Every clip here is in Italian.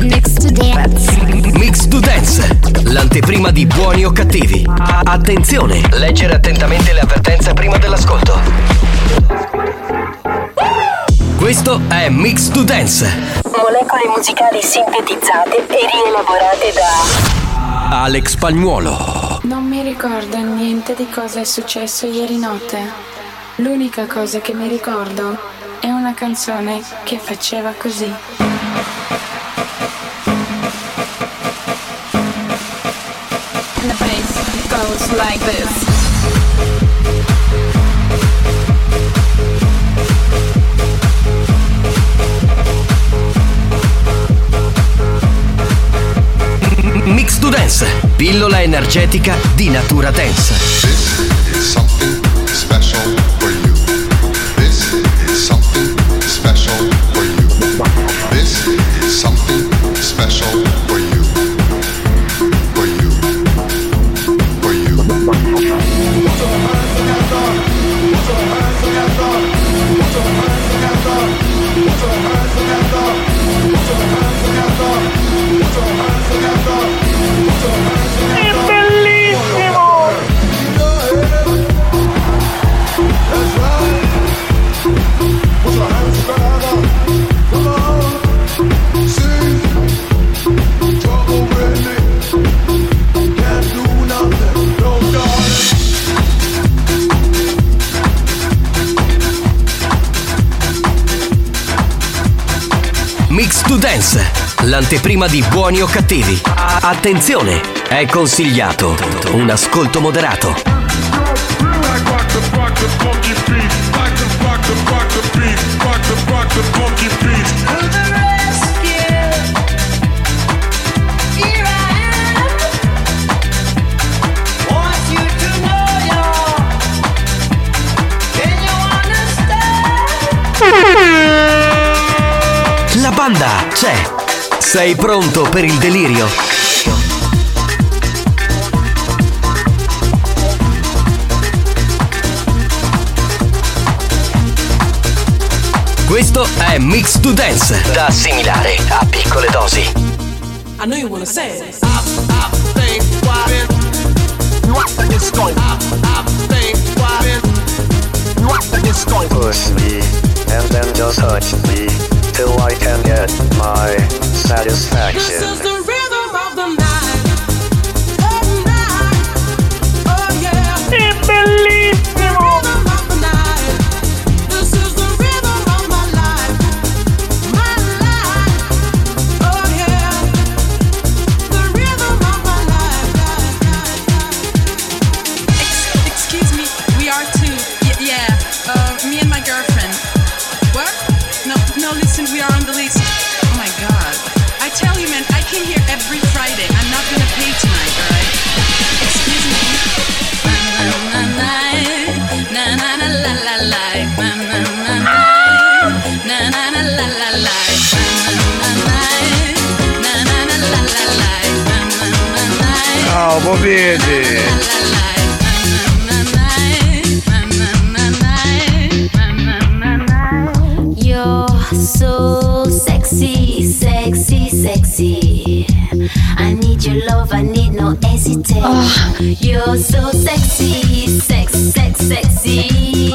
Mix to dance. Mix to Dance, l'anteprima di buoni o cattivi. Attenzione, leggere attentamente le avvertenze prima dell'ascolto. Questo è Mix to Dance. Molecole musicali sintetizzate e rielaborate da Alex Spagnuolo. Non mi ricordo niente di cosa è successo ieri notte. L'unica cosa che mi ricordo è una canzone che faceva così. Goes like this. Mix to Dance, pillola energetica di natura dance. This is something special l'anteprima di buoni o cattivi. Attenzione, è consigliato un ascolto moderato. La banda c'è. Sei pronto per il delirio? Questo è Mix to Dance, da assimilare a piccole dosi. I know you wanna say it. Push me, and then just touch me, till I can get my satisfaction. You're so sexy, sexy, sexy. I need your love, I need no hesitation. You're so sexy, sex, sex, sexy.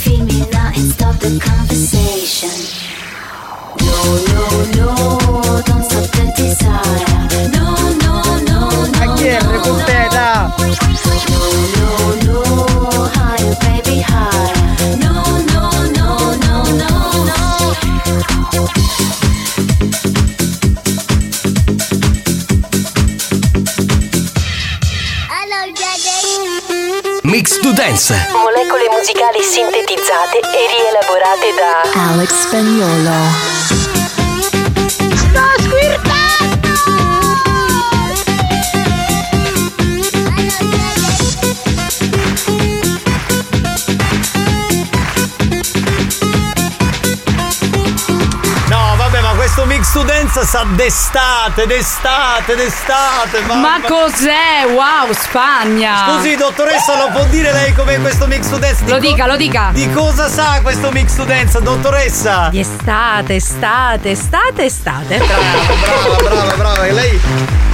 Feel me now and stop the conversation. No, no, no, don't stop the desire. Alex Spagnolo. Sa d'estate, d'estate, d'estate. Ma cos'è? Wow, Spagna! Scusi, dottoressa, lo può dire lei com'è questo mix to dance? Di Lo dica, lo dica. Di cosa sa questo mix to dance, dottoressa? Di estate, estate, estate, estate. Brava, brava, brava. E lei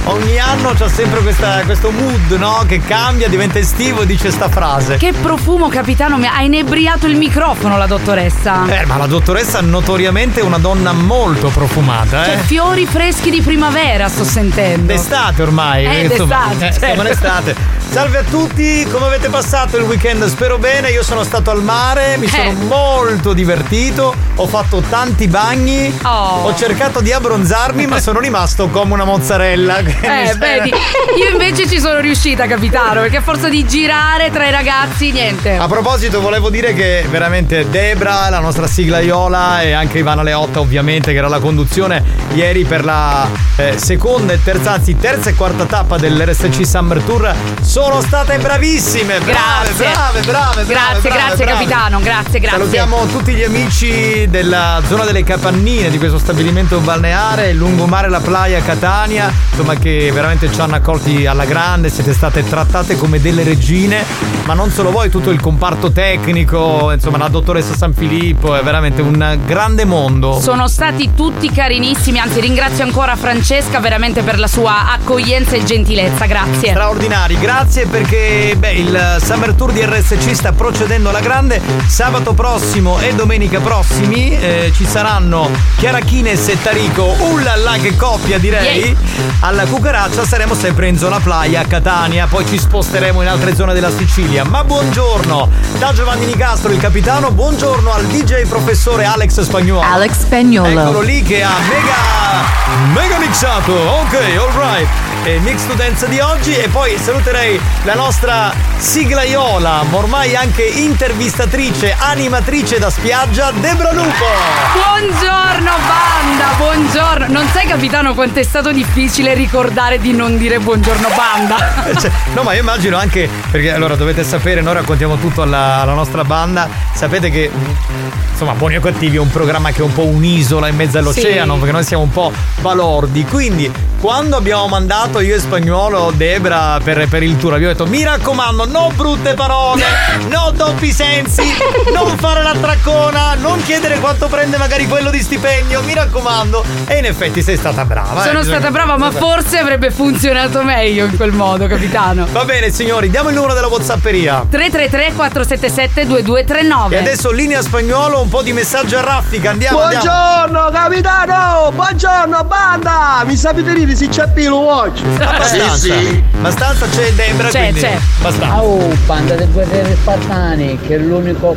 ogni anno c'ha sempre questa- questo mood, no? Che cambia, diventa estivo e dice sta frase. Che profumo, capitano, mi ha inebriato il microfono la dottoressa. Eh, ma la dottoressa notoriamente è una donna molto profumata, Cioè, eh. fiori freschi di primavera, sto sentendo. D'estate ormai, Eh, insomma, d'estate, eh, siamo in certo. estate. Salve a tutti, come avete passato il weekend? Spero bene, io sono stato al mare, mi sono Eh. molto divertito, ho fatto tanti bagni, Oh. ho cercato di abbronzarmi ma sono rimasto come una mozzarella. Eh, sembra- vedi, io invece ci sono riuscita, capitano, perché a forza di girare tra i ragazzi, niente. A proposito, volevo dire che veramente Debra, la nostra sigla Iola e anche Ivana Leotta, ovviamente, che era la conduzione ieri per la eh, seconda e terza, anzi terza e quarta tappa dell'RSC Summer Tour, sono state bravissime. Brave, Grazie. brave, brave, brave. Grazie, brave, grazie, brave. capitano, grazie, grazie. Salutiamo tutti gli amici della zona delle Capannine di questo stabilimento balneare, il lungomare La Playa Catania, insomma che veramente ci hanno accolti alla grande, siete state trattate come delle regine, ma non solo voi, tutto il comparto tecnico, insomma la dottoressa San Filippo, è veramente un grande mondo. Sono stati tutti carinissimi, anzi ringrazio ancora Francesca veramente per la sua accoglienza e gentilezza, grazie. Straordinari, grazie perché beh, il Summer Tour di RSC sta procedendo alla grande. Sabato prossimo e domenica prossimi eh, ci saranno Chiara Chines e Tarico. Ullala che coppia direi! Yay. Alla Cucaraccia saremo sempre in zona playa a Catania, poi ci sposteremo in altre zone della Sicilia. Ma buongiorno da Giovanni Nicastro, il capitano, buongiorno al DJ professore Alex Spagnuolo. Alex Spagnuolo. Eccolo lì che ha mega mega mixato. Ok, alright. E mix dance di oggi e poi saluterei la nostra siglaiola, ma ormai anche intervistatrice, animatrice da spiaggia, Debra Lupo. Buongiorno banda, buongiorno. Non sai capitano quanto è stato difficile ricordare di non dire buongiorno banda. Cioè, no, ma io immagino anche perché allora dovete sapere, noi raccontiamo tutto alla, alla nostra banda. Sapete che insomma, Buoni o Cattivi è un programma che è un po' un'isola in mezzo all'oceano, Sì. perché noi siamo un po' balordi. Quindi, quando abbiamo mandato io e Spagnolo Debra per, per il tour, abbiamo detto: mi raccomando, no brutte parole, no doppi sensi, non fare la traccona, non chiedere quanto prende magari quello di stipendio, mi raccomando. E in effetti sei stata brava. eh, Sono bisogna- stata brava, ma forse avrebbe funzionato meglio in quel modo, capitano. Va bene, signori, diamo il numero della Whatsapperia. 333 477 2239. E adesso linea spagnolo, un po' di messaggio a raffica. Andiamo, andiamo. Buongiorno capitano! Buongiorno banda! Mi sapete dire se c'è pilo oggi? Abbastanza. Abbastanza c'è Debra, C'è, quindi c'è. Basta. Oh, banda dei guerrieri spartani, che l'unico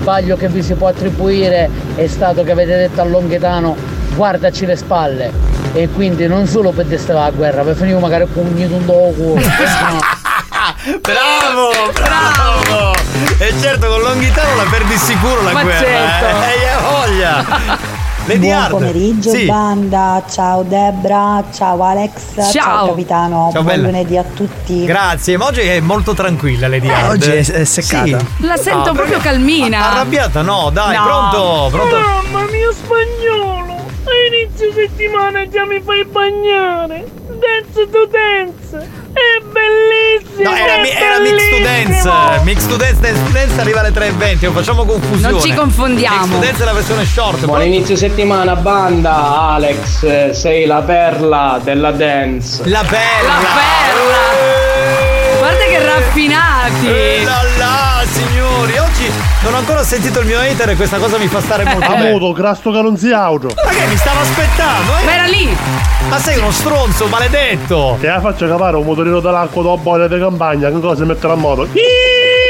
sbaglio che vi si può attribuire è stato che avete detto a Longhetano guardaci le spalle. E quindi non solo per destare la guerra, per finire magari con un culo. Bravo, bravo! E certo con Longhitano la perdi sicuro la Ma guerra. certo. Eh, e hai voglia. Lady Buon Hard. pomeriggio Sì. banda, ciao Debra, ciao Alex, Ciao. capitano, Ciao, buon bella. lunedì a tutti. Grazie, ma oggi è molto tranquilla Lady Hard. oggi è- seccata. Sì. La sento No, proprio perché- calmina. Arrabbiata? No, dai, No. pronto, pronto. Mamma mia spagnolo, a inizio settimana già mi fai bagnare. Dance to dance, è bellissimo. No, era, mi- era mix to bellissimo. dance. Mix to dance, dance dance arriva alle 3.20. Non facciamo confusione. Non ci confondiamo. Mix to dance è la versione short. Buon inizio settimana banda Alex, sei la perla della dance. La perla! La perla! Guarda che raffinati! Eh signori, oggi non ho ancora sentito il mio hater e questa cosa mi fa stare molto bene. Amuto, non si auto. Ma che mi stava aspettando, eh? Ma era lì! Ma sei uno stronzo, maledetto! Che la faccia capare un motorino dell'acqua da boia di campagna, che cosa mettere a moto?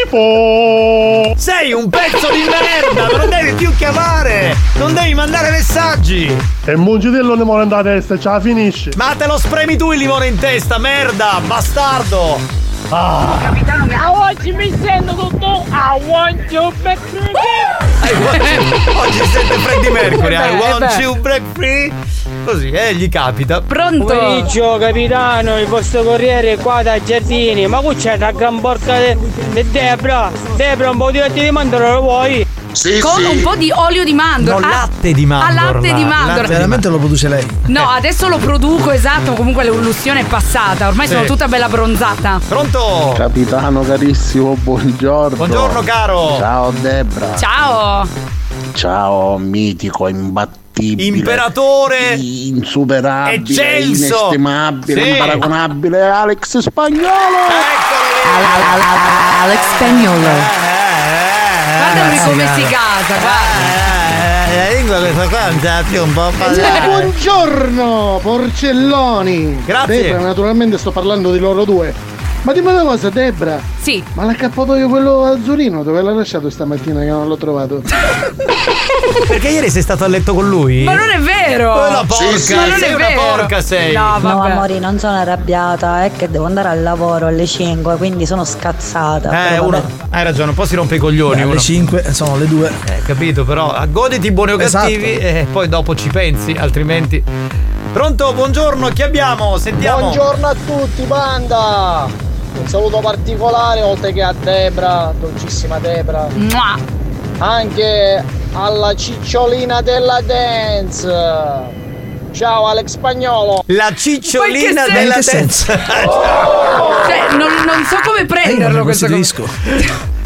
Tipo! Sei un pezzo di merda! Non devi più chiamare! Non devi mandare messaggi! E Mungitello ne muore da testa e ce la finisce. Ma te lo spremi tu il limone in testa, merda! Bastardo! Ah! A oggi mi sento tutto I want you back you- Oggi sente Freddie Mercury, Eh beh, I eh want you break free. Così, eh, gli capita. Pomeriggio capitano, il vostro corriere è qua da Giardini. Ma qui c'è una gran porca di Debra. Debra, un po' di di mandorla lo vuoi? Con un po' di olio di mandorla. No, latte di mandorla. Ah, latte di mandorla. Veramente lo produce lei. No, adesso lo produco, esatto, comunque l'evoluzione è passata, ormai Sì. sono tutta bella bronzata. Pronto? Capitano carissimo, buongiorno. Buongiorno, caro. Ciao Debra. Ciao! Ciao mitico, imbattibile. Imperatore. Insuperabile. Eccelso. Inestimabile, Sì. imparagonabile. Alex Spagnolo. Alex Spagnolo. Guarda lui come ragazzi. si gasa, guarda. Eh, la lingua più un po' Eh, Buongiorno, porcelloni. Grazie. Debra, naturalmente sto parlando di loro due. Ma dimmi una cosa, Debra. Sì. Ma l'accappatoio quello azzurino, dove l'ha lasciato stamattina che non l'ho trovato? Perché ieri sei stato a letto con lui? Ma non è vero! Quella porca, Sì, sì. Ma non sei è una vero. porca sei. No, No, vabbè. amori, non sono arrabbiata, è che devo andare al lavoro alle 5, quindi sono scazzata. Eh, uno, hai ragione, un po' si rompe i coglioni. Beh, alle uno. 5 sono le 2. Eh, capito, però ah, goditi i buoni o Esatto. cattivi e poi dopo ci pensi, altrimenti. Pronto, buongiorno, chi abbiamo? Sentiamo. Buongiorno a tutti, banda! Un saluto particolare oltre che a Debra, dolcissima Debra. Mua. Anche alla cicciolina della dance. Ciao Alex Spagnolo. La cicciolina della dance. Cioè, non, non so come prenderlo questo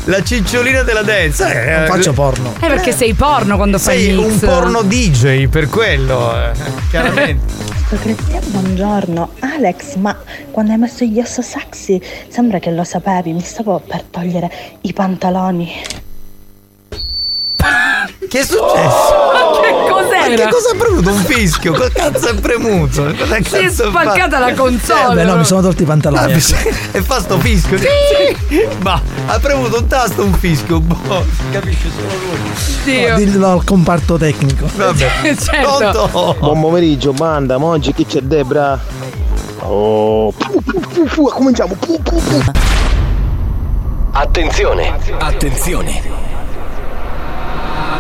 La cicciolina della dance. Eh, Non faccio porno. Eh, perché sei porno quando fai Sei il un mix. porno DJ per quello, eh, chiaramente. Cristian, buongiorno. Alex, ma quando hai messo gli osso sexy sembra che lo sapevi, mi stavo per togliere i pantaloni. Che è successo? Ma che cos'era? Ma che cosa ha premuto? Un fischio? Cosa cazzo è premuto? Cosa Si è cazzo fa? spaccata la console. Beh, no, mi sono tolti i pantaloni. Ah, e fa sto fischio. Ma ha premuto un tasto un fischio. Boh, capisce solo lui. No, dillo al comparto tecnico. Vabbè. certo. Pronto? Buon pomeriggio, banda. Ma oggi chi c'è Debra? Oh, pu, pu, pu, pu, cominciamo. Pu, pu, pu. Attenzione, attenzione.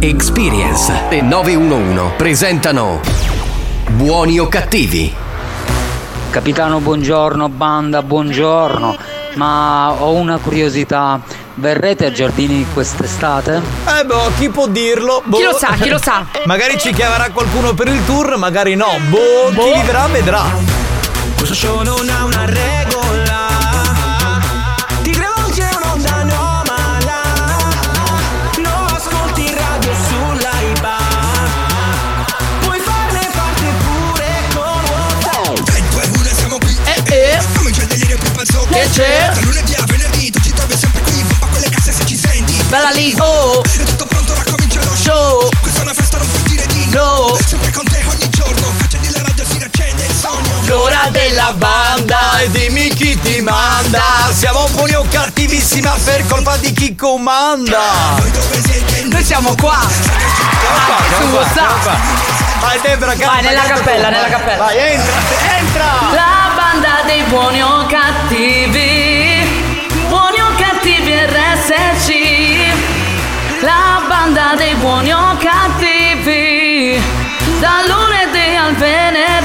Experience e 911 presentano Buoni o cattivi? Capitano, buongiorno, banda, buongiorno. Ma ho una curiosità. Verrete a Giardini quest'estate? Eh boh, chi può dirlo? Boh. Chi lo sa, chi lo sa? magari ci chiamerà qualcuno per il tour, magari no. Boh, chi vivrà vedrà. Questo show non ha una regola lì, oh È tutto pronto, ora comincia lo show Questa è una festa, non puoi dire di no Sempre con te ogni giorno Accendi la radio, si riaccende il sogno L'ora della banda e dimmi chi ti manda. Siamo buoni o cattivissima per colpa di chi comanda. Noi siamo qua. Su WhatsApp. Vai Debra, canta, Vai nella canta tu. cappella, nella cappella. Vai, entra, entra. La banda dei buoni o cattivi. Buoni o cattivi RSC. La banda dei buoni o cattivi. Da lunedì al venerdì.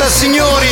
festa, signori!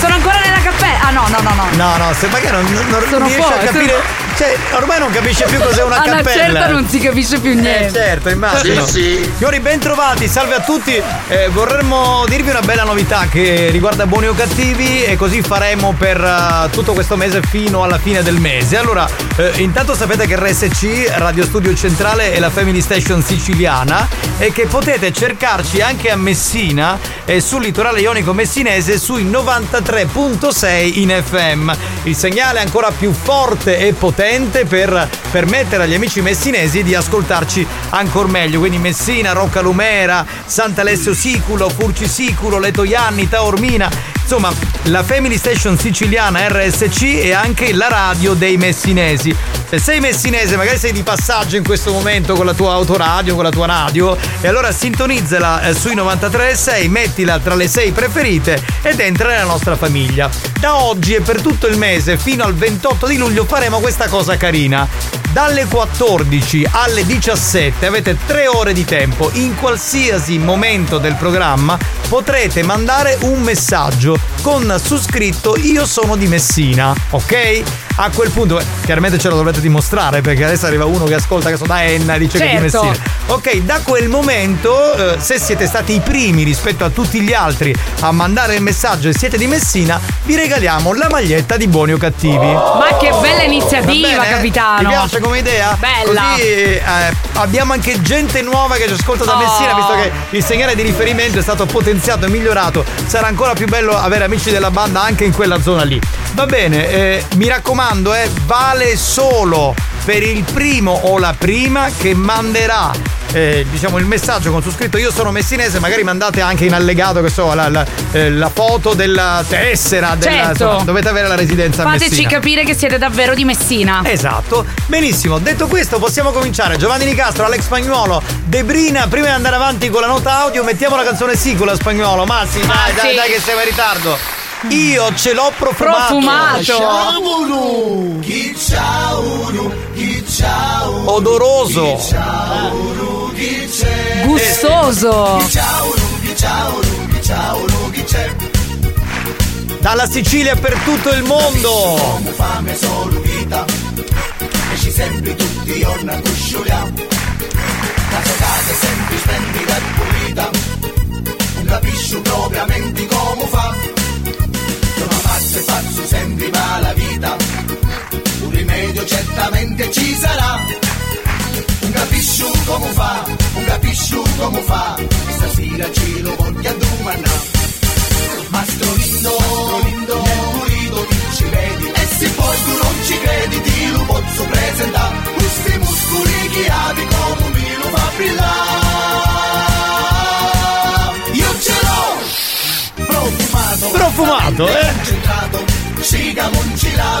Sono ancora nella cappella? Ah, no, no, no, no. No, no, sembra che non, non Sono a fuori, capire. Cioè, ormai non capisce più cos'è una A una cappella. certa non si capisce più niente. Eh, certo, immagino. Signori, ben trovati, salve a tutti. Eh, vorremmo dirvi una bella novità che riguarda buoni o cattivi e così faremo per eh, tutto questo mese fino alla fine del mese. Allora, eh, intanto sapete che RSC, Radio Studio Centrale, è la Family Station siciliana e che potete cercarci anche a Messina e sul litorale ionico messinese sui 93.6 in FM. Il segnale è ancora più forte e potente per permettere agli amici messinesi di ascoltarci ancora meglio. Quindi Messina, Roccalumera, Sant'Alessio Siculo, Furci Siculo, Letoianni, Taormina. Insomma, la Family Station siciliana RSC e anche la radio dei messinesi. Se sei messinese, magari sei di passaggio in questo momento con la tua autoradio, con la tua radio, e allora sintonizzala eh, sui 93.6, mettila tra le 6 preferite ed entra nella nostra famiglia. Da oggi e per tutto il mese, fino al 28 di luglio, faremo questa cosa carina. Dalle 14 alle 17 avete 3 ore di tempo. In qualsiasi momento del programma potrete mandare un messaggio con su scritto Io sono di Messina, ok? A quel punto, chiaramente ce lo dovrete dimostrare perché adesso arriva uno che ascolta che sono da Enna e dice che è di Certo. Messina. Ok, da quel momento, eh, se siete stati i primi rispetto a tutti gli altri a mandare il messaggio e siete di Messina, vi regaliamo la maglietta di buoni o cattivi. Ma che bella iniziativa, capitano. Ti piace come idea? Bella. Così eh, abbiamo anche gente nuova che ci ascolta da Oh. Messina, visto che il segnale di riferimento è stato potenziato e migliorato. Sarà ancora più bello avere amici della banda anche in quella zona lì. Va bene, eh, mi raccomando, eh, vale solo per il primo o la prima che manderà eh, diciamo il messaggio con su scritto io sono messinese, magari mandate anche in allegato che so la, la- eh, la foto della tessera della, Certo. insomma, dovete avere la residenza Fateci Messina. capire che siete davvero di Messina. Esatto, benissimo. Detto questo, possiamo cominciare. Giovanni Nicastro, Alex Spagnuolo, Debrina. Prima di andare avanti con la nota audio, mettiamo la canzone sì con la Spagnolo. Ma sì, dai, Ah, dai, sì. dai, che siamo in ritardo. Io ce l'ho profumato. Profumato. Odoroso. Gustoso. Dalla Sicilia per tutto il mondo. fame solo vita e ci sempre tutti i giorni a cuscioliamo casa casa sempre splendida e pulita non capisci propriamente come fa sono pazzo e pazzo sempre va la vita un rimedio certamente ci sarà. Non capisci come fa non capisci come fa. Stasera ce lo voglio domandare Mastro lindo, lindo, nel pulito ti ci vedi E se poi tu non ci credi ti lo posso presentare Questi muscoli chiavi come mi lo fa brillare profumato Profumato, eh?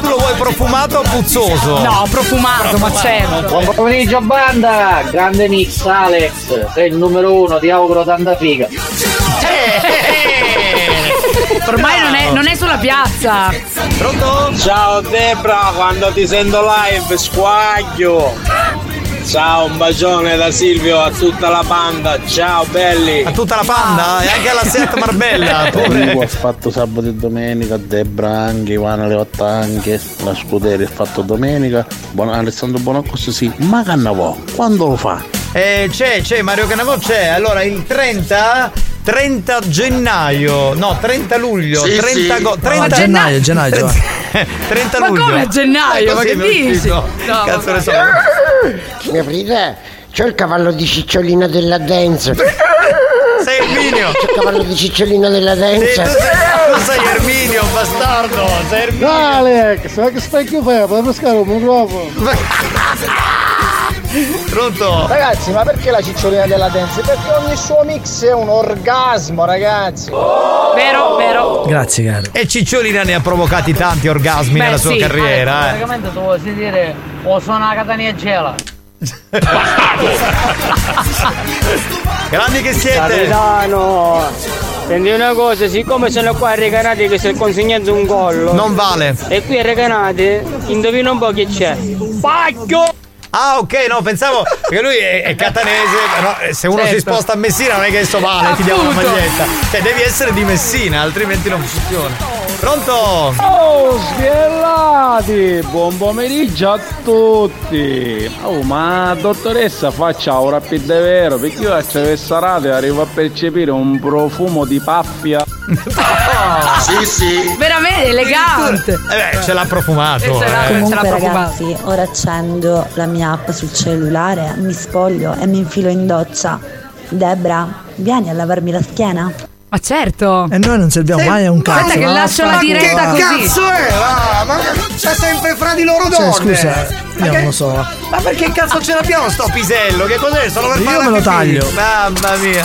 Tu lo vuoi profumato o puzzoso? No, profumato, ma certo. Buon pomeriggio banda, grande mix Alex, sei il numero uno, ti auguro tanta figa. Ormai non è, non è sulla piazza. Pronto? Ciao Debra, quando ti sento live squaglio. Ciao, un bacione da Silvio a tutta la banda. Ciao belli. A tutta la banda e anche alla Seat Marbella. Enrico ha fatto sabato e domenica, Debra anche, Ivana Leotta anche, la Scuderi ha fatto domenica, Buon- Alessandro Bonoccos sì, ma Cannavò, quando lo fa? Eh, c'è, c'è, Mario Cannavò c'è. Allora, il 30. 30 gennaio, no, 30 luglio, Sì, 30 sì. go- No, 30 gennaio, gennaio, Giovanni. 30 Ma luglio. come a gennaio? Eh, Ma che mi dici? uscito. No, Cazzo ne so. Mia frida, c'ho il cavallo di cicciolina della dance. Sei Erminio. C'ho il cavallo di cicciolina della Sì, dance. tu, sei, tu sei Erminio, bastardo. Sei Erminio. Alex, ma che specchio fai? Puoi pescare un microfono? Pronto? Ragazzi, ma perché la cicciolina della dance? Perché ogni suo mix è un orgasmo, ragazzi. Vero, vero. Grazie, caro. E Cicciolina ne ha provocati tanti orgasmi Beh, nella sua sì. carriera, eh. Praticamente tu vuoi sentire o sono una catania gela. Grandi che siete. Capitano, senti una cosa, siccome sono qua a Recanati che si è consegnato un collo. Non vale. E qui a Recanati, indovina un po' chi c'è. Pacchio! Ah, ok, no, pensavo che lui è, è catanese, però eh, se uno si Certo. sposta a Messina non è che adesso vale, ti diamo una Appunto. maglietta. Cioè, devi essere di Messina, altrimenti non funziona. Pronto? Oh, schiellati! Buon pomeriggio a tutti! Oh, ma dottoressa faccia ora più davvero, perché io attraverso la radio arrivo a percepire un profumo di paffia. sì, sì. Veramente elegante. Eh beh, ce l'ha profumato. Eh, ce l'ha- eh. Comunque ce l'ha profumato. ragazzi, ora accendo la mia app sul cellulare, mi spoglio e mi infilo in doccia. Debra, vieni a lavarmi la schiena? Ma certo. E noi non serviamo mai a un cazzo. Aspetta che ma lascio la diretta Che così. cazzo è? Ah, ma c'è sempre fra di loro Cioè, donne. scusa, Ma io non lo so. Ma perché cazzo ce l'abbiamo sto pisello? Che cos'è? Solo per Io me lo pipì? taglio. Mamma mia.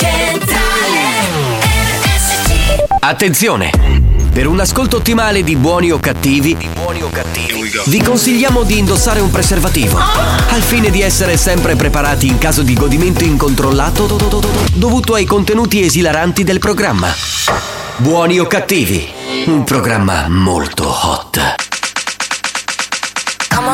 Centrale Attenzione! Per un ascolto ottimale di buoni o cattivi, vi consigliamo di indossare un preservativo, al fine di essere sempre preparati in caso di godimento incontrollato dovuto ai contenuti esilaranti del programma. Buoni o cattivi, un programma molto hot.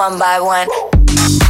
one by one.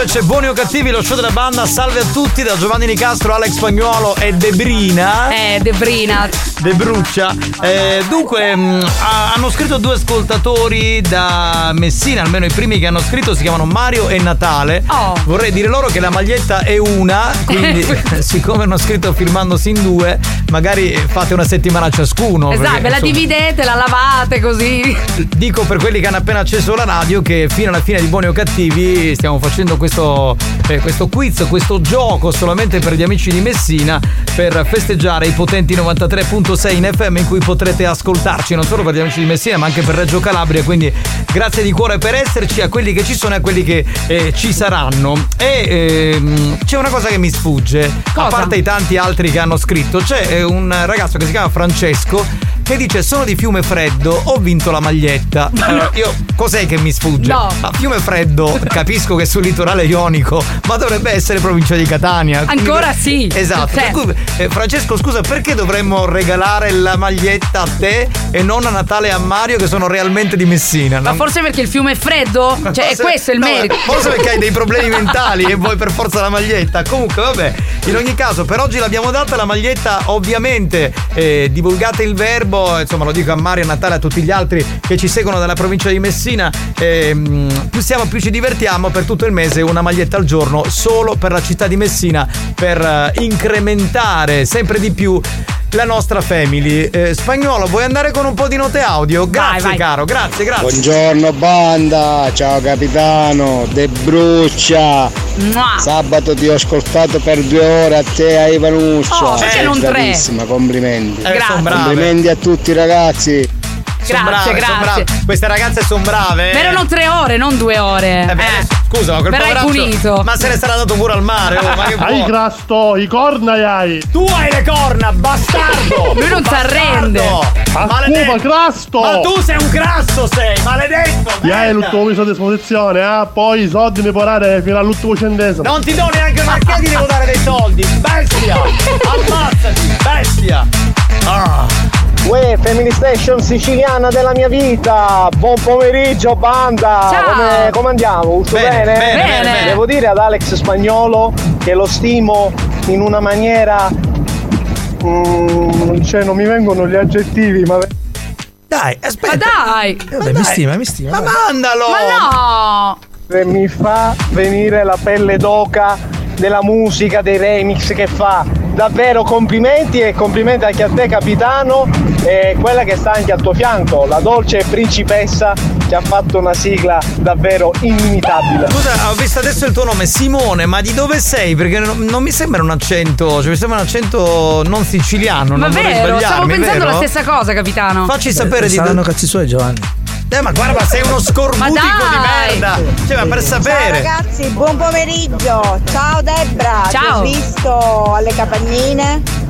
Live, c'è buoni o cattivi, lo show della banda. Salve a tutti da Giovanni Nicastro, Alex Spagnuolo e Debrina. Eh, Debrina. De Bruccia. Eh, dunque, mh, ha- hanno scritto due ascoltatori da Messina, almeno i primi che hanno scritto si chiamano Mario e Natale. Oh. Vorrei dire loro che la maglietta è una, quindi siccome hanno scritto firmandosi in due, magari fate una settimana ciascuno. Esatto, perché, ve la insomma, dividete, la lavate così. Dico per quelli che hanno appena acceso la radio che fino alla fine di Buoni o Cattivi stiamo facendo questo, eh, questo quiz, questo gioco solamente per gli amici di Messina per festeggiare i potenti 93.6 in FM in cui potrete ascoltarci non solo per gli amici di Messina ma anche per Reggio Calabria. Quindi grazie di cuore per esserci a quelli che ci sono e a quelli che eh, ci saranno. E ehm, c'è una cosa che mi sfugge, a parte i tanti altri che hanno scritto, c'è eh, un ragazzo che si chiama Francesco che dice sono di Fiume Freddo, ho vinto la maglietta. Allora, io cos'è che mi sfugge? No. Ma Fiume Freddo, capisco che sul litorale ionico, ma dovrebbe essere provincia di Catania. Quindi- Ancora sì. Esatto. Cioè- cui, eh, Francesco, scusa, perché dovremmo regalare la maglietta a te e non a Natale e a Mario che sono realmente di Messina? Ma Non- forse perché il fiume è freddo? Cioè, è Forse- questo il no, merito. Forse perché hai dei problemi mentali e vuoi per forza la maglietta. Comunque, vabbè, in ogni caso, per oggi l'abbiamo data la maglietta. Ovviamente, eh, divulgate il verbo. Insomma, lo dico a Mario, a Natale, a tutti gli altri che ci seguono dalla provincia di Messina. ehm, più siamo, più ci divertiamo. Per tutto il mese, una maglietta al giorno solo per la città di Messina per eh, incrementare sempre di più. La nostra family. Eh, spagnolo, vuoi andare con un po' di note audio? Grazie, vai. caro, grazie, grazie. Buongiorno banda, ciao capitano, De Bruccia. Mua. Sabato ti ho ascoltato per due ore a te a Ivanuccia. Oh, perché Sei non tre? bravissima, complimenti. Eh. Complimenti a tutti ragazzi. Grazie, brave, grazie. brave. Queste ragazze sono brave. Ma erano tre ore, non due ore. Eh beh, adesso, scusa, ma quel Verrai poveraccio- punito. Ma se ne sarà dato pure al mare, oh, ma che Hai vuoi? crasto, i corna hai. Tu hai le corna, bastardo! Lui non si arrende. Maledetto. Cuba, crasto. Ma tu sei un grasso, sei, maledetto! Ti hai l'ultimo viso a disposizione, eh? Poi i soldi mi puoi dare fino all'ultimo centesimo. Non ti do neanche perché ti devo dare dei soldi, bestia! Ammazzati, bestia! Ah. Uè, Family Station siciliana della mia vita! Buon pomeriggio, banda! Ciao. Come, come andiamo? Tutto Bene, bene? bene, bene, bene. Devo dire ad Alex Spagnolo che lo stimo in una maniera. mm, cioè, non mi vengono gli aggettivi, ma. Dai, Ma aspetta. dai! Vabbè, mi stima, mi stima. Ma vai. mandalo! Ma no! e mi fa venire la pelle d'oca della musica, dei remix che fa. Davvero complimenti e complimenti anche a te capitano e quella che sta anche al tuo fianco, la dolce principessa che ha fatto una sigla davvero inimitabile. Scusa, ho visto adesso il tuo nome, Simone, ma di dove sei? Perché non, non mi sembra un accento, cioè mi sembra un accento non siciliano, Ma non vorrei vero, stavo sbagliarmi, pensando vero? la stessa cosa, capitano. Facci sapere di Saranno dove. cazzi suoi, Giovanni. Eh, ma guarda, sei uno scorbutico Ma di merda! Cioè, ma per sapere. ragazzi, buon pomeriggio. Ciao Debra, Ciao. ti ho visto alle capagnine.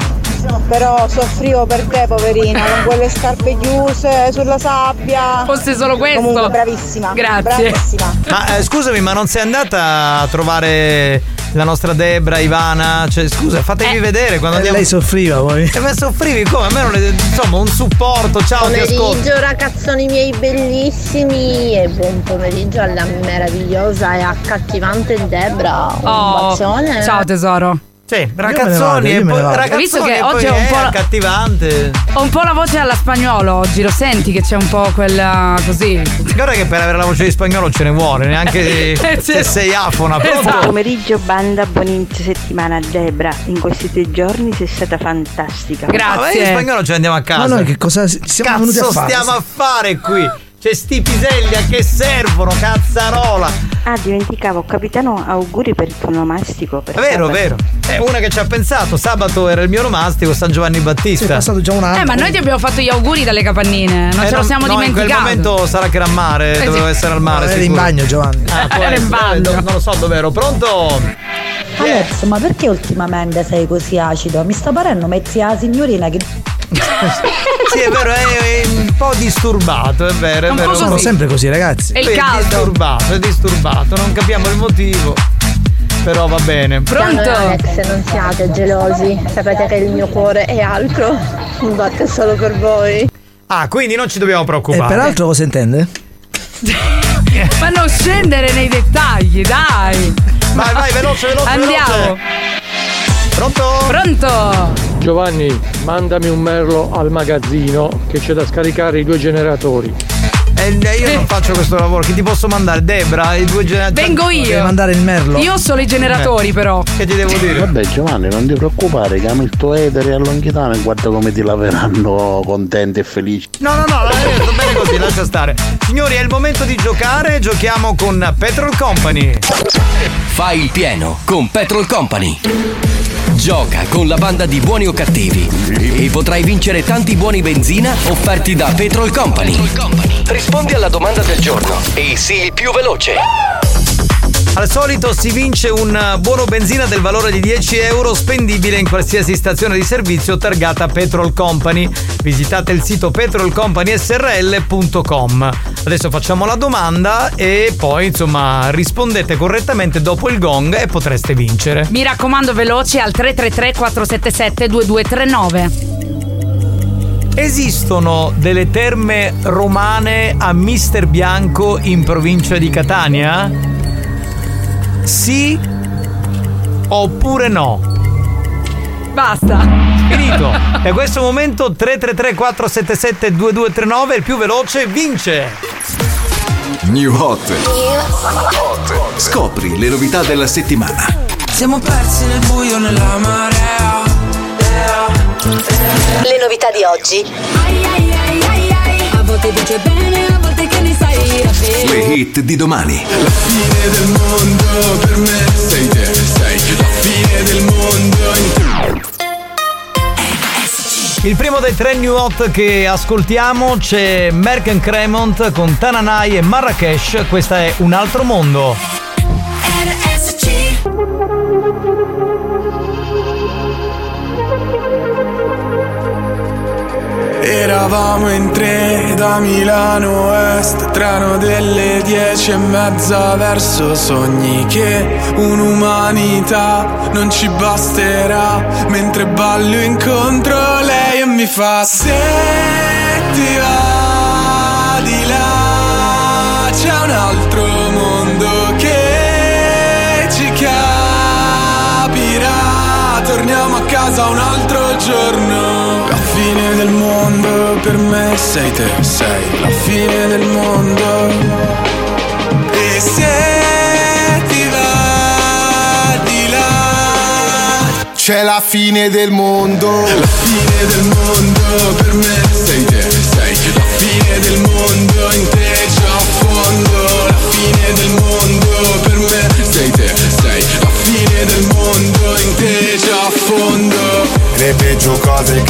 Però soffrivo per te, poverina, con quelle scarpe chiuse sulla sabbia. Fosse solo questo. Comunque, bravissima. Grazie. Bravissima. Ma eh, scusami, ma non sei andata a trovare la nostra Debra, Ivana? Cioè, scusa, fatevi Eh. vedere quando E andiamo. lei soffriva poi. E ma soffrivi come? A me non è. Insomma, un supporto, ciao, ti ascolto. Pomeriggio ragazzoni miei bellissimi e buon pomeriggio alla meravigliosa e accattivante Debra. Un Oh, bacione. ciao tesoro. Sì, me ne vado, ragazzoni io me ne vado. ragazzoni Visto che oggi è un po' è la- accattivante. Ho un po' la voce alla spagnolo oggi, lo senti che c'è un po' quella così. Guarda che per avere la voce di spagnolo ce ne vuole, neanche Eh, se sei afona. Esatto. Pomeriggio banda, buon inizio settimana Debra. In questi tre giorni sei stata fantastica. Ma noi in Grazie. spagnolo ce ne andiamo a casa. Ma noi che cosa si- siamo Cazzo venuti a fare? stiamo a fare qui? C'è sti piselli a che servono, cazzarola. Ah, dimenticavo, capitano, auguri per il tuo nomastico. Per È vero, sabato. vero. È una che ci ha pensato. Sabato era il mio romastico, San Giovanni Sì, è Battista. passato già un anno. Eh, ma noi ti abbiamo fatto gli auguri dalle capannine, non Eh, ce lo siamo no, in dimenticato. quel momento sarà che era al mare, Eh, dovevo sì. essere al mare. Era in bagno, Giovanni. Ah, Era in bagno. Non lo so dove ero. Pronto? Alex, ma perché ultimamente sei così acido? Mi sta parendo mezzi a signorina che. Sì, è vero, è, è un po' disturbato, è vero, è Un vero. Sono sempre così, ragazzi. È il caldo. disturbato, è disturbato, non capiamo il motivo. Però va bene. Pronto? Alex, non siate gelosi. Sapete che il mio cuore è altro. Non batte solo per voi. Ah, quindi non ci dobbiamo E preoccupare. peraltro cosa intende? Ma non scendere nei dettagli, dai. Vai, vai, veloce, veloce, Andiamo. veloce. Pronto? Pronto? Giovanni, mandami un merlo al magazzino che c'è da scaricare i due generatori. Eh, io non faccio questo lavoro, chi ti posso mandare? Debra, i due generatori. Vengo Devi io. mandare il merlo. Io ho solo i generatori, però. Che ti devo dire? Vabbè Giovanni, non ti preoccupare, chiami il tuo etere a Longhitano e guarda come ti laveranno contenti e felici. No, no, no, eh, sto bene così, lascia stare. Signori, è il momento di giocare. Giochiamo con Petrol Company. Fai il pieno con Petrol Company. Gioca con la banda di buoni o cattivi e potrai vincere tanti buoni benzina offerti da Petrol Company. Rispondi alla domanda del giorno e sii il più veloce. Al solito si vince un buono benzina del valore di 10 euro spendibile in qualsiasi stazione di servizio targata Petrol Company. Visitate il sito petrolcompanysrl.com. Adesso facciamo la domanda e poi insomma rispondete correttamente dopo il gong e potreste vincere. Mi raccomando veloci al 333 477 2239. Esistono delle terme romane a Mister Bianco in provincia di Catania? Sì oppure no? Basta. Finito. E a questo momento 333 477 2239 il più veloce vince. New Hot. Scopri le novità della settimana. Siamo persi nel buio nella marea. Le novità di oggi. A volte dice bene, a volte che sai Le hit di domani. La fine del mondo per me sei te, sei la fine del mondo Il primo dei tre new hot che ascoltiamo c'è Merck Cremont con Tananai e Marrakesh. Questa è Un altro mondo. Eravamo in tre da Milano Est Treno delle dieci e mezza verso sogni Che un'umanità non ci basterà. Mentre ballo incontro lei e mi fa Se ti va di là C'è un altro mondo che ci capirà. Torniamo a casa un altro giorno per me sei te, sei la fine del mondo. E se ti va di là C'è la fine del mondo. La fine del mondo per me sei te, sei la fine del mondo in te a fondo. La fine del mondo per me sei te, sei la fine del mondo in te a fondo. Le peggio cose che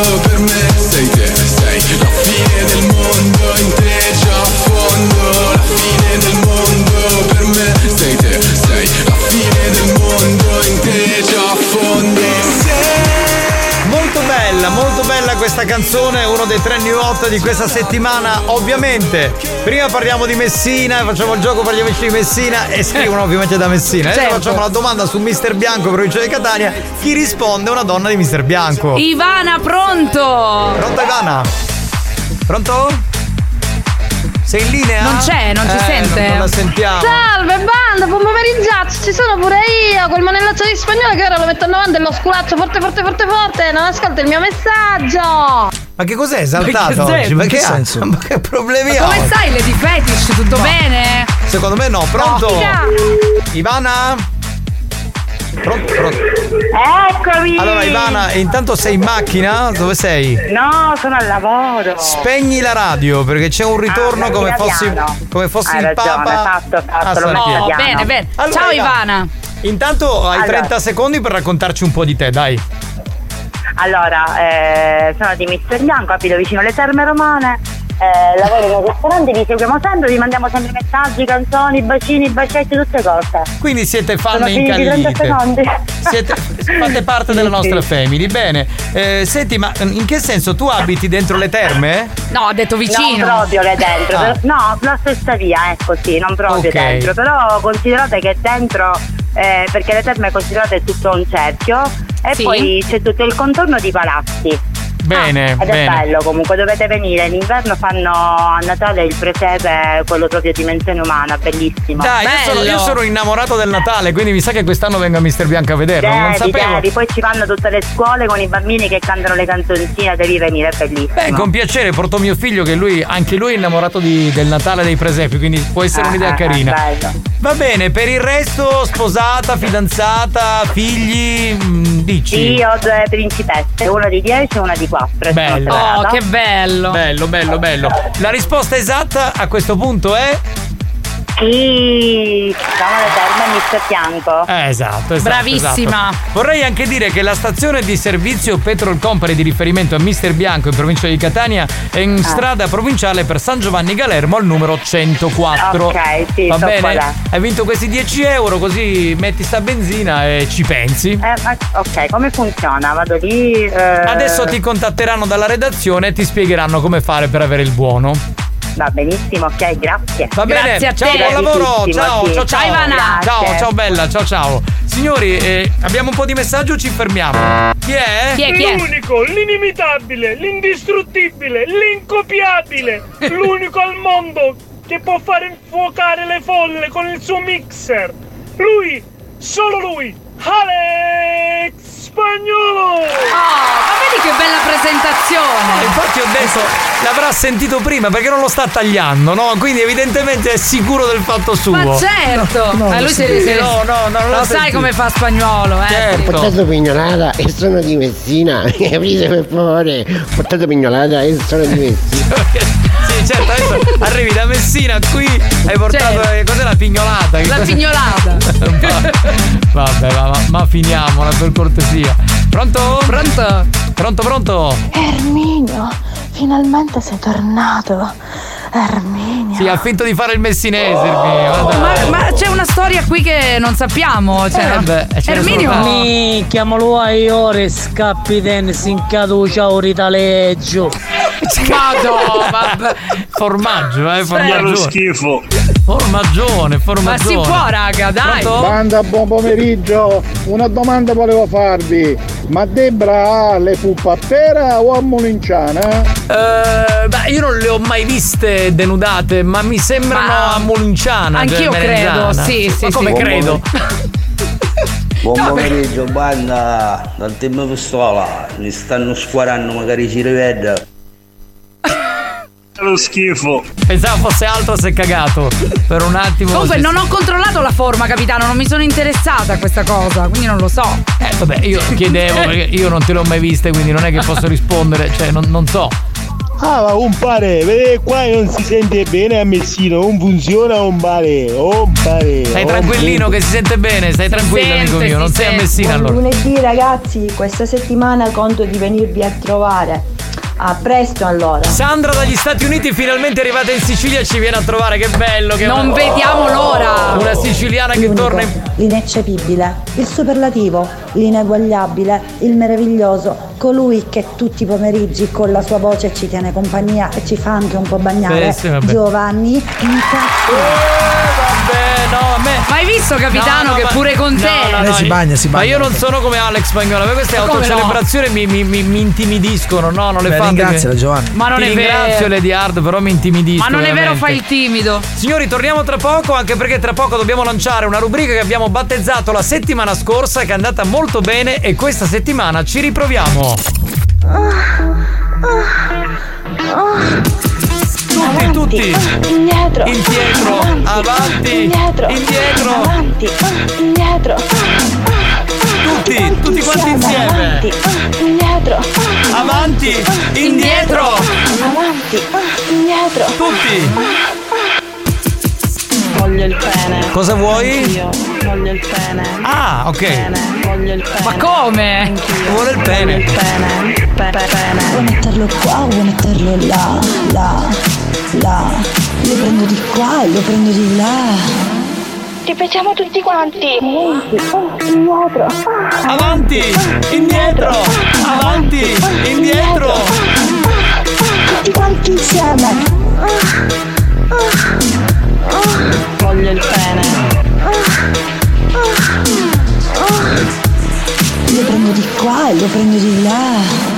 per me canzone, uno dei tre new hot di questa settimana, ovviamente. Prima parliamo di Messina, facciamo il gioco per gli amici di Messina e scrivono ovviamente da Messina. Adesso Certo. facciamo la domanda su Mister Bianco, provincia di Catania. Chi risponde è una donna di Mister Bianco. Ivana, pronto? Pronto Ivana? Pronto? Sei in linea? Non c'è, non ci Eh, sente. Non, non la sentiamo. Salve banda, buon pomeriggio, ci sono pure io, quel manellaccio di spagnolo che ora lo metto davanti e lo sculaccio forte forte forte forte, non ascolta il mio messaggio. Ma che cos'è esaltato Ma che oggi? Ma senso? che, Che ha? senso? Ma che problemi Ma ha? come stai, Lady Fetish? Tutto bene? Secondo me no, pronto? figa. Ivana? Pronto, pronto. Eccomi. Allora Ivana, intanto sei in macchina? Dove sei? No, sono al lavoro. Spegni la radio perché c'è un ritorno Ah, come fossi, come fossi Hai il ragione, Papa. fatto, fatto, a lo San metto Pietro. piano. Bene, bene. Allora, Ciao Ivana. Ivana. Intanto hai Allora. 30 secondi per raccontarci un po' di te, dai. Allora, eh, sono di Mister Bianco, abito vicino alle terme romane. Eh, lavoro in un ristorante, vi seguiamo sempre, vi mandiamo sempre messaggi, canzoni, bacini, bacetti, tutte cose. Quindi siete fan Sono finiti 30 incallite. secondi. Siete, fate parte della nostra family. Bene. Eh, senti, ma in che senso tu abiti dentro le terme? No, ha detto vicino. Non proprio le dentro, Ah. però- no, la stessa via, ecco sì, non proprio Ok. dentro, però considerate che dentro, eh, perché le terme considerate tutto un cerchio e Sì. poi c'è tutto il contorno di palazzi. Bene, Ed è bene. bello comunque, dovete venire. In inverno fanno a Natale il presepe, quello proprio dimensione umana, bellissimo. Dai, io sono, io sono innamorato del Natale, quindi mi sa che quest'anno venga Mister Bianco a vederlo. non Devi, sapevo. devi, poi ci vanno tutte le scuole con i bambini che cantano le canzoncine, devi venire, è bellissimo. Beh, con piacere porto mio figlio che lui, anche lui è innamorato di- del Natale dei presepi, quindi può essere Ah, un'idea ah, carina. ah, bello. Va bene, per il resto, sposata, fidanzata, figli, mm, dici? Sì, ho due principesse, una di 10 e una di 4. Bello. Oh, che bello. Bello, bello, bello. La risposta esatta a questo punto è? Sì, siamo alle terme Mister Bianco. Eh, esatto, esatto. Bravissima. esatto. Vorrei anche dire che la stazione di servizio Petrol Company di riferimento a Mister Bianco in provincia di Catania è in Ah. strada provinciale per San Giovanni Galermo al numero 104. Ok, sì, Va so bene? qual è. Hai vinto questi 10 euro, così metti sta benzina e ci pensi. Eh, ma- ok, come funziona? Vado lì. eh, Adesso ti contatteranno dalla redazione e ti spiegheranno come fare per avere il buono. Va benissimo, ok, grazie. Va bene, ciao, buon lavoro, ciao, ciao, ciao. Ciao, ciao bella, ciao ciao. Signori, eh, abbiamo un po' di messaggio, ci fermiamo. Chi è? L'unico, l'inimitabile, l'indistruttibile, l'incopiabile, l'unico al mondo che può fare infuocare le folle con il suo mixer. Lui, solo lui, Alex Spagnolo! ma vedi che bella presentazione! Infatti ho detto, l'avrà sentito prima perché non lo sta tagliando, no? Quindi evidentemente è sicuro del fatto suo. Ma certo! No, Eh, lui sì, se- no, no, no, non lo l'ho sai sentito. come fa spagnolo, eh? Certo. Portato pignolata e sono di Messina. Aprite per favore. Portato pignolata e sono di Messina. Certo, adesso arrivi da Messina qui, hai portato. eh, Cos'è la pignolata? La pignolata! Vabbè, ma, ma, ma finiamola per cortesia. Pronto? Pronto? Pronto, pronto? Erminio, finalmente sei tornato. Erminio. Sì, ha finto di fare il messinese, guarda. Ma, ma c'è una storia qui che non sappiamo. Cioè, Eh, beh, Erminio. Mi chiamalo a ore scappi tennis in caducia o ritaleggio. Vabbè. Formaggio, eh, formaggio. Schifo. Formagione, formagione. Ma si può, raga, dai. Pronto? Banda, buon pomeriggio. Una domanda volevo farvi. Ma Debra ha le puppe a pera o a molinciana? Eh, beh, io non le ho mai viste denudate, ma mi sembrano Ma- a Molinciana. Anch'io cioè credo, Merengiana. sì, sì, Ma come sì. credo? Buon No, pomeriggio, banda, dal team pistola, li stanno squarando, magari ci rivede. Lo schifo. Pensavo fosse altro se cagato. Per un attimo. Comunque non ho controllato la forma, capitano, non mi sono interessata a questa cosa, quindi non lo so. Eh, vabbè, io chiedevo perché io non te le ho mai viste, quindi non è che posso rispondere, cioè non, non so. Ah, ma un pare, vede qua non si sente bene a Messina, non funziona un pare, un pare. Stai tranquillino che si sente bene, stai tranquillo amico mio, non sei a Messina allora. Lunedì ragazzi, questa settimana conto di venirvi a trovare. A presto allora. Sandra dagli Stati Uniti finalmente arrivata in Sicilia ci viene a trovare, che bello che Non vediamo l'ora. Una siciliana che L'unico, torna in L'ineccepibile, il superlativo, l'ineguagliabile, il meraviglioso, colui che tutti i pomeriggi con la sua voce ci tiene compagnia e ci fa anche un po' bagnare. Sì, sì. Giovanni Nicastro. No, a me. Ma hai visto, capitano, No, no, che ma- pure con te? No, no, Lei no, si bagna, si Ma bagna. io non sono come Alex Spagnolo, per queste Ma autocelebrazioni mi, mi, mi, mi intimidiscono, no, non le Beh, fate. ringraziala, Giovanni. Ma non Ti è ringrazio vero. Lady Hard, però mi intimidiscono. Ma non è vero, veramente. fai il timido. Signori, torniamo tra poco, anche perché tra poco dobbiamo lanciare una rubrica che abbiamo battezzato la settimana scorsa, che è andata molto bene, e questa settimana ci riproviamo. Tutti, tutti. Indietro. Indietro, avanti, Indietro. indietro. Avanti. Indietro. Tutti, tutti quanti insieme. Avanti. Indietro. Avanti, indietro. Avanti. ah, Indietro. Tutti. Voglio il pene. Cosa vuoi? Io voglio il pene. Ah, ok. Pene, voglio il pene. Ma come? Vuole il pene. Voglio il pene. Pe- pe- pene. Vuoi metterlo qua o vuoi metterlo là? Là. Là. Lo prendo di qua e lo prendo di là. Ripetiamo tutti quanti. Indietro. Avanti, indietro. Avanti, indietro. Tutti quanti insieme. Voglio il pene. Lo prendo di qua e lo prendo di là.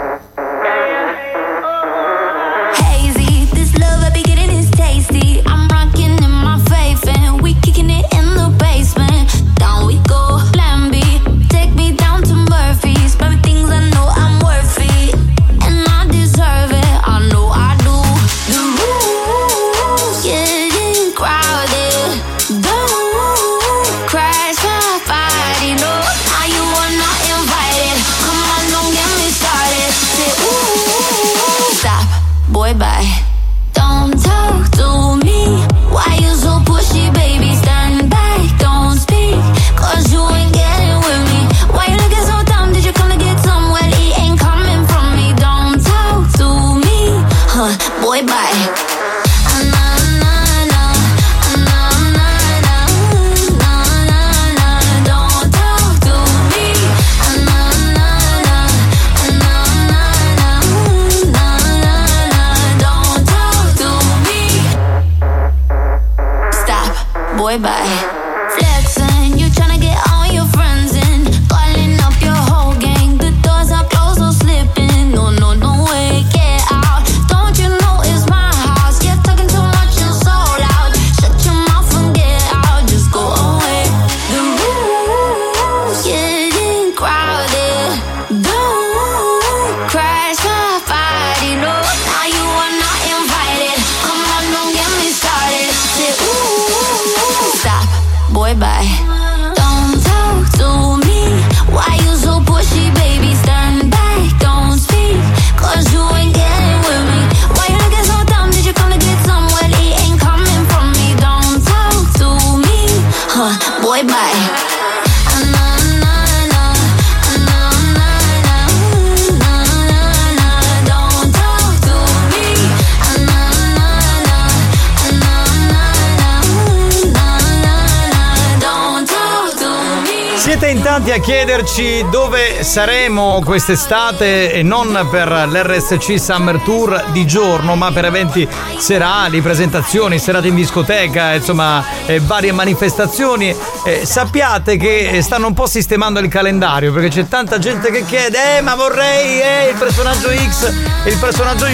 Dove saremo quest'estate e non per l'RSC Summer Tour di giorno, ma per eventi serali, presentazioni, serate in discoteca, insomma, eh, varie manifestazioni. Eh, sappiate che stanno un po' sistemando il calendario perché c'è tanta gente che chiede: Eh, ma vorrei eh, il personaggio X e il personaggio Y,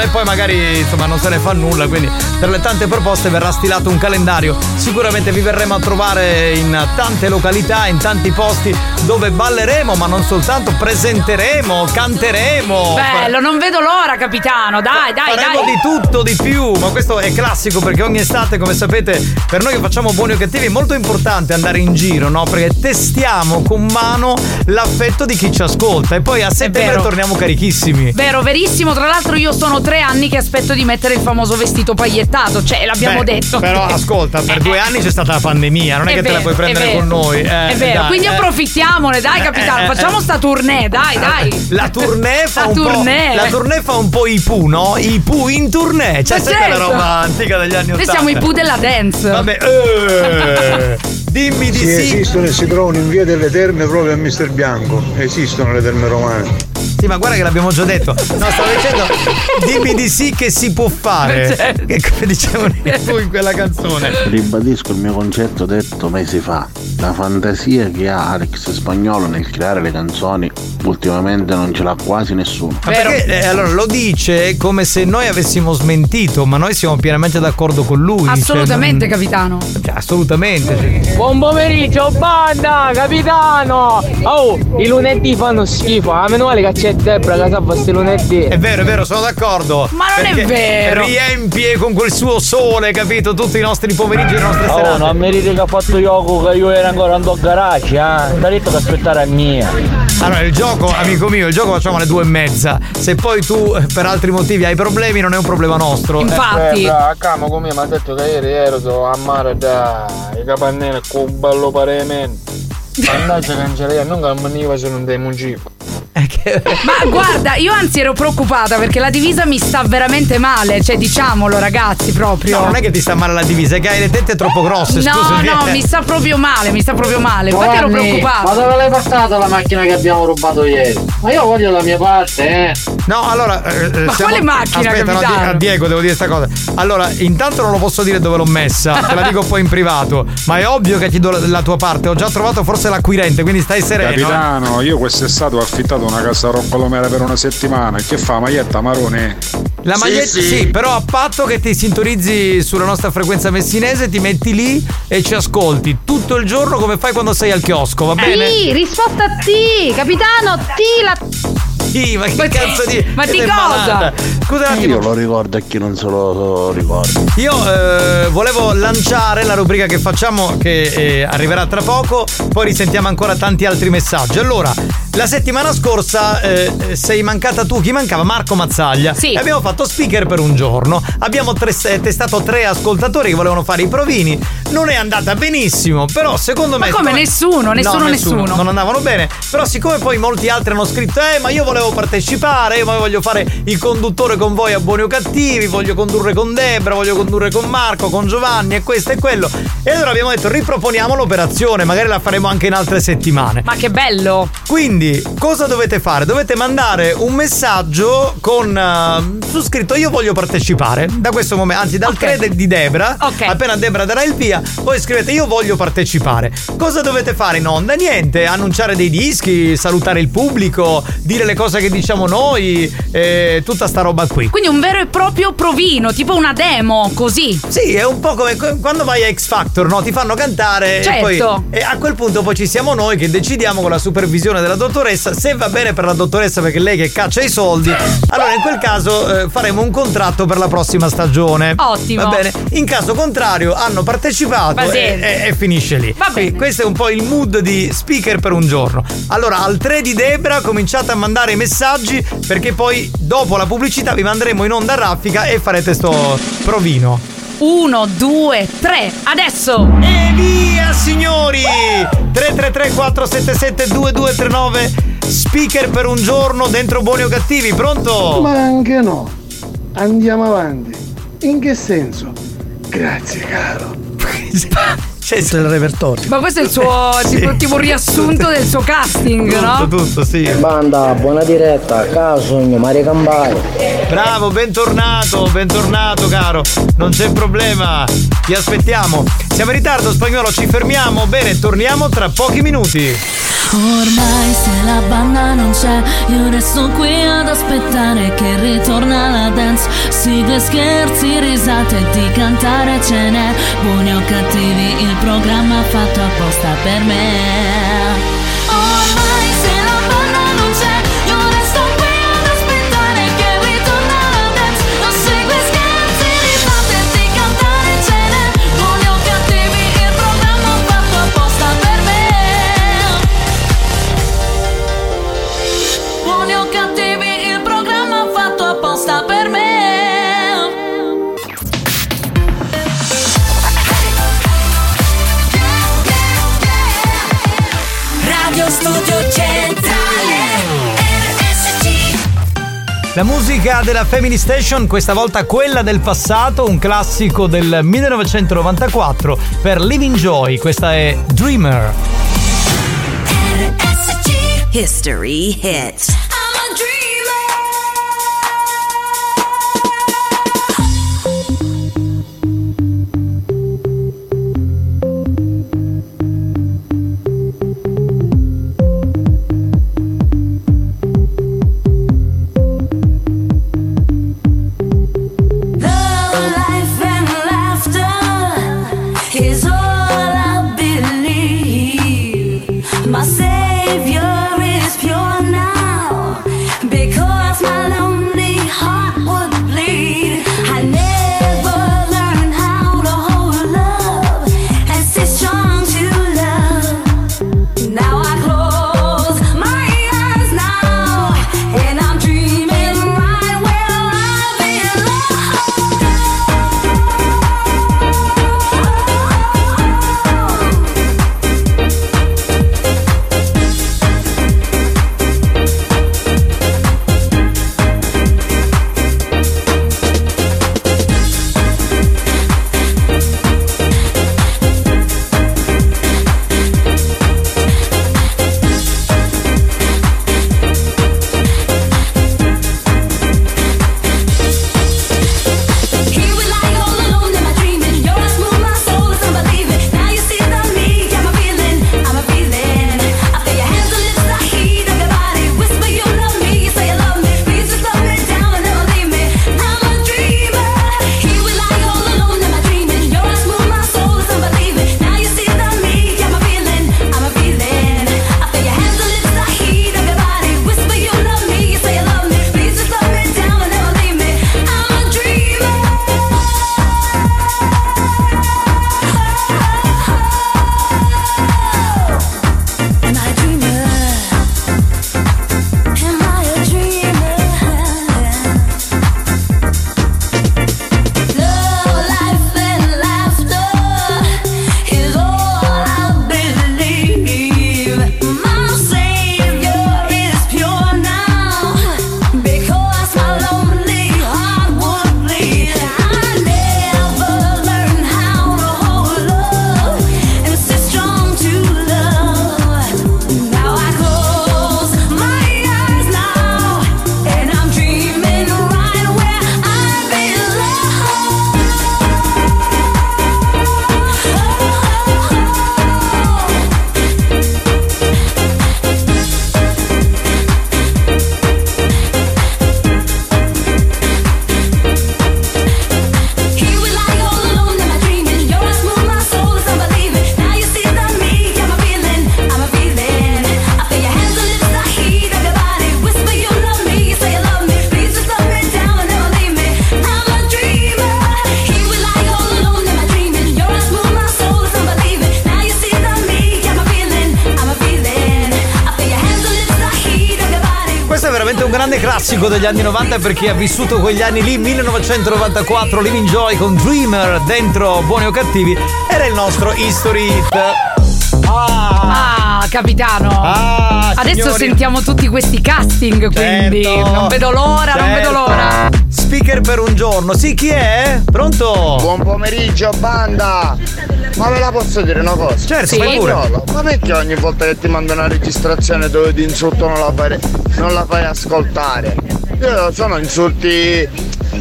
e poi magari insomma non se ne fa nulla. Quindi, per le tante proposte verrà stilato un calendario. Sicuramente vi verremo a trovare in tante località, in tanti posti dove balleremo, ma non soltanto, presenteremo, canteremo. Bello, non vedo l'ora, capitano. Dai, dai, Faremo dai. di tutto, di più, ma questo è classico perché ogni estate, come sapete, per noi che facciamo buoni o cattivi è molto importante andare in giro, no? Perché testiamo con mano l'affetto di chi ci ascolta e poi a settembre vero. torniamo carichissimi. Vero, verissimo. Tra l'altro, io sono tre anni che aspetto di mettere il famoso vestito pagliettato. Cioè, l'abbiamo Beh, detto. Però ascolta, per due anni c'è stata la pandemia, non è, È che te la vero, puoi prendere vero. con noi. eh, è vero, dai, quindi eh. approfittiamone, dai, capitano. eh, Facciamo eh. sta tournée, dai, dai. La tournée fa La un tournée. po'. La tournée fa un po' i Pooh, no? I Pooh in tournée. Cioè, quella certo. roba antica degli anni Noi 80. siamo i Pooh della dance. Vabbè, eh, dimmi di Sì, esistono e si trovano in via delle terme proprio a Mister Bianco. Esistono le terme romane. Sì, ma guarda che l'abbiamo già detto. No, stavo dicendo, dimmi di sì che si può fare. Certo. Che come dicevano in quella canzone. Ribadisco il mio concetto detto mesi fa. La fantasia che ha Alex Spagnolo nel creare le canzoni ultimamente non ce l'ha quasi nessuno. Ma perché eh, allora lo dice come se noi avessimo smentito, ma noi siamo pienamente d'accordo con lui. Assolutamente, cioè, non- capitano. cioè, assolutamente. cioè. Buon pomeriggio, banda, capitano! Oh, i lunedì fanno schifo, a meno male che c'è Debra che sa questi lunedì. È vero, è vero, sono d'accordo. Ma non è vero. Riempie con quel suo sole, capito? Tutti i nostri pomeriggi e le nostre Oh, serate. non mi dite che ha fatto Yoko che io ero ancora in garage, eh? Ti ha detto che aspettare a mia. Allora, il gioco, amico mio, il gioco facciamo alle due e mezza. Se poi tu eh, per altri motivi hai problemi, non è un problema nostro. Eh, Eh, bra, a camo come mi ha detto che ieri ero a mare da i capannini con un bello parimento. Mannaggia cancelleria, non che mi veniva se non dei mungivo. Eh, Ma guarda, io anzi ero preoccupata perché la divisa mi sta veramente male. Cioè, diciamolo, ragazzi, proprio. No, non è che ti sta male la divisa, è che hai le tette troppo grosse, No, scusami. no, mi sta proprio male, mi sta proprio male. Infatti ero preoccupata. Ma dove l'hai portata la macchina che abbiamo rubato ieri? Ma io voglio la mia parte, eh. No, allora. eh, eh, Ma quale macchina, Aspetta, no, a Diego devo dire questa cosa. Allora, intanto non lo posso dire dove l'ho messa, te la dico poi in privato. Ma è ovvio che ti do la, la tua parte. Ho già trovato forse l'acquirente, quindi stai sereno. Capitano, io quest'estate ho affittato una casa a Roccolomera per una settimana. Che fa? Maglietta marrone? La maglietta, sì, però a patto che ti sintonizzi sulla nostra frequenza messinese, ti metti lì e ci ascolti tutto il giorno come fai quando sei al chiosco, va bene? Sì, risposta T, capitano, T la Sì, ma che cazzo di. ma di cosa? Scusa un attimo. Io lo ricordo a chi non se lo ricorda. Io eh, volevo lanciare la rubrica che facciamo che eh, arriverà tra poco, poi risentiamo ancora tanti altri messaggi. Allora, la settimana scorsa eh, sei mancata tu, chi mancava? Marco Mazzaglia. Sì. E abbiamo fatto speaker per un giorno. Abbiamo tre- testato tre ascoltatori che volevano fare i provini. Non è andata benissimo, però secondo me... Ma come? Nessuno, nessuno, No, nessuno. Non andavano bene. Però siccome poi molti altri hanno scritto, eh, ma io volevo partecipare, io voglio fare il conduttore con voi a Buoni o Cattivi, voglio condurre con Debra, voglio condurre con Marco, con Giovanni e questo e quello. E allora abbiamo detto, riproponiamo l'operazione, magari la faremo anche in altre settimane. Ma che bello! Quindi, cosa dovete fare? Dovete mandare un messaggio con eh, su scritto io voglio partecipare. Da questo momento, anzi dal 3 de- di Debra, appena Debra darà il via, voi scrivete io voglio partecipare. Cosa dovete fare in onda? Niente, annunciare dei dischi, salutare il pubblico, dire le cose che diciamo noi, eh, tutta sta roba qui. Quindi un vero e proprio provino, tipo una demo, così. Sì, è un po' come co- quando vai a X Factor, no? Ti fanno cantare e poi Certo. e a quel punto poi ci siamo noi che decidiamo con la supervisione della dottoressa se va bene per la dottoressa perché lei che caccia i soldi. Allora in quel caso eh, faremo un contratto per la prossima stagione. Ottimo. Va bene? In caso contrario hanno partecipato e, e- e finisce lì. Va bene. questo è un po' il mood di speaker per un giorno. Allora al 3 di Debra cominciate a mandare i messaggi perché poi dopo la pubblicità vi manderemo in onda raffica e farete sto provino. Uno, due, tre, adesso! E via signori! 333 477 2239 Speaker per un giorno dentro buoni o cattivi, pronto? Ma anche no. Andiamo avanti. In che senso? Grazie, caro. C'è il repertorio. Ma questo è il suo tipo, tipo riassunto del suo casting, no? tutto, sì. Banda, buona diretta, caso, mio Mario Campari. Bravo, bentornato, bentornato caro. Non c'è problema. Ti aspettiamo. Siamo in ritardo, spagnolo, ci fermiamo. Bene, torniamo tra pochi minuti. Ormai se la banda non c'è, io resto qui ad aspettare che ritorna la dance. Sigle, scherzi, risate di cantare ce n'è. Buoni o cattivi, il programma fatto apposta per me. Studio Centrale RSC La musica della Family Station, questa volta quella del passato, un classico del 1994 per Living Joy, questa è Dreamer. History hits. Degli anni 90 per chi ha vissuto quegli anni lì, 1994, Living Joy con Dreamer dentro Buoni o Cattivi, era il nostro History Hit. Ah, capitano. Ah, Adesso signori. sentiamo tutti questi casting, quindi Certo. non vedo l'ora, non vedo Certo. l'ora. Speaker per un giorno, sì, chi è? Pronto? Buon pomeriggio, banda! Ma ve la posso dire una cosa? Certo, Sì. fai pure. Ma perché ogni volta che ti mando una registrazione dove ti insulto non la fai, non la fai ascoltare? Io sono insulti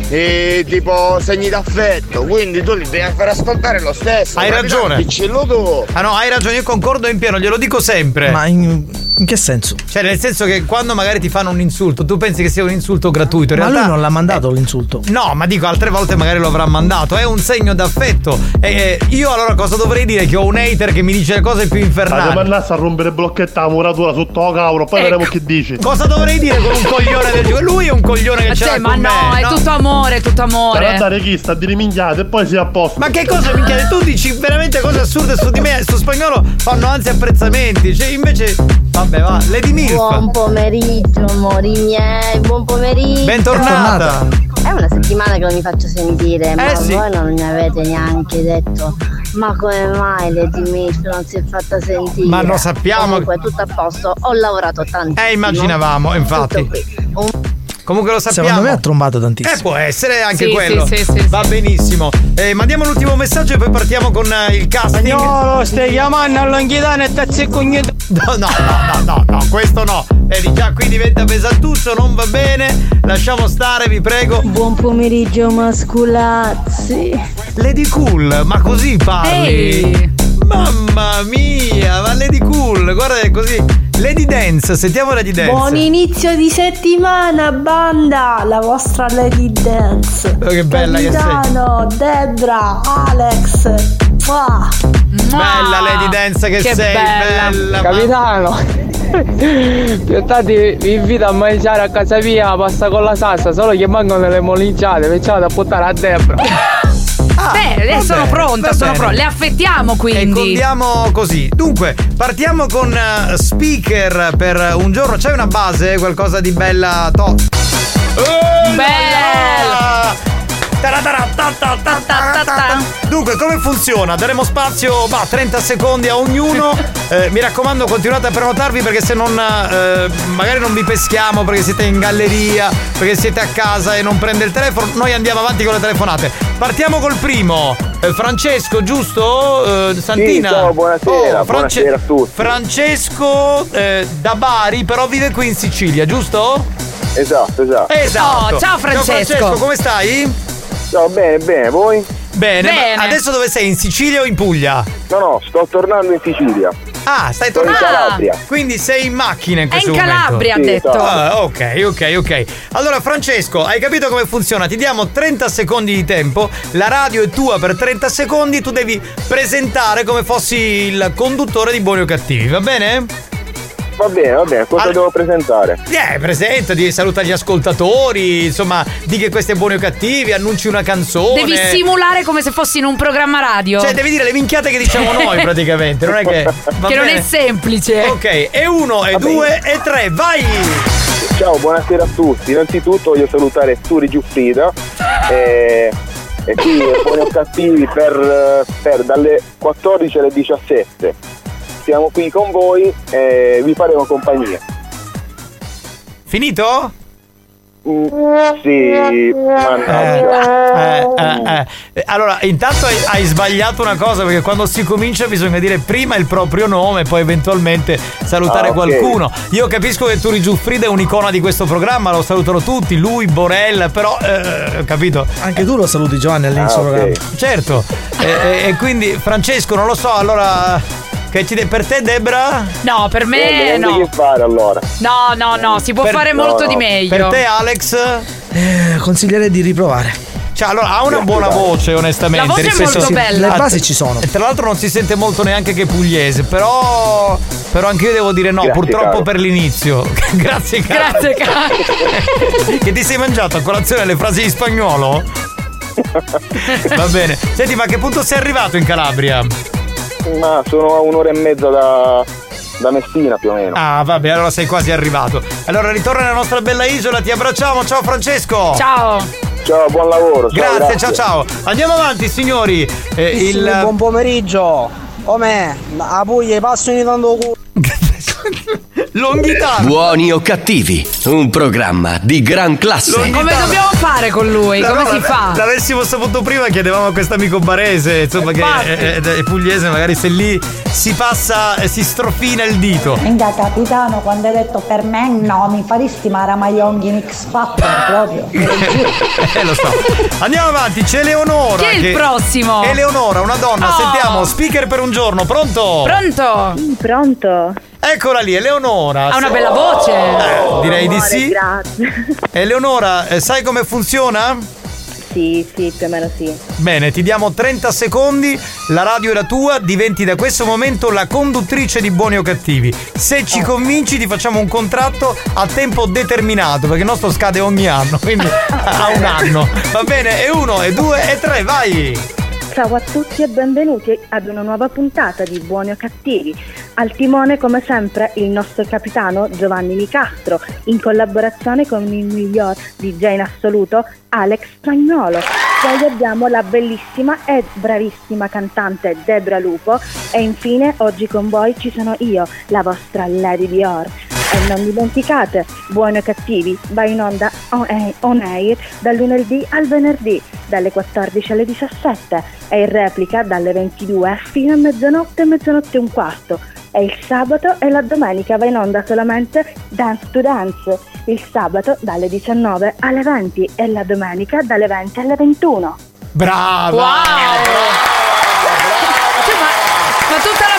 eh, tipo segni d'affetto, quindi tu li devi far ascoltare lo stesso. Hai ragione. Diccelo tu. Ah no, hai ragione, io concordo in pieno, glielo dico sempre. Ma in, in che senso? Cioè, nel senso che quando magari ti fanno un insulto, tu pensi che sia un insulto gratuito. In Ma realtà. lui non l'ha mandato l'insulto. No, ma dico, altre volte magari lo avrà mandato. È un segno d'affetto. E eh, io allora cosa dovrei dire? Che ho un hater che mi dice le cose più infernali. mandasse a rompere blocchetta la muratura sotto la cavolo, poi Ecco. vedremo che dici. Cosa dovrei dire con un coglione del gioco? Lui è un coglione che ce Cioè, l'ha ma con no, me, è tutto amore, è tutto amore. Guardate chi sta a dire minchiate e poi si è a posto. Ma che cosa minchia? Tu dici veramente cose assurde su di me, su spagnolo fanno anzi apprezzamenti. Cioè, invece. Vabbè, va, Lady Milf. Buon pomeriggio, amori miei, buon pomeriggio. Bentornata. È una settimana che non mi faccio sentire, ma Eh, sì. voi non mi avete neanche detto. Ma come mai Lady Milf non si è fatta sentire? Ma lo sappiamo. Comunque tutto a posto, ho lavorato tantissimo. Eh, immaginavamo, infatti. Tutto qui. Un- Comunque lo sappiamo. Secondo me ha trombato tantissimo. Eh, può essere anche Sì, quello. sì, sì, sì, Va benissimo. Eh, mandiamo l'ultimo messaggio e poi partiamo con eh, il casting. Spagnolo, stai chiamando all'anghitano e tazzi cognato. No, no, no, no, no, no, questo no. Vedi, già qui diventa pesantuccio, non va bene. Lasciamo stare, vi prego. Buon pomeriggio masculazzi. Lady Cool, ma così parli? Ehi. Mamma mia, ma Lady Cool, guarda che così. Lady Dance, sentiamo Lady Dance. Buon inizio di settimana, banda! La vostra Lady Dance. Oh, che bella che sei. Capitano, Debra, Alex. Mua. Bella Lady Dance che, Che sei, bella. bella. Capitano. Piattati vi invito a mangiare a casa mia la pasta con la salsa, solo che mancano le molicciate, perciò da buttare a Debra. Beh, va eh, sono bene, pronta, sono bene. pronta. Le affettiamo E quindi. condiamo così. Dunque, partiamo con eh, speaker per un giorno. C'è una base, qualcosa di bella to. Bella. Dunque, come funziona? Daremo spazio, bah, 30 secondi a ognuno. Eh, mi raccomando, continuate a prenotarvi perché se non eh, magari non vi peschiamo perché siete in galleria, perché siete a casa e non prende il telefono, noi andiamo avanti con le telefonate. Partiamo col primo. Eh, Francesco, giusto? Eh, Santina. Sì, ciao, buonasera, Oh, buonasera a tutti. Francesco eh, da Bari, però vive qui in Sicilia, giusto? Esatto, esatto. Esatto. Oh, ciao, Francesco. Francesco, come stai? Ciao, bene, bene, voi? Bene, Bene. ma adesso dove sei? In Sicilia o in Puglia? No, no, sto tornando in Sicilia. Ah, stai Sono in tornando. Calabria. Quindi sei in macchina in È questo in momento. Calabria, ha Sì, detto. esatto. Ah, ok, ok, ok. Allora, Francesco, hai capito come funziona? Ti diamo 30 secondi di tempo, la radio è tua per 30 secondi, tu devi presentare come fossi il conduttore di Buoni o Cattivi, va bene? Va bene, va bene, cosa Al- devo presentare? Eh, presentati, saluta gli ascoltatori, insomma, di che questo è Buoni o Cattivi, annunci una canzone. Devi simulare come se fossi in un programma radio. Cioè, devi dire le minchiate che diciamo noi praticamente, non è che... va che non bene? è semplice. Ok, e uno, e Va bene. due, e tre, vai! Ciao, buonasera a tutti. Innanzitutto voglio salutare Turi Giuffrida e, e qui buoni o cattivi per, per dalle 14 alle 17. Siamo qui con voi e vi faremo compagnia. Finito? Mm, sì, mannaggia. Eh, eh, eh. Eh, Allora, intanto hai, hai sbagliato una cosa perché quando si comincia bisogna dire prima il proprio nome, poi eventualmente salutare Ah, ok. qualcuno. Io capisco che Turi Giuffrida è un'icona di questo programma, lo salutano tutti, lui, Borella, però, eh, capito? Anche tu lo saluti Giovanni all'inizio Ah, ok. programma. Certo. E, e- e quindi, Francesco, non lo so, allora. Che ci de- per te, Debra? No, per me niente no. che fare allora. No, no, no, si può Per- fare no, molto no. di meglio. Per te, Alex? Eh, consiglierei di riprovare. Cioè, allora, ha una buona voce, onestamente. La voce è molto senso- bella. Le basi ci sono. E tra l'altro non si sente molto neanche che pugliese, però. Però anche io devo dire no, Grazie, purtroppo caro. per l'inizio. Grazie, caro. Grazie, caro. che ti sei mangiato a colazione le frasi in spagnolo? Va bene. Senti, ma a che punto sei arrivato in Calabria? Ma sono a un'ora e mezza da, da Messina più o meno. Ah, vabbè, allora sei quasi arrivato. Allora ritorna nella nostra bella isola, ti abbracciamo. Ciao Francesco. Ciao. Ciao, buon lavoro. ciao, Grazie, ciao ciao. Andiamo avanti, signori. Eh, il Buon pomeriggio. Come? A Puglia passo ogni tanto culo. Longhità. Buoni o cattivi, un programma di gran classe. Come dobbiamo fare con lui? No, Come no, si la- fa? L'avessimo saputo prima, chiedevamo a questo amico barese, insomma, che è, è- è pugliese, magari se lì si passa, eh, si strofina il dito. Venga capitano, quando hai detto per me no, mi faresti Maramaionghi in X Factor proprio. eh, lo so. Andiamo avanti, c'è Eleonora. Chi è il prossimo? Eleonora, una donna, Oh. sentiamo, speaker per un giorno, pronto? Pronto? Pronto? Eccola lì, Eleonora. Ha una bella voce. Eh, direi di Amore, sì. Grazie. Eleonora, eh, sai come funziona? Sì, sì, più o meno sì. Bene, ti diamo 30 secondi, la radio è la tua, diventi da questo momento la conduttrice di buoni o cattivi. Se ci convinci ti facciamo un contratto a tempo determinato, perché il nostro scade ogni anno, quindi a un anno. Va bene? E uno, e due, e tre, vai! Ciao a tutti e benvenuti ad una nuova puntata di Buoni o Cattivi. Al timone, come sempre, il nostro capitano Giovanni Nicastro, in collaborazione con il miglior DJ in assoluto, Alex Spagnolo. Poi abbiamo la bellissima e bravissima cantante Debra Lupo e infine oggi con voi ci sono io, la vostra Lady Dior. E non dimenticate, buoni o cattivi, va in onda on air, on air dal lunedì al venerdì, dalle 14 alle 17 e in replica dalle 22 fino a mezzanotte e mezzanotte e un quarto. E il sabato e la domenica va in onda solamente Dance to Dance, il sabato dalle 19 alle 20 e la domenica dalle 20 alle 21. Brava! Cioè, ma, ma tutta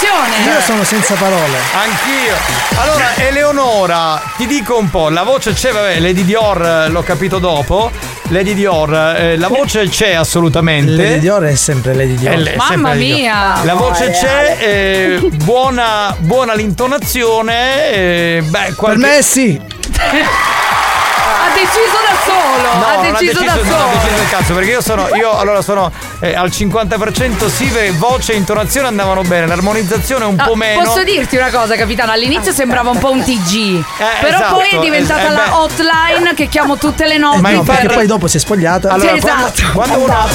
programmazione. Io sono senza parole. Anch'io. Allora, Eleonora, ti dico un po', la voce c'è, vabbè, Lady Dior eh, l'ho capito dopo. Lady Dior, eh, la voce c'è assolutamente. Lady Dior è sempre Lady Dior. È le- Mamma Lady Dior. mia. La voce c'è, eh, buona, buona l'intonazione. eh, beh, qualche... Per me sì. Ha deciso da solo. No, ha non deciso da non ha solo. deciso il cazzo perché io sono io allora sono eh, al 50% sì ve- voce e intonazione andavano bene l'armonizzazione un Ah, po' meno Posso dirti una cosa, capitano? All'inizio sembrava un po' un TG. però esatto, poi è diventata eh, eh, la beh. hotline che chiamo tutte le notti. Ma no, per- perché poi dopo si è spogliata. Allora, Sì, quando, esatto. quando uno,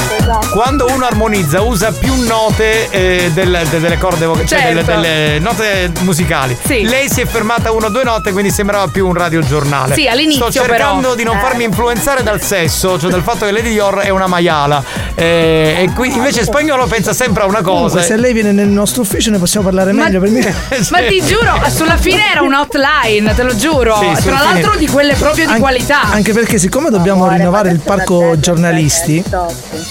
quando uno armonizza usa più note eh, del- de- delle corde vocali, cioè delle, Certo. delle note musicali. Lei si è fermata una o due note, quindi sembrava più un radiogiornale. Sì, all'inizio Sto cercando però. di non Eh. farmi influenzare dal sesso, cioè dal fatto che Lady Dior è una maiala. Eh, e qui invece spagnolo pensa sempre a una cosa. Comunque, se lei viene nel nostro ufficio ne possiamo parlare Ma- meglio per me. Ma ti giuro, sulla fine era un hotline, te lo giuro. Sì, Tra fine- l'altro di quelle proprio di An- qualità. Anche perché siccome dobbiamo rinnovare il parco giornalisti.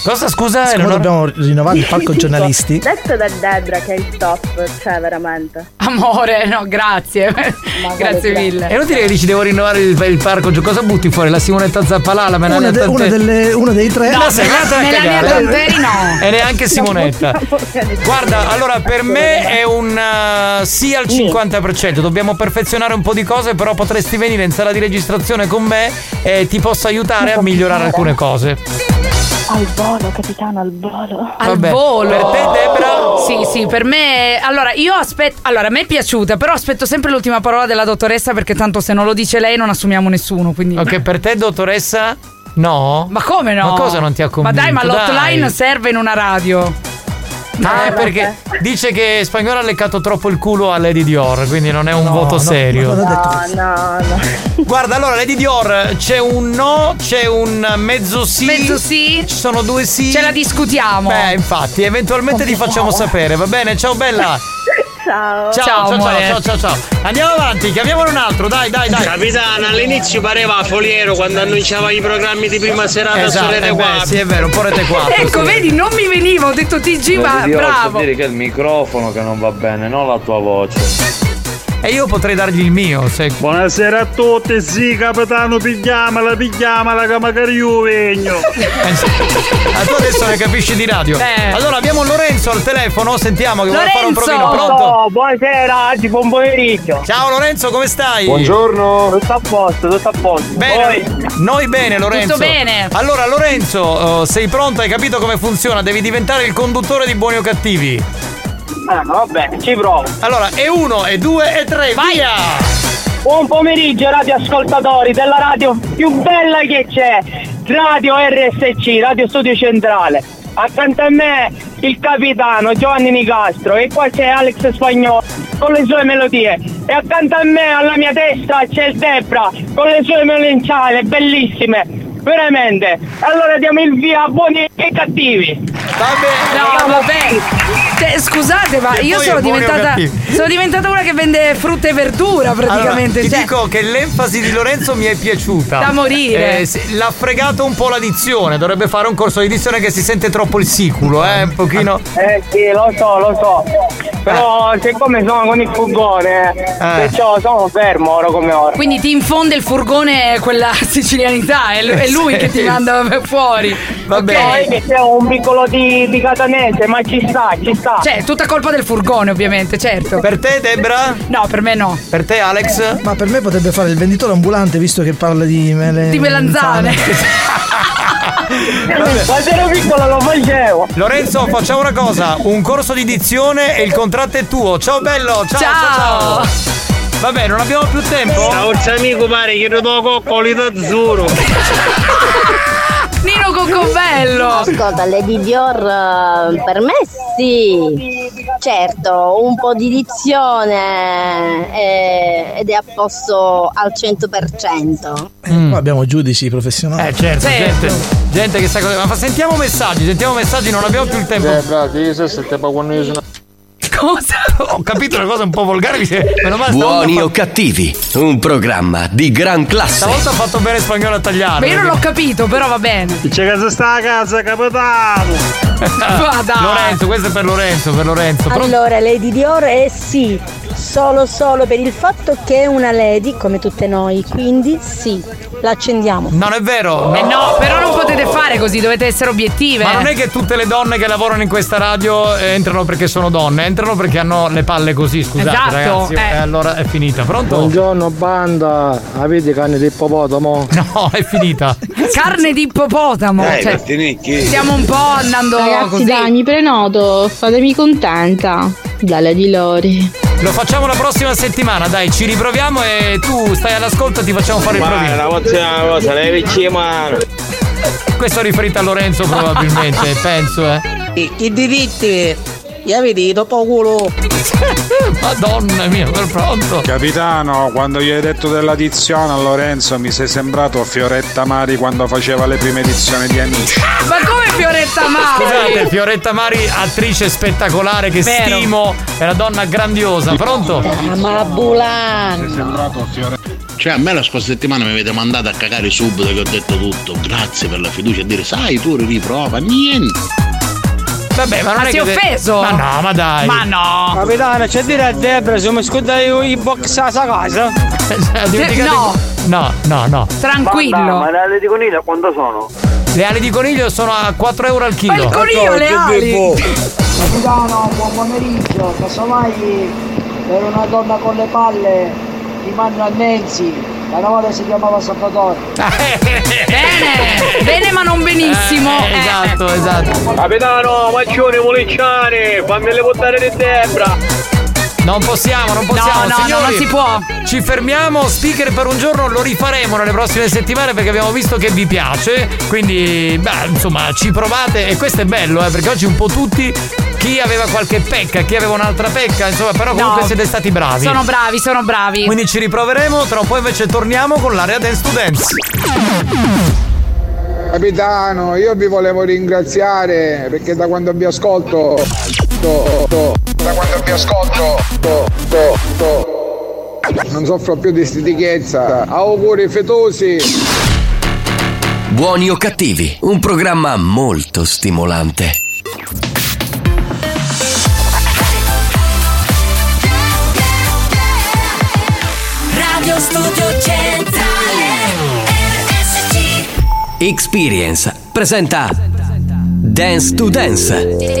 Cosa scusa? Siccome dobbiamo rinnovare il parco giornalisti. Detto da Debra che è il top, cioè veramente. Amore, no, grazie. grazie mille. È inutile che dici devo rinnovare il, il parco. Cioè, Cosa butti fuori? La Simonetta Zappalà, la Melania Una, de- una delle- uno dei tre. No, sei andata a Melania cagare. Tanteri no. E neanche Simonetta. Guarda, allora per me è un uh, sì al 50%. Dobbiamo perfezionare un po' di cose, però potresti venire in sala di registrazione con me e ti posso aiutare a migliorare alcune cose. Al volo, capitano, al volo. Al Vabbè, volo. per te, Debra? Sì, sì, per me. Allora, io aspetto. Allora, a me è piaciuta, però aspetto sempre l'ultima parola della dottoressa perché tanto se non lo dice lei non assumiamo nessuno. Quindi. Ok, per te, dottoressa? No? Ma come no? Ma cosa non ti ha Ma convinto? dai, ma l'hotline Dai. serve in una radio. Ah, è perché dice che Spagnolo ha leccato troppo il culo a Lady Dior, quindi non è un voto serio. No, no, no. Guarda, allora Lady Dior c'è un no, c'è un mezzo sì. Mezzo sì. Ci sono due sì. Ce la discutiamo. Beh, infatti, eventualmente ti facciamo sapere, va bene? Ciao bella. Ciao. Ciao, ciao, ciao, ciao, ciao. Andiamo avanti, chiamiamone un altro, dai, dai, dai. Capitano, all'inizio pareva foliero quando annunciava i programmi di prima serata Esatto, su Rete eh beh, 4. sì, è vero, un po' Rete 4. Ecco, sì. vedi, non mi veniva, ho detto TG, ma bravo. Posso dire che è il microfono che non va bene, non la tua voce. E io potrei dargli il mio, se. Buonasera a tutti, sì capitano, pigliamala, pigliamala che magari io vegno. Ah, tu adesso ne capisci di radio. Eh. Allora abbiamo Lorenzo al telefono, sentiamo che vuole fare un Lorenzo! provino. Pronto? Oh, buonasera, oggi buon pomeriggio. Ciao Lorenzo, come stai? Buongiorno. Tutto a posto, tutto a posto. Bene, noi bene Lorenzo. Tutto bene. Allora Lorenzo, eh, sei pronto? Hai capito come funziona? Devi diventare il conduttore di buoni o cattivi. Ah, va bene, ci provo. Allora, e uno, e due, e tre, via! Buon pomeriggio radioascoltatori della radio più bella che c'è, Radio RSC, Radio Studio Centrale. Accanto a me il capitano Giovanni Nicastro e qua c'è Alex Spagnolo con le sue melodie e accanto a me alla mia destra c'è il Debra con le sue melonciale bellissime, veramente. Allora diamo il via a buoni e cattivi. No, vabbè. Cioè, scusate, ma io poi sono diventata. Sono diventata una che vende frutta e verdura praticamente. Allora, ti cioè, dico che l'enfasi di Lorenzo mi è piaciuta. Da morire. Eh, sì, l'ha fregato un po' la dizione. Dovrebbe fare un corso di dizione che si sente troppo il siculo, eh? Un pochino. Eh sì, lo so, lo so. Però siccome sono con il furgone, Eh. perciò sono fermo ora come ora. Quindi ti infonde il furgone quella sicilianità, è, lui Sì. che ti manda fuori. Vabbè. Ok? che c'è un piccolo di, di catanese, ma ci sta, ci sta. Cioè, tutta colpa del furgone, ovviamente, certo. Per te, Debra? No, per me no. Per te, Alex? Ma per me potrebbe fare il venditore ambulante visto che parla di mele... Di melanzane. Quando ero piccolo lo facevo. Lorenzo, facciamo una cosa: un corso di dizione e il contratto è tuo. Ciao bello, ciao ciao. ciao. Vabbè, non abbiamo più tempo. Ciao amico pare che do coccoli d'azzurro. Nino Coccobello. Ascolta, Lady Dior eh, per me sì. Certo, un po' di dizione eh, ed è a posto al 100%. Eh, Qua abbiamo giudici professionali. Eh certo, gente, gente che sa cosa. Ma fa- sentiamo messaggi, sentiamo messaggi, non abbiamo più il tempo. Eh, bravo, se se te quando io sono Cosa? Ho capito una cosa un po' volgare, mi si- meno male stavolta Buoni fa- o cattivi, un programma di gran classe. Stavolta ha fatto bene spagnolo a tagliare. Ma io non l'ho capito, però va bene. C'è casa sta a casa, capitano. Vada. Lorenzo, questo è per Lorenzo, per Lorenzo. Pronto? Allora, Lady Dior è sì, solo solo per il fatto che è una lady come tutte noi, quindi sì, l'accendiamo. Non è vero. Eh no, però non potete fare così, dovete essere obiettive. Ma non è che tutte le donne che lavorano in questa radio eh, entrano perché sono donne, entrano perché hanno le palle così, scusate Esatto, ragazzi. eh. E allora è finita. Pronto? Buongiorno banda, avete carne di ippopotamo? No, è finita. Carne di ippopotamo. Dai, cioè, Martinicchi. stiamo un po' andando Ragazzi, così. dai, mi prenoto, fatemi contenta. Dalla di Lori. Lo facciamo la prossima settimana, dai, ci riproviamo e tu stai all'ascolto e ti facciamo fare il provino. la prossima cosa, lei vicino mano. Questo è riferito a Lorenzo probabilmente, penso, eh. I diritti, gli avete dopo culo. Madonna mia, per pronto. Capitano, quando gli hai detto della dizione a Lorenzo mi sei sembrato Fioretta Mari quando faceva le prime edizioni di Amici. Ma come Fioretta Mari? Scusate, Fioretta Mari, attrice spettacolare che Vero. stimo, è una donna grandiosa, pronto? Ma Bulan! sembrato Fioretta. Cioè, a me la scorsa settimana mi avete mandato a cagare subito che ho detto tutto. Grazie per la fiducia e dire, sai, tu riprova. Niente. Vabbè, ma non Ma è si è che- offeso? Ma no, ma dai. Ma no. Capitano, c'è dire a Debra se mi scuda i box a sa casa. Dimenticate- no. No, no, no. Tranquillo. ma le ali di coniglio quando sono? Le ali di coniglio sono a 4 euro al chilo. Ma il coniglio le ali. Capitano, buon pomeriggio. Casomai per una donna con le palle mando a Nancy. La volta si chiamava Salvatore. Bene, bene ma non benissimo. Eh, esatto, esatto. Capitano, maccione, molicciane, fammi le buttare di Debra. Non possiamo, non possiamo. No, no, no, Signori, non si può. Ci fermiamo, speaker per un giorno, lo rifaremo nelle prossime settimane perché abbiamo visto che vi piace. Quindi, beh, insomma, ci provate e questo è bello, eh, perché oggi un po' tutti chi aveva qualche pecca, chi aveva un'altra pecca, insomma, però comunque No. siete stati bravi. Sono bravi, sono bravi. Quindi ci riproveremo, tra un po' invece torniamo con l'area Dance to Dance. Capitano, io vi volevo ringraziare perché da quando vi ascolto. To- to- da quando vi ascolto. to- to- to- non soffro più di stitichezza. Auguri fetosi. Buoni o cattivi, un programma molto stimolante. Radio Studio Centrale RSC Experience presenta Dance to Dance.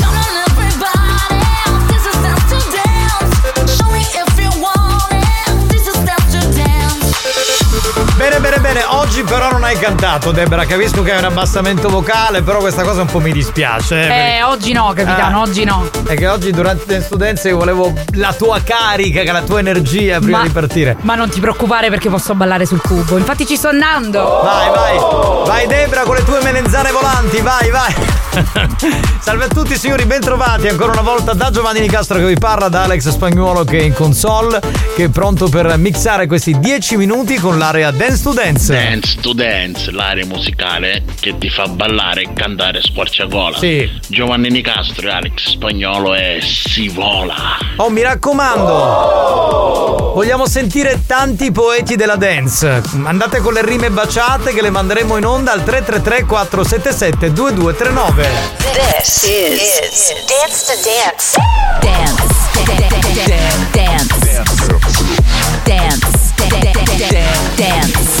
Oggi però non hai cantato, Debra. Capisco che hai un abbassamento vocale, però questa cosa un po' mi dispiace. Eh, oggi no, capitano, Ah. oggi no. È che oggi durante le studenze io volevo la tua carica, la tua energia prima Ma- di partire. Ma non ti preoccupare perché posso ballare sul cubo. Infatti ci sto andando. Vai, vai. Vai Debra con le tue melenzane volanti, vai, vai. Salve a tutti signori, bentrovati ancora una volta da Giovanni Nicastro che vi parla, da Alex Spagnuolo che è in console, che è pronto per mixare questi 10 minuti con l'area Dance to Dance. Dance to Dance, l'area musicale che ti fa ballare e cantare a squarciagola. Sì. Giovanni Nicastro e Alex Spagnolo e si vola. Oh, mi raccomando! Vogliamo sentire tanti poeti della dance. Andate con le rime baciate che le manderemo in onda al 333 477 2239. This is, Dance to Dance. Dance. Dance. Dance. Dance. Dance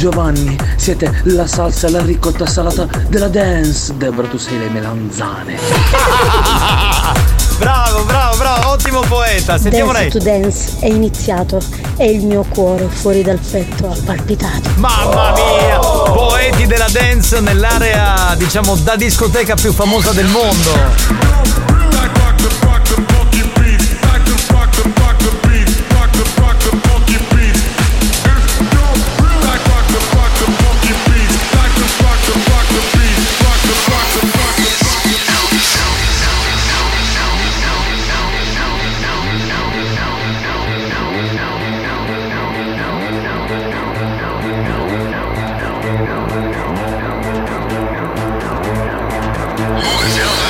Giovanni, siete la salsa e la ricotta salata della dance. Debra, tu sei le melanzane. Bravo, bravo, bravo, ottimo poeta. Sentiamo Dance lei. to Dance è iniziato e il mio cuore fuori dal petto ha palpitato. Mamma mia! Poeti della dance nell'area, diciamo, da discoteca più famosa del mondo. Zelda.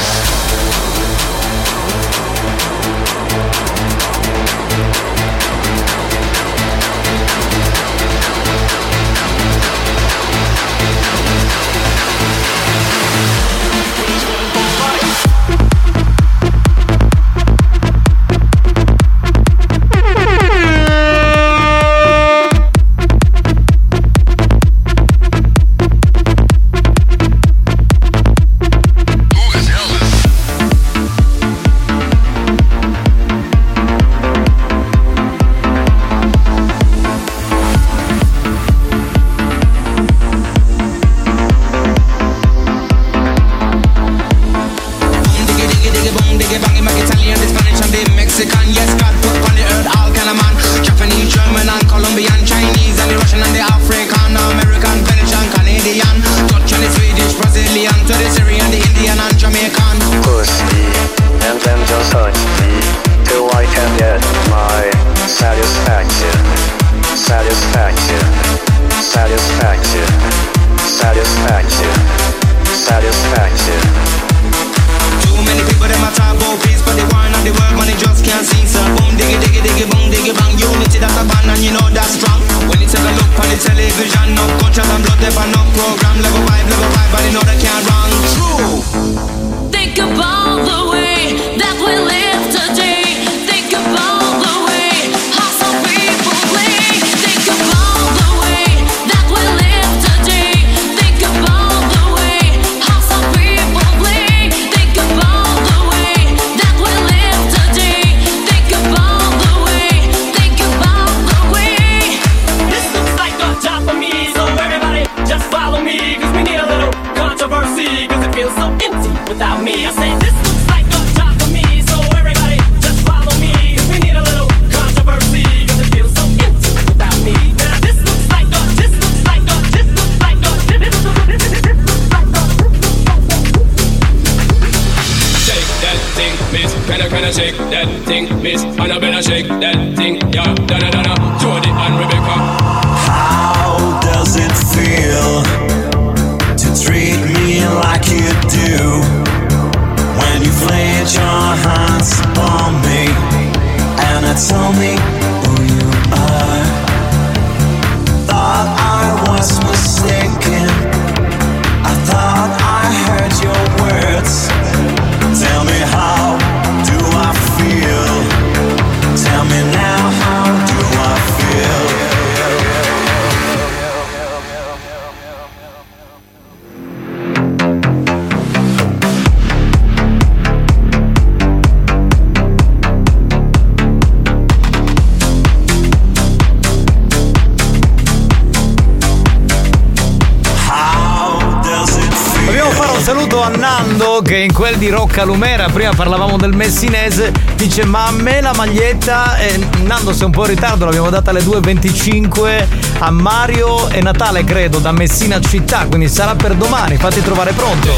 fosse un po' in ritardo, l'abbiamo data alle 2.25 a Mario e Natale, credo, da Messina città, quindi sarà per domani, fatti trovare pronto.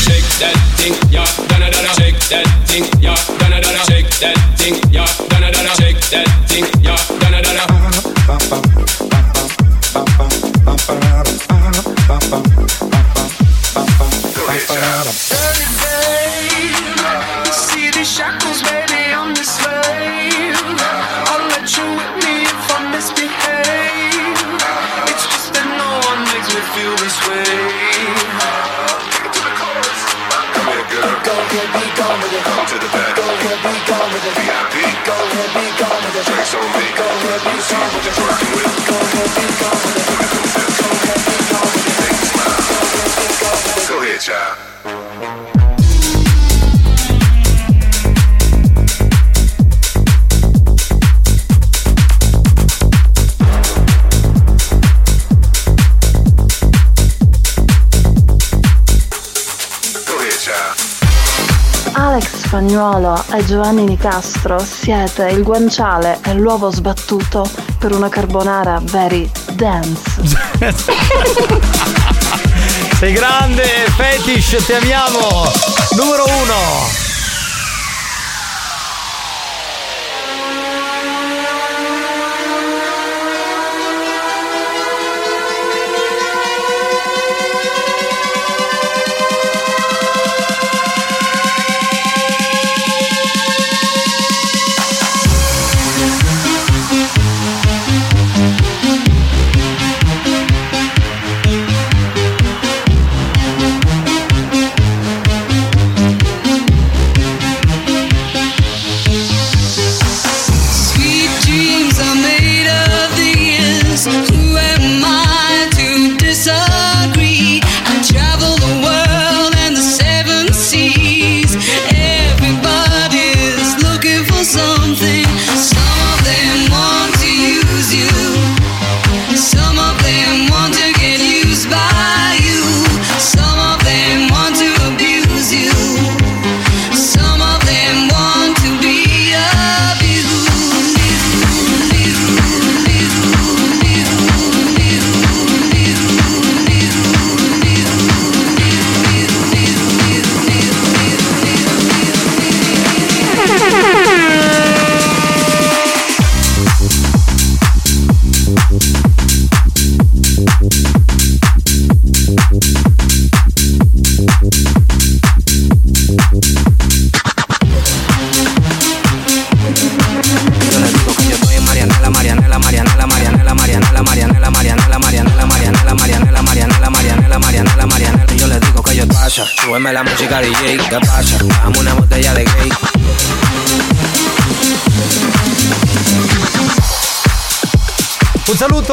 Shake that thing, yeah, da da da. Shake that thing, yeah, da da da. Shake that thing, yeah. funk. Cioè. Grecia. Cioè? Alex Spagnuolo e Giovanni Nicastro siete il guanciale e l'uovo sbattuto per una carbonara very dance. Sei grande, Fetish, ti amiamo! Numero uno!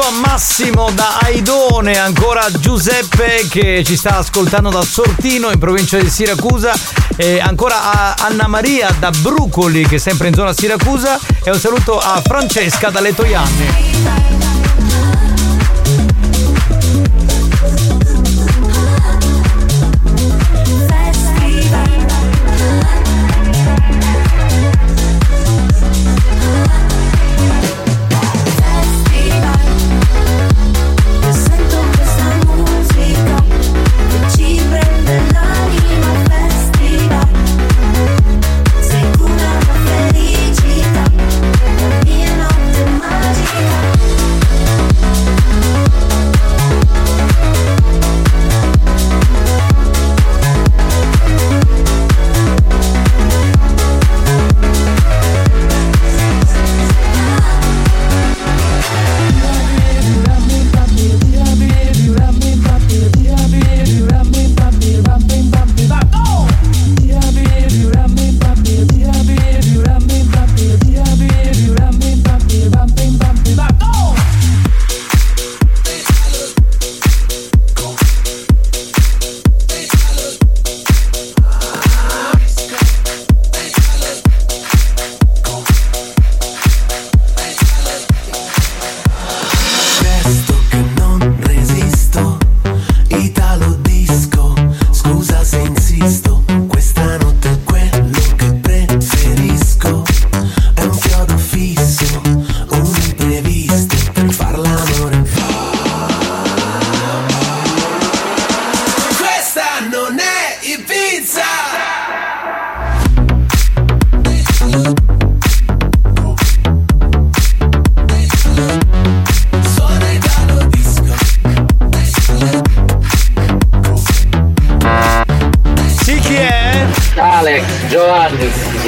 a Massimo da Aidone, ancora Giuseppe che ci sta ascoltando da Sortino in provincia di Siracusa e ancora a Anna Maria da Brucoli che è sempre in zona Siracusa e un saluto a Francesca da Letoianni.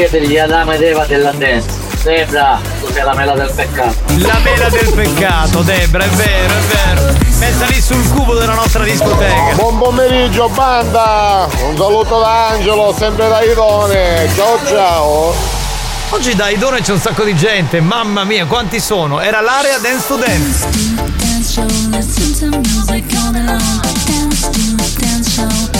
Chiedergli Adamo ed Eva della dance. Debra, tu sei la mela del peccato. La mela del peccato, Debra, è vero, è vero. Messa lì sul cubo della nostra discoteca. Buon pomeriggio banda! Un saluto da Angelo, sempre da Idone. Ciao ciao! Oggi da Idone c'è un sacco di gente, mamma mia, quanti sono? Era l'area Dance to Dance. Dance to day long. Dance to dance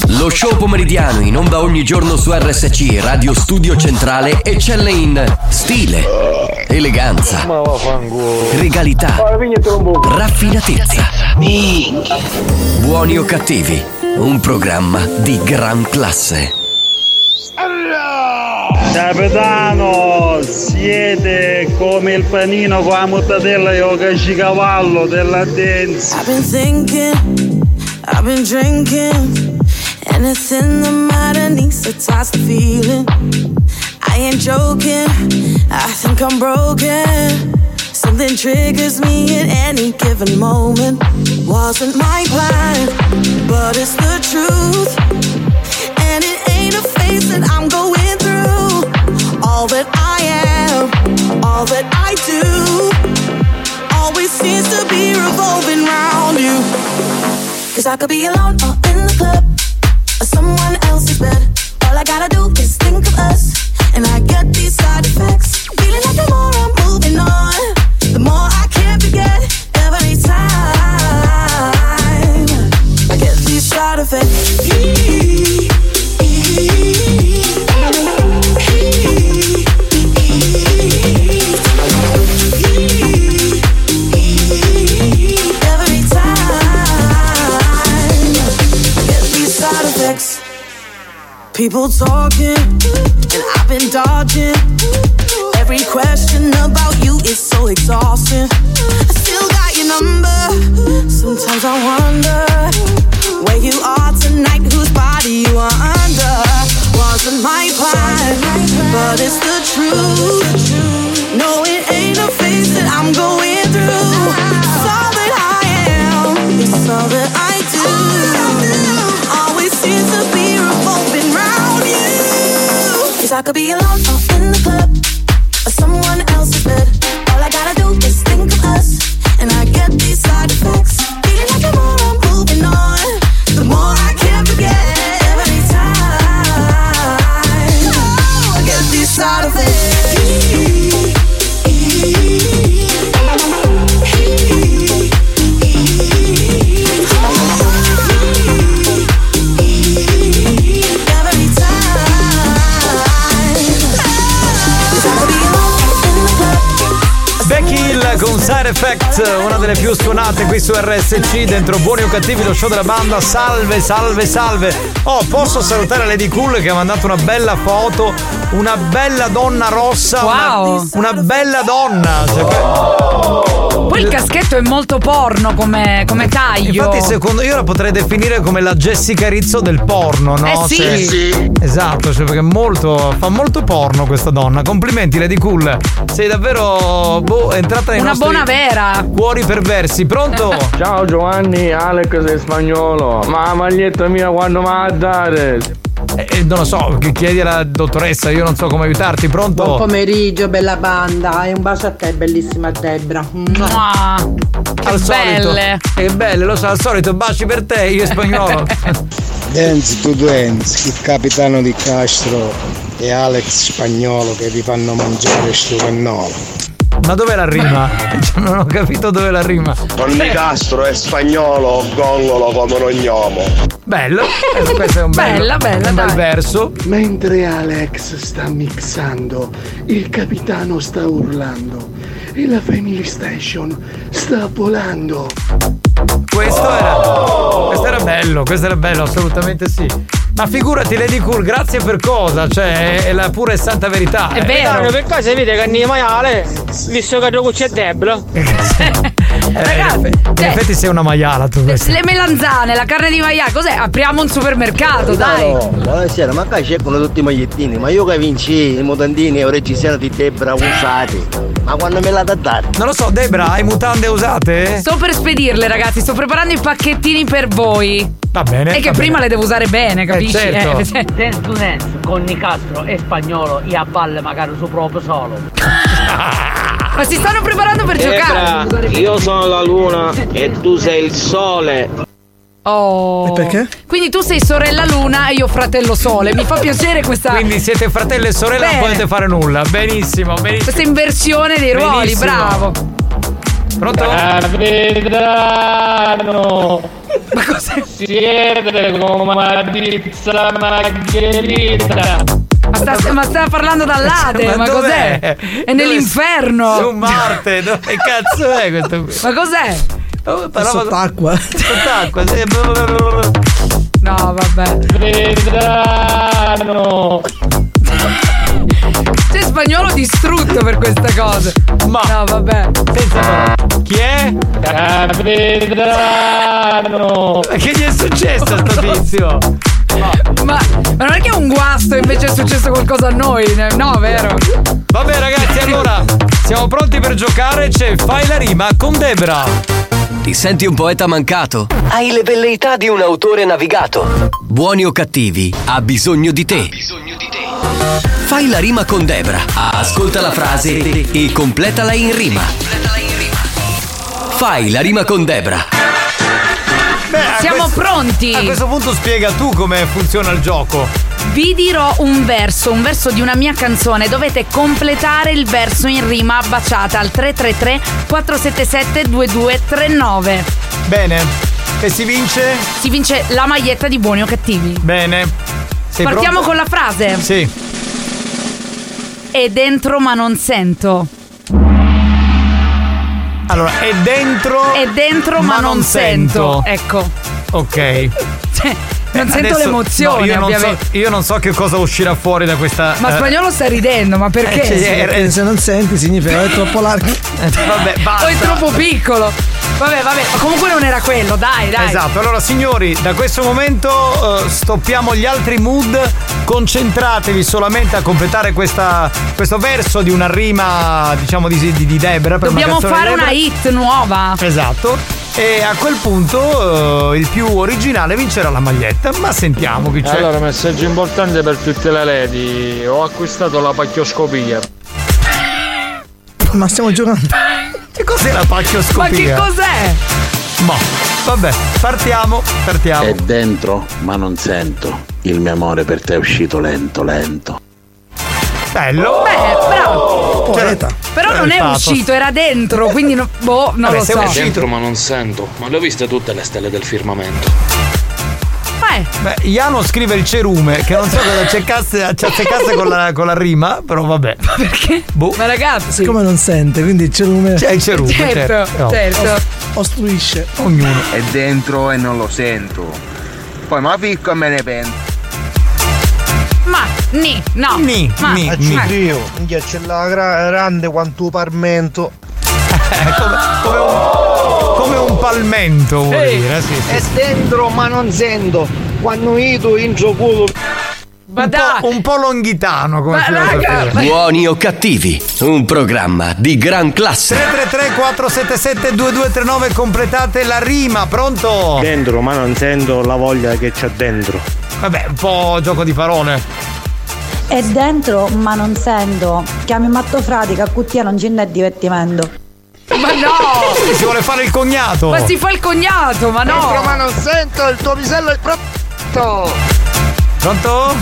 Lo show pomeridiano in onda ogni giorno su RSC Radio Studio Centrale eccelle in stile, eleganza, regalità, raffinatezza. Buoni o Cattivi, un programma di gran classe. Capitano, siete come il panino con la mortadella e il cavallo della dance. I've been thinking, I've been drinking. Anything the matter needs touch the feeling. I ain't joking, I think I'm broken. Something triggers me at any given moment. Wasn't my plan, but it's the truth. And it ain't a phase that I'm going through. All that I am, all that I do, always seems to be revolving around you. Cause I could be alone or in the club, someone else's bed. All I gotta do is think of us, and I get these side effects. Feeling like the more I'm moving on, the more I can't forget every time. I get these side effects. People talking, and I've been dodging. Every question about you is so exhausting. I still got your number. Sometimes I wonder where you are tonight, whose body you are under. Wasn't my plan, but it's the truth. No, it ain't a phase that I'm going through. It's all that I am, it's all that I I could be alone in Una delle più suonate qui su RSC, dentro Buoni o Cattivi, lo show della banda. Salve, salve, salve. Oh, posso salutare Lady Cool che ha mandato una bella foto, una bella donna rossa, Wow. una, una bella donna. Cioè, Poi il caschetto è molto porno come, come taglio. Infatti, secondo io la potrei definire come la Jessica Rizzo del porno, no? Eh sì. Cioè- Eh sì. Esatto, cioè perché è molto, fa molto porno questa donna. Complimenti, Lady Cool. Sei davvero boh, entrata nei Una buona vera. cuori perversi. Pronto? Ciao Giovanni, Alex sei spagnolo. Ma la maglietta mia quando va a dare? Eh, non lo so, che chiedi alla dottoressa, io non so come aiutarti. Pronto? Buon pomeriggio, bella banda. E un bacio a te, bellissima Debra. al solito. Che belle, lo so, al solito baci per te, io e spagnolo. Dance to Dance, il capitano di Castro e Alex Spagnolo che vi fanno mangiare sto cannolo. Ma dov'è la rima? Non ho capito dove la rima. Don Nicastro è spagnolo, gongolo come un gnomo. Bello, questo è un bello, Bella, bella, un bel verso. Mentre Alex sta mixando, il capitano sta urlando e la Family Station sta volando. Questo era, questo era bello, questo era bello, assolutamente sì. Ma figurati Lady Cool, grazie per cosa? Cioè, è la pura e santa verità. È Eh, vero. per caso vede che andiamo maiale, visto che dopo c'è Debra. Ragazzi, In effetti sei una maiala tu questa. le melanzane, la carne di maiale, cos'è? Apriamo un supermercato, dai. No, buonasera, ma qua cercano tutti i magliettini, ma io che vinci i mutandini e ora ci siano di Debra usati. Ma quando me la da dare? Non lo so, Debra, hai mutande usate? Sto per spedirle, ragazzi, sto preparando i pacchettini per voi. Va bene. E che prima bene. le devo usare bene, capisci? certo. Eh, se- Dance to dance con Nicastro e spagnolo e a balle magari su proprio solo. Ma si stanno preparando per Debra, giocare. io sono la luna e tu sei il sole. Oh. E perché? Quindi tu sei sorella Luna e io fratello Sole. Mi fa piacere questa. Quindi siete fratello e sorella, non Bene. potete fare nulla. Benissimo, benissimo. Questa inversione dei ruoli, Benissimo. bravo. Pronto? Capitano! Ma cos'è? Siete come una pizza margherita! Ma sta, ma sta parlando dall'Ade, ma, Ma cos'è? È nell'inferno. Su Marte, dove cazzo è questo qui? Ma cos'è? Oh, parlava- Sott'acqua. Sott'acqua, sì. No, vabbè. Capitano! C'è spagnolo distrutto per questa cosa. Ma. No, vabbè. Chi è? Capitano! Che gli è successo a sto tizio? Ma, ma non è che è un guasto invece è successo qualcosa a noi? No, vero? Vabbè ragazzi, allora siamo pronti per giocare. C'è Fai la rima con Debra. Ti senti un poeta mancato? Hai le velleità di un autore navigato. Buoni o cattivi, ha bisogno di te. Fai la rima con Debra. Ascolta la frase e completala in rima. Fai la rima con Debra. Siamo questo- pronti. A questo punto spiega tu come funziona il gioco. Vi dirò un verso, un verso di una mia canzone. Dovete completare il verso in rima baciata al 333 477 2239. Bene. E si vince? Si vince la maglietta di buoni o cattivi. Bene. Sei Partiamo pronto? con la frase. Sì. È dentro ma non sento. Allora, è dentro. È dentro ma, non, sento. Ecco. Ok. Non Eh, sento adesso- l'emozione, no, io, non so, io non so che cosa uscirà fuori da questa. Ma eh, spagnolo sta ridendo, ma perché? Eh, Sì. eh, se non senti significa che è troppo largo. Vabbè, basta. O è troppo piccolo. Vabbè, vabbè, ma comunque non era quello, dai, dai. Esatto, allora signori, da questo momento eh, stoppiamo gli altri mood, concentratevi solamente a completare questa- questo verso di una rima, diciamo di, di, di Debra. Per Dobbiamo una fare una hit nuova. Esatto. E a quel punto eh, il più originale vincerà la maglietta, ma sentiamo chi c'è. Allora, messaggio importante per tutte le lady. Ho acquistato la pacchioscopia. Ma stiamo giocando. Che cos'è la pacchioscopia? Ma che cos'è? Ma vabbè, partiamo, partiamo. È dentro, ma non sento. Il mio amore per te è uscito lento, lento. Bello. Beh, bravo. Poeta. Però non è uscito, era dentro, quindi no- boh, non lo so. Dentro ma non sento, ma le ho viste tutte le stelle del firmamento. Eh, Beh, Iano scrive il cerume, che non so cosa azzeccasse con la, con la rima, però vabbè. Perché? Boh. Ma ragazzi. Siccome non sente, quindi il cerume. C'è il cerume, Certo, certo. certo. Ostruisce. Ognuno. È dentro e non lo sento. Poi ma picco e me ne pento. Ma, ni, no. Ni, ma, ni, ma- Dio, c'è la gra- grande quanto parmento. come, un, come un palmento vuol Sì. dire, sì, sì. È dentro ma non sento. Quando io intro culo. Ma un, po', un po' longhitano come Ma filosofia. raga, Buoni o cattivi, un programma di gran classe. 333 477 2239 completate la rima, pronto? Dentro, ma non sento la voglia che c'è dentro. Vabbè, un po' gioco di parole. È dentro, ma non sento. Chiami Matto Frati, a cuttia non ce n'è divertimento. Ma no! Si vuole fare il cognato. Ma si fa il cognato, ma no! Dentro ma non sento, il tuo pisello è pronto. Pronto?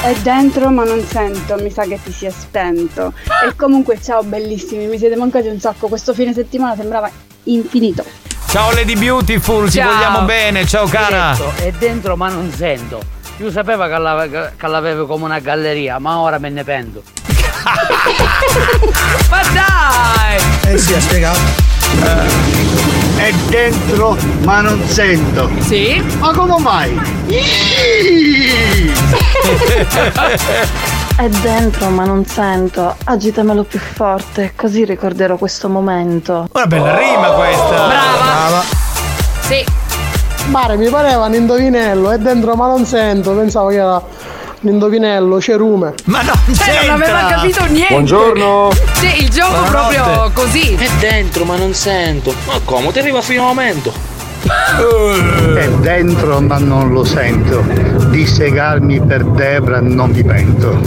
È dentro ma non sento, mi sa che ti si è spento. E comunque ciao bellissimi, mi siete mancati un sacco, questo fine settimana sembrava infinito. Ciao Lady Beautiful, ti Ciao. vogliamo bene, ciao cara. Detto, è dentro ma non sento. Io sapevo che l'ave- che l'avevo come una galleria, ma ora me ne pento. Ma dai! Eh sì, ha spiegato. È dentro ma non sento. Sì? Ma come mai? È dentro ma non sento. Agitamelo più forte, così ricorderò questo momento. Una bella rima questa. Brava. Sì. Mare, mi pareva un indovinello, è dentro ma non sento, pensavo che era indovinello, cerume. Ma no, Cioè, non aveva capito niente. Buongiorno. Sì, il gioco Buonanotte. proprio così. È dentro, ma non sento. Ma come? Ti arriva fino a momento. È dentro ma non lo sento. Di segarmi per Debra non mi pento.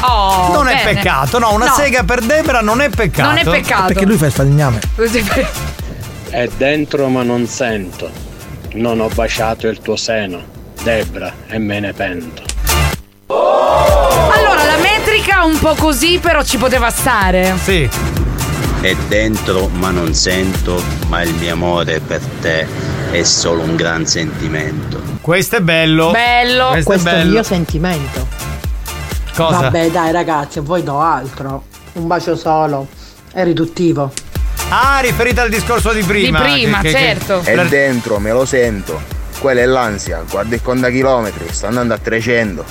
Oh, non è bene. peccato, no, una No. sega per Debra non è peccato. Non è peccato. Perché lui fa il falegname. È dentro ma non sento. Non ho baciato il tuo seno, Debra, e me ne pento. Allora, la metrica un po' così, però ci poteva stare. Sì. È dentro ma non sento, ma il mio amore per te è solo un gran sentimento. Questo è bello. Bello. Questo, Questo è è il bello. mio sentimento. Cosa? Vabbè, dai, ragazzi, a voi do altro. Un bacio solo. È riduttivo. Ah, riferita al discorso di prima. Di prima, che- che- certo. che- È dentro, me lo sento. Quella è l'ansia, guarda il conta chilometri, sta andando a 300.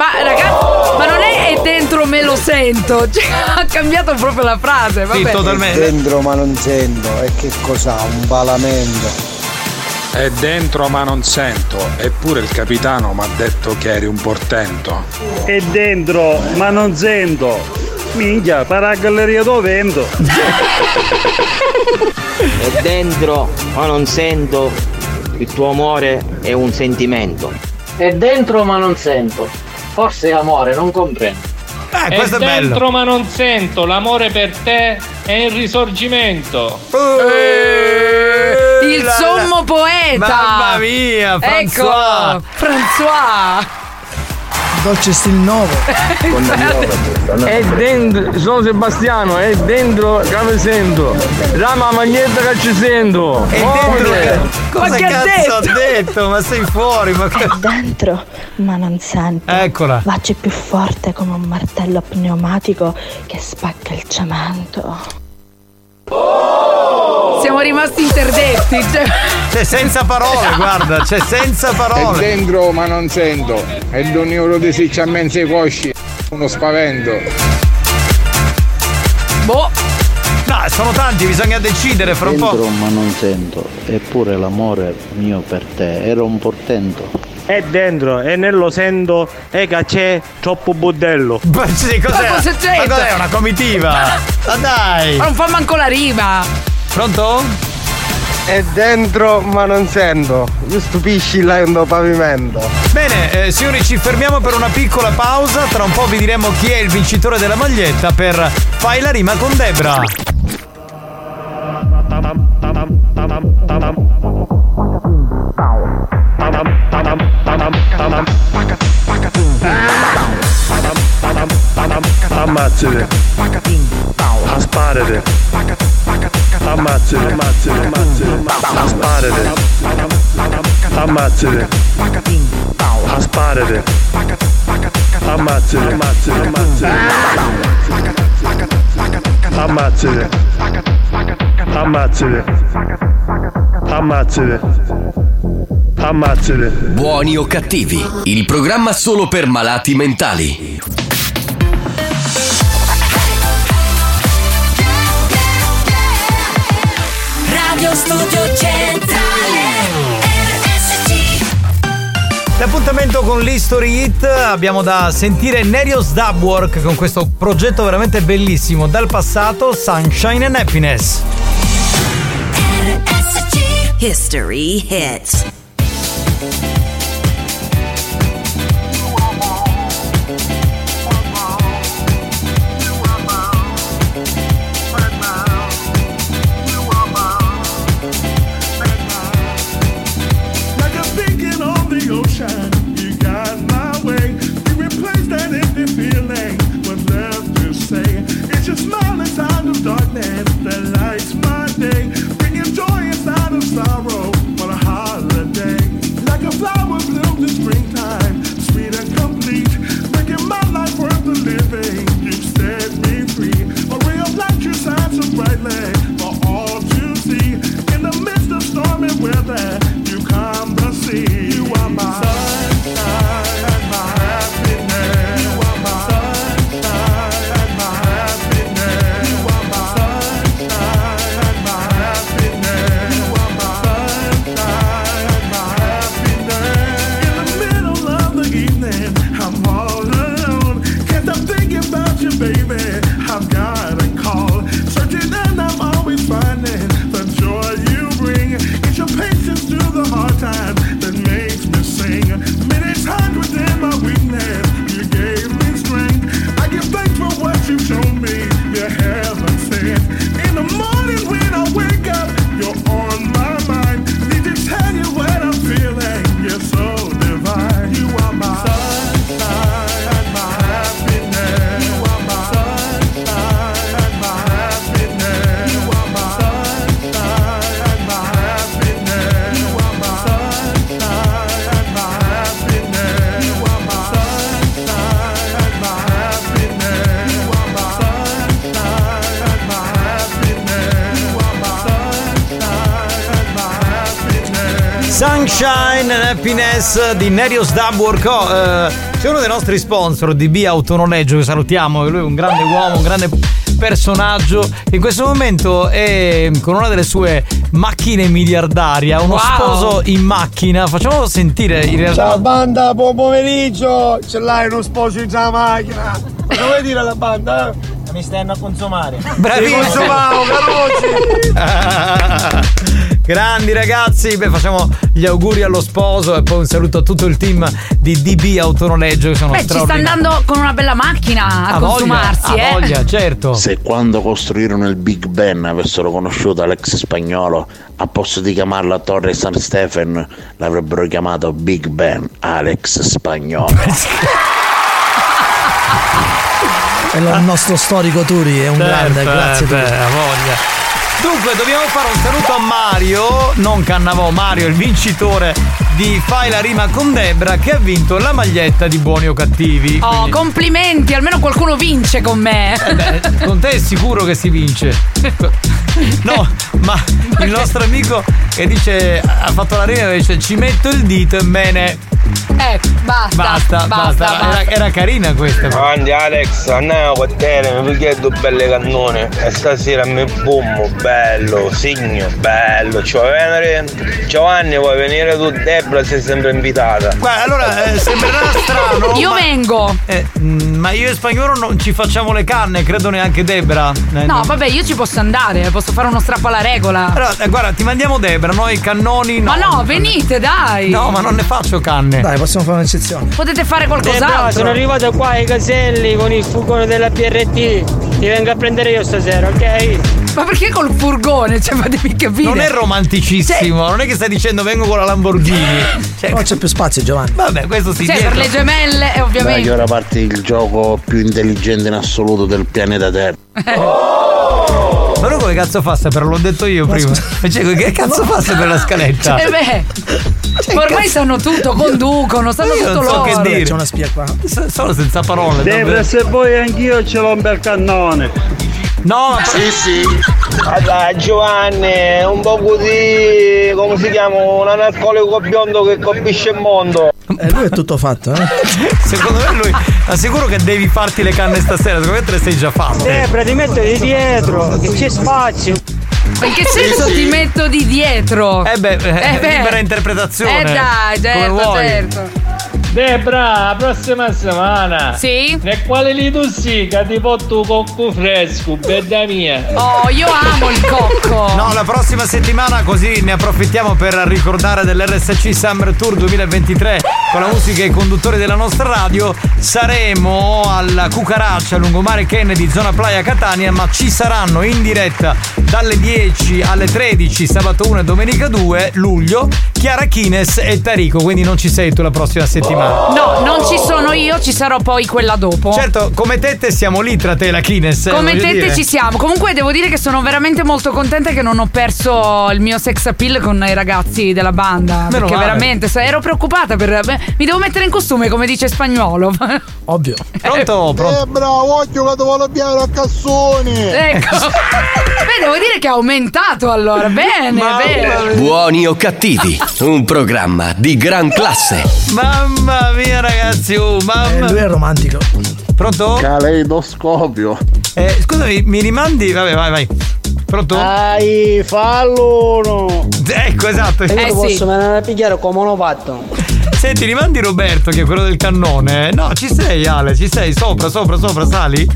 Ma ragazzi, ma non è, è dentro me lo sento. Cioè, ha cambiato proprio la frase. Vabbè. È dentro ma non sento. E che cos'ha? Un balamento. È dentro ma non sento, eppure il capitano mi ha detto che eri un portento. È dentro, ma non sento. Minchia, para galleria do vento. È dentro, ma non sento. Il tuo amore è un sentimento. È dentro ma non sento. Forse è amore, non comprendo. Eh, questo è bello. dentro ma non sento, l'amore per te è il risorgimento. Il sommo poeta. Mamma mia, François. Ecco, François. Dolce stil nuovo. È dentro, sono Sebastiano, è dentro che mi sento. Rama maglietta che ci sento. È dentro. Cosa cazzo ha detto? Ma sei fuori, ma che. È dentro ma non sento. Eccola. Baci più forte come un martello pneumatico che spacca il cemento. Siamo rimasti interdetti. Cioè. C'è senza parole, guarda, c'è senza È parole. dentro ma non sento. È un euro di siccia a mezzo cosci. Uno spavento. Boh. No, sono tanti, bisogna decidere fra un Dentro po'. ma non sento, eppure l'amore mio per te era un portento. È dentro e nello sento e che c'è troppo budello. Ma sì, cos'è? Ma cosa c'entra? Ma cos'è una comitiva? Ma dai! Ma non fa manco la rima. Pronto? È dentro ma non sento. Mi stupisci in pavimento. Bene, eh, signori, ci fermiamo per una piccola pausa. Tra un po' vi diremo chi è il vincitore della maglietta per Fai la rima con Debra. Ammazzate. Asparate. Ammazzate. Ammazzate. Asparate. Ammazzate. Asparate. Ammazzate. Ammazzate. Ammazzate. Ammazzate. Ammazzate. Buoni o cattivi, il programma solo per malati mentali. Radio Studio Centrale RSC L'appuntamento con l'History Hit abbiamo da sentire Nerios Dubwork con questo progetto veramente bellissimo dal passato Sunshine and Happiness. History Hits Like Nerios Dabworko. Eh, c'è uno dei nostri sponsor di B Autonoleggio che salutiamo, lui è un grande uomo, un grande personaggio che in questo momento è con una delle sue macchine miliardaria, uno Wow. sposo in macchina. Facciamolo sentire in realtà. Ciao banda, buon pomeriggio! Ce l'hai uno sposo in già macchina! Cosa vuoi dire alla banda? Mi stanno a consumare. Bravissimo. Consumavo, Carlucci! Grandi ragazzi, beh, facciamo gli auguri allo sposo e poi un saluto a tutto il team di DB Autonoleggio che sono Beh, ci sta andando con una bella macchina a, voglia, consumarsi, ha eh. voglia, certo. Se quando costruirono il Big Ben avessero conosciuto Alex Spagnolo, a posto di chiamarla Torre San Stefan, l'avrebbero chiamato Big Ben Alex Spagnolo. È il nostro storico Turi, è un grande, Certo, grazie eh, Turi. beh, ha voglia. Dunque, dobbiamo fare un saluto a Mario, non Cannavò, Mario, il vincitore di Fai la rima con Debra, che ha vinto la maglietta di buoni o cattivi. Oh, Quindi- complimenti, almeno qualcuno vince con me. Eh beh, con te è sicuro che si vince. No, ma il nostro amico che dice ha fatto la rima e dice ci metto il dito e me ne Eh, basta. basta, basta. Era, era carina questa. Avanti Alex, andiamo con te, mi piglietto belle cannone e stasera mi bummo, bello, signo, bello, ci vuoi venire? Giovanni vuoi venire tu Debra sei sempre invitata. Guarda, allora eh, sembrerà strano. Io ma- vengo. Eh, mm, ma io e spagnolo non ci facciamo le canne, credo neanche Debra. Eh, No, vabbè, io ci posso andare, posso fare uno strappo alla regola. Allora, eh, guarda, ti mandiamo Debra, noi cannoni no. Ma no, venite, dai. No, ma non ne faccio canne. Dai, possiamo fare un'eccezione. Potete fare qualcos'altro. sono arrivato qua ai caselli con il furgone della PRT. Ti vengo a prendere io stasera, ok? Ma perché col furgone? Cioè, fatemi capire. Non è romanticissimo, non è che stai dicendo vengo con la Lamborghini. Cioè, No, c'è più spazio, Giovanni. Vabbè, questo si Cioè, dietro. per le gemelle, eh, Dai, ovviamente. che ora parte il gioco più intelligente in assoluto del pianeta Terra. Ma lui come cazzo fa a sapere? L'ho detto io prima. Cioè, che cazzo fa a sapere la scaletta? Eh beh. Ormai sanno tutto, conducono, sanno Io tutto non so loro. che dire. C'è una spia qua. S- Solo senza parole. Debra, se vuoi anch'io ce l'ho un bel cannone. No, Sì, sì. Allora, Giovanni, un po' di. come si chiama? Un analcolico biondo che colpisce il mondo. Eh, lui è tutto fatto, eh. secondo me lui assicuro che devi farti le canne stasera, secondo me te le sei già fatte. Debra, ti metto di dietro, che c'è spazio. In che senso ti metto di dietro? Eh beh, eh, Eh beh. libera interpretazione. Eh dai, certo, certo. Debra, la prossima settimana. Sì? Nel quale li tu sì, che ti porto cocco fresco, bella mia. Oh, io amo il cocco. No, la prossima settimana così ne approfittiamo per ricordare dell'RSC Summer Tour 2023 con la musica e i conduttori della nostra radio. Saremo alla Cucaraccia, lungomare Kennedy, zona Playa Catania, ma ci saranno in diretta dalle 10 alle 13, sabato 1 e domenica 2 luglio, Chiara Chines e Tarico, quindi non ci sei tu la prossima settimana. No, non ci sono io, ci sarò poi quella dopo. Certo, come Tette siamo lì tra te e la Kines. eh, Come tette dire. ci siamo. Comunque devo dire che sono veramente molto contenta che non ho perso il mio sex appeal con i ragazzi della banda. Meno perché male. veramente se- ero preoccupata per. beh, Mi devo mettere in costume, come dice spagnolo. Ovvio. Pronto? Pronto? Debra, voglio che ti voglio piare a cassoni. Ecco. Beh, devo dire che ha aumentato allora. Bene, bene. Buoni o cattivi, un programma di gran classe. Mamma mia ragazzi, oh, mamma. Eh, lui è romantico. Pronto? Caleidoscopio. Eh, scusami, mi rimandi? Vabbè, vai, vai. Pronto? Dai, fallo uno. Ecco, esatto. E io Eh, ti sì. posso venire a pigliare come l'ho fatto. Senti, rimandi Roberto, che è quello del cannone. No, ci sei, Ale, ci sei, sopra, sopra, sopra, sali.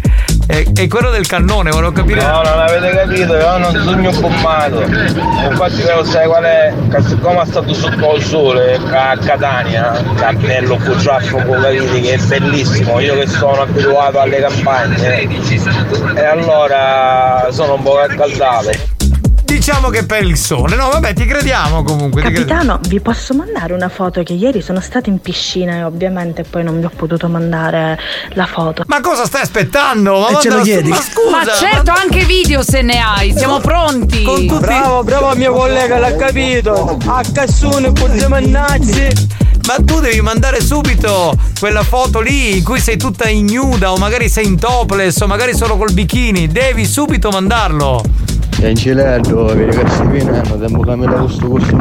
È, è quello del cannone, volevo capire. No, non avete capito, io non sogno bombato. Infatti lo sai qual è? Siccome è stato sotto il sole a Catania, Cannello Cuciaffo Cocalini che è bellissimo, io che sono abituato alle campagne e allora sono un po' accaldato. Diciamo che per il sole. No, vabbè, ti crediamo comunque. ti crediamo. Capitano, vi posso mandare una foto che ieri sono stata in piscina e ovviamente poi non vi ho potuto mandare la foto. Ma cosa stai aspettando? Ma, E ce lo chiedi? Ma scusa. Ma certo, anche video se ne hai, siamo pronti. Bravo, bravo mio collega, l'ha capito. A cassone, puzze mannaggi. Ma tu devi mandare subito quella foto lì in cui sei tutta ignuda o magari sei in topless o magari solo col bikini. Devi subito mandarlo. È in ciletto, vedi che si viene, tempo che mi da questo corso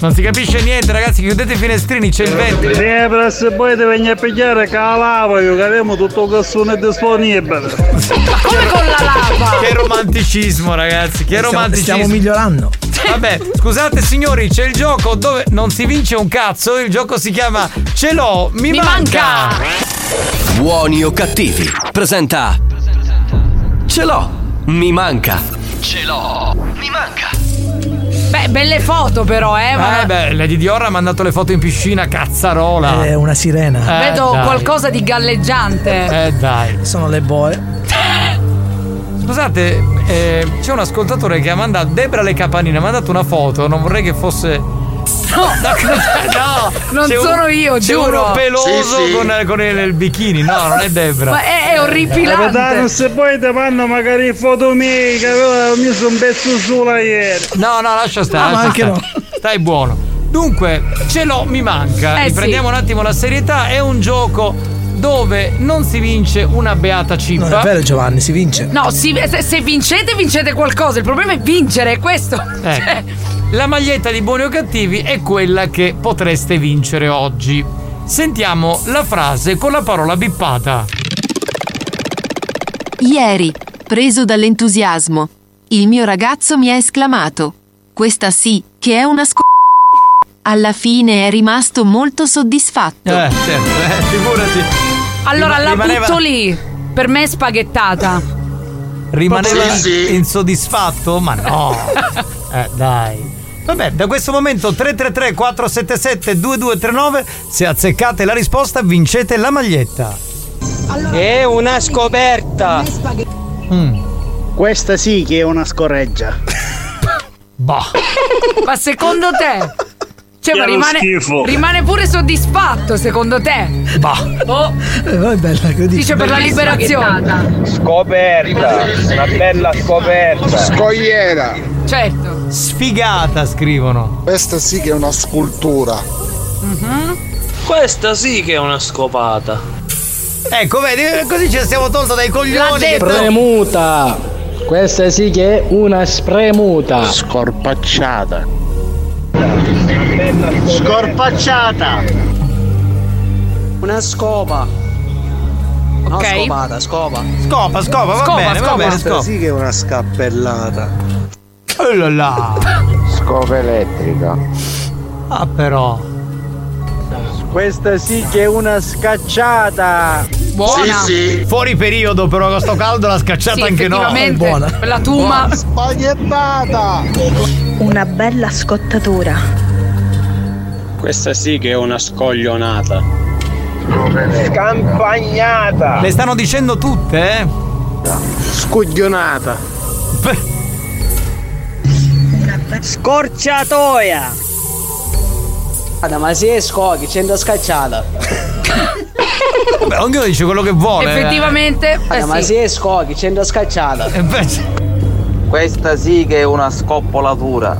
Non si capisce niente, ragazzi. Chiudete i finestrini, c'è il vento. Debra, se poi ti vieni a pigliare che la lava, io che abbiamo tutto il cassone disponibile. Come con la lava? Che romanticismo, ragazzi. Che Stiamo- romanticismo. stiamo migliorando. Vabbè, scusate signori, c'è il gioco dove non si vince un cazzo. Il gioco si chiama Ce l'ho, mi, manca. Buoni o cattivi? Presenta. Ce l'ho, mi manca. Ce l'ho, mi manca. Beh, belle foto però, eh. ma- Eh beh, Lady Dior ha mandato le foto in piscina, cazzarola. È una sirena. Eh, Vedo dai. qualcosa di galleggiante. Eh dai. Sono le boe. Scusate, eh, c'è un ascoltatore che ha mandato. Debra Le Capanine ha mandato una foto, non vorrei che fosse. No, no, non c'è un- sono io, c'è giuro. uno peloso Sì, sì. Con, con il, il bikini. No, non è Debra. Ma è, è orripilante. Capitano, se poi ti fanno magari foto mie, che avevo messo un pezzo sulla ieri. No, no, lascia stare. Ah, ma lascia anche stare. Stai buono. Dunque, ce l'ho, mi manca. Eh, Riprendiamo sì. un attimo la serietà. È un gioco dove non si vince una beata cippa. Non è vero Giovanni, si vince. No, si- se, se vincete, vincete qualcosa. Il problema è vincere, è questo. Ecco. La maglietta di buoni o cattivi è quella che potreste vincere oggi. Sentiamo la frase con la parola bippata. Ieri, preso dall'entusiasmo, il mio ragazzo mi ha esclamato: Questa sì, che è una sc. Alla fine è rimasto molto soddisfatto. Eh, certo, eh, figurati. Allora Rima- la rimaneva- butto lì. Per me è spaghettata. Rimaneva Sì, sì. insoddisfatto? Ma no. eh, dai. Vabbè, da questo momento 333 477 2239 se azzeccate la risposta vincete la maglietta. È una scoperta. Mm. Questa sì che è una scorreggia. Boh. Ma secondo te? Cioè, ma rimane, rimane pure soddisfatto, secondo te? Bah. Oh, Eh, è bella, dici? dice per la liberazione. Scoperta, una bella scoperta. Scogliera. Certo. Sfigata scrivono. Questa sì che è una scultura. Questa sì che è una scopata. Ecco, vedi, così ci siamo tolto dai coglioni. che- Premuta. Questa sì che è una spremuta. Scorpacciata. Scorpacciata. Una scopa. No, Ok. scopata, scopa. Scopa, scopa, va Scopa, bene, va scopa. bene, scopa. che è una scappellata. Oh là là. Scopa elettrica. Ah, però. Questa sì che è una scacciata. Buona. Fuori periodo, però con sto caldo l'ha scacciata Sì, anche no. effettivamente. La tuma. Spaghettata. Una bella scottatura. Questa sì che è una scoglionata. Scampagnata. Le stanno dicendo tutte, eh? Scoglionata. Scorciatoia. Guarda, ma si è scogli, c'è scacciata. Vabbè, ognuno dice quello che vuole. eh. Effettivamente. Guarda, eh ma sì. si è scogli, c'è scacciata. Eh, beh, Questa sì che è una scoppolatura.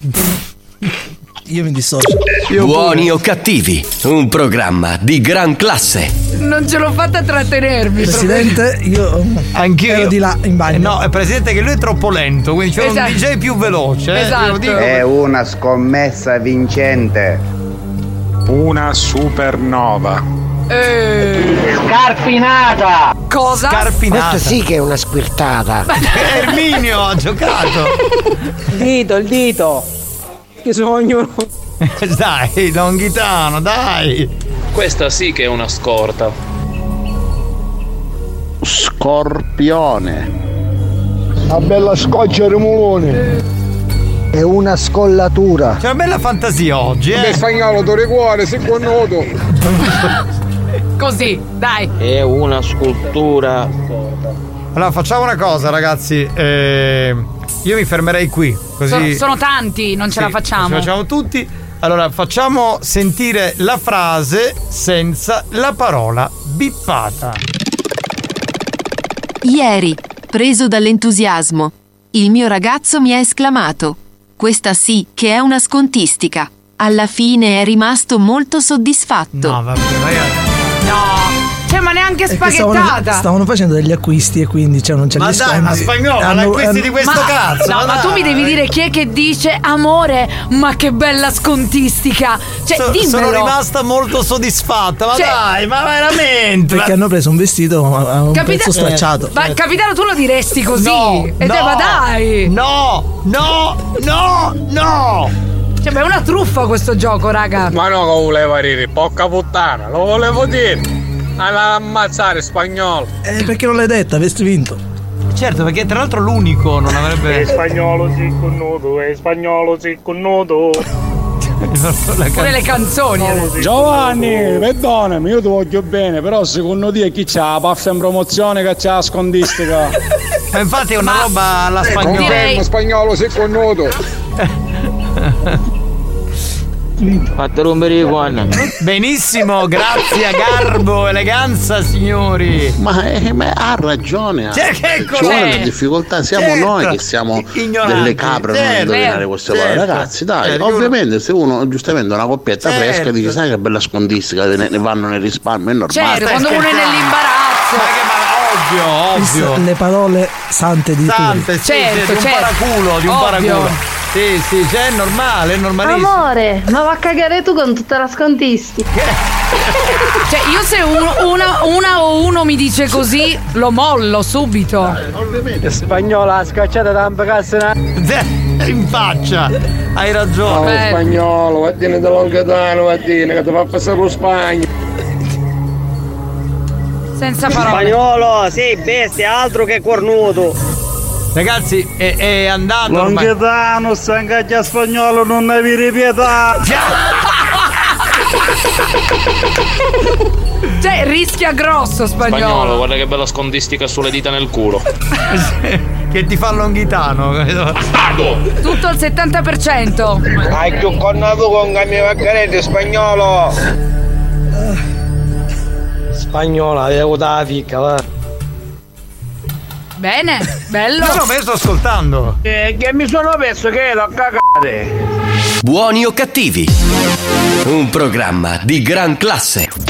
Io mi dissocio. Buoni o cattivi? Un programma di gran classe. Non ce l'ho fatta a trattenermi. Presidente, io Anch'io. ero di là in bagno. Eh, No, è presidente che lui è troppo lento, quindi c'è Esatto. un DJ più veloce. eh, Esatto. È una scommessa vincente. Una supernova. Eh, Scarpinata! cosa? Scarpinata. che è una squirtata. Erminio ha giocato. Dito, il dito. Che sogno. dai, Don Ghitano, dai. Questa sì che è una scorta. scorpione. Una bella scoccia remolone. È una scollatura. C'è una bella fantasia oggi, eh. Beh, spagnolo, tu cuore, sei connoto. Così, dai. È una scultura. Allora, facciamo una cosa, ragazzi. eh, io mi fermerei qui. Così. Sono, sono tanti, non ce Sì, la facciamo. Ce la facciamo tutti. Allora, facciamo sentire la frase senza la parola bippata. Ieri, preso dall'entusiasmo, il mio ragazzo mi ha esclamato: Questa sì che è una scontistica. Alla fine è rimasto molto soddisfatto. No, vabbè, ragazzi. No. Cioè, ma neanche che stavano, spaghettata. stavano facendo degli acquisti e quindi cioè, non c'è Ma gli dai, sconti. ma spagnolo, Hanno- l'acquisti hanno- di questo ma, cazzo. no, ma tu mi devi dire chi è che dice amore, ma che bella scontistica. Cioè, So- dimmelo. sono rimasta molto soddisfatta. Ma Cioè- dai, ma veramente. Perché hanno preso un vestito a un Capita- prezzo stracciato. Ma capitano, tu lo diresti così. No, e te, no, ma dai. No, no, no, no. Cioè, ma è una truffa questo gioco, raga. Ma no, che voleva dire, porca puttana, lo volevo dire. Alla ammazzare spagnolo. Eh, perché non l'hai detta? Avresti vinto. Certo, perché tra l'altro l'unico non avrebbe. È spagnolo sì connuto, è spagnolo sì connuto. Pure le canzoni. adesso. Giovanni, perdonami, io ti voglio bene, però secondo te chi c'ha la paffa in promozione che c'ha la scondistica? Ma infatti è una roba alla spagnola. Confermo, spagnolo sei connoto. Fate rompere i guanni. Benissimo, grazie a Garbo, eleganza, signori. Ma, eh, ma ha ragione. Cioè, che cos'è? la difficoltà, siamo Certo. noi che siamo Ignoranti. delle capre a non Certo, indovinare queste parole. certo. Ragazzi, dai, Certo, ovviamente se uno giustamente una coppietta Certo. fresca dice sai che bella scondistica, ne, ne vanno nel risparmio, è normale. Certo, quando uno è nell'imbarazzo. Ovvio, Visto ovvio. Le parole sante di Sante, sì, Certo, sì, di un certo. paraculo, di un Ovvio. paraculo. Sì, sì, cioè è normale, è normalissimo. Amore, ma va a cagare tu con tutta la scontistica. Cioè, io se un- una, una o uno mi dice così, lo mollo subito. Spagnola, scacciata da un cazzo. In faccia, hai ragione. Beh. spagnolo, vattene da Longatano, vattene, che ti fa passare lo spagno. Senza parole. Spagnolo, sei bestia, altro che cornuto. Ragazzi, è, è andato. Longhitano, sta spagnolo, non avere pietà. Cioè, rischia grosso Spagnolo, spagnolo. guarda che bella scondistica sulle dita nel culo. che ti fa longhitano. Tutto il 70%. Hai più connato con Camille Vaccaretti, spagnolo! Spagnola, avevo da ficca, va. Bene, bello. No, no, io sto ascoltando. Eh, che mi sono perso che l'ho cagate. Buoni o cattivi? Un programma di gran classe.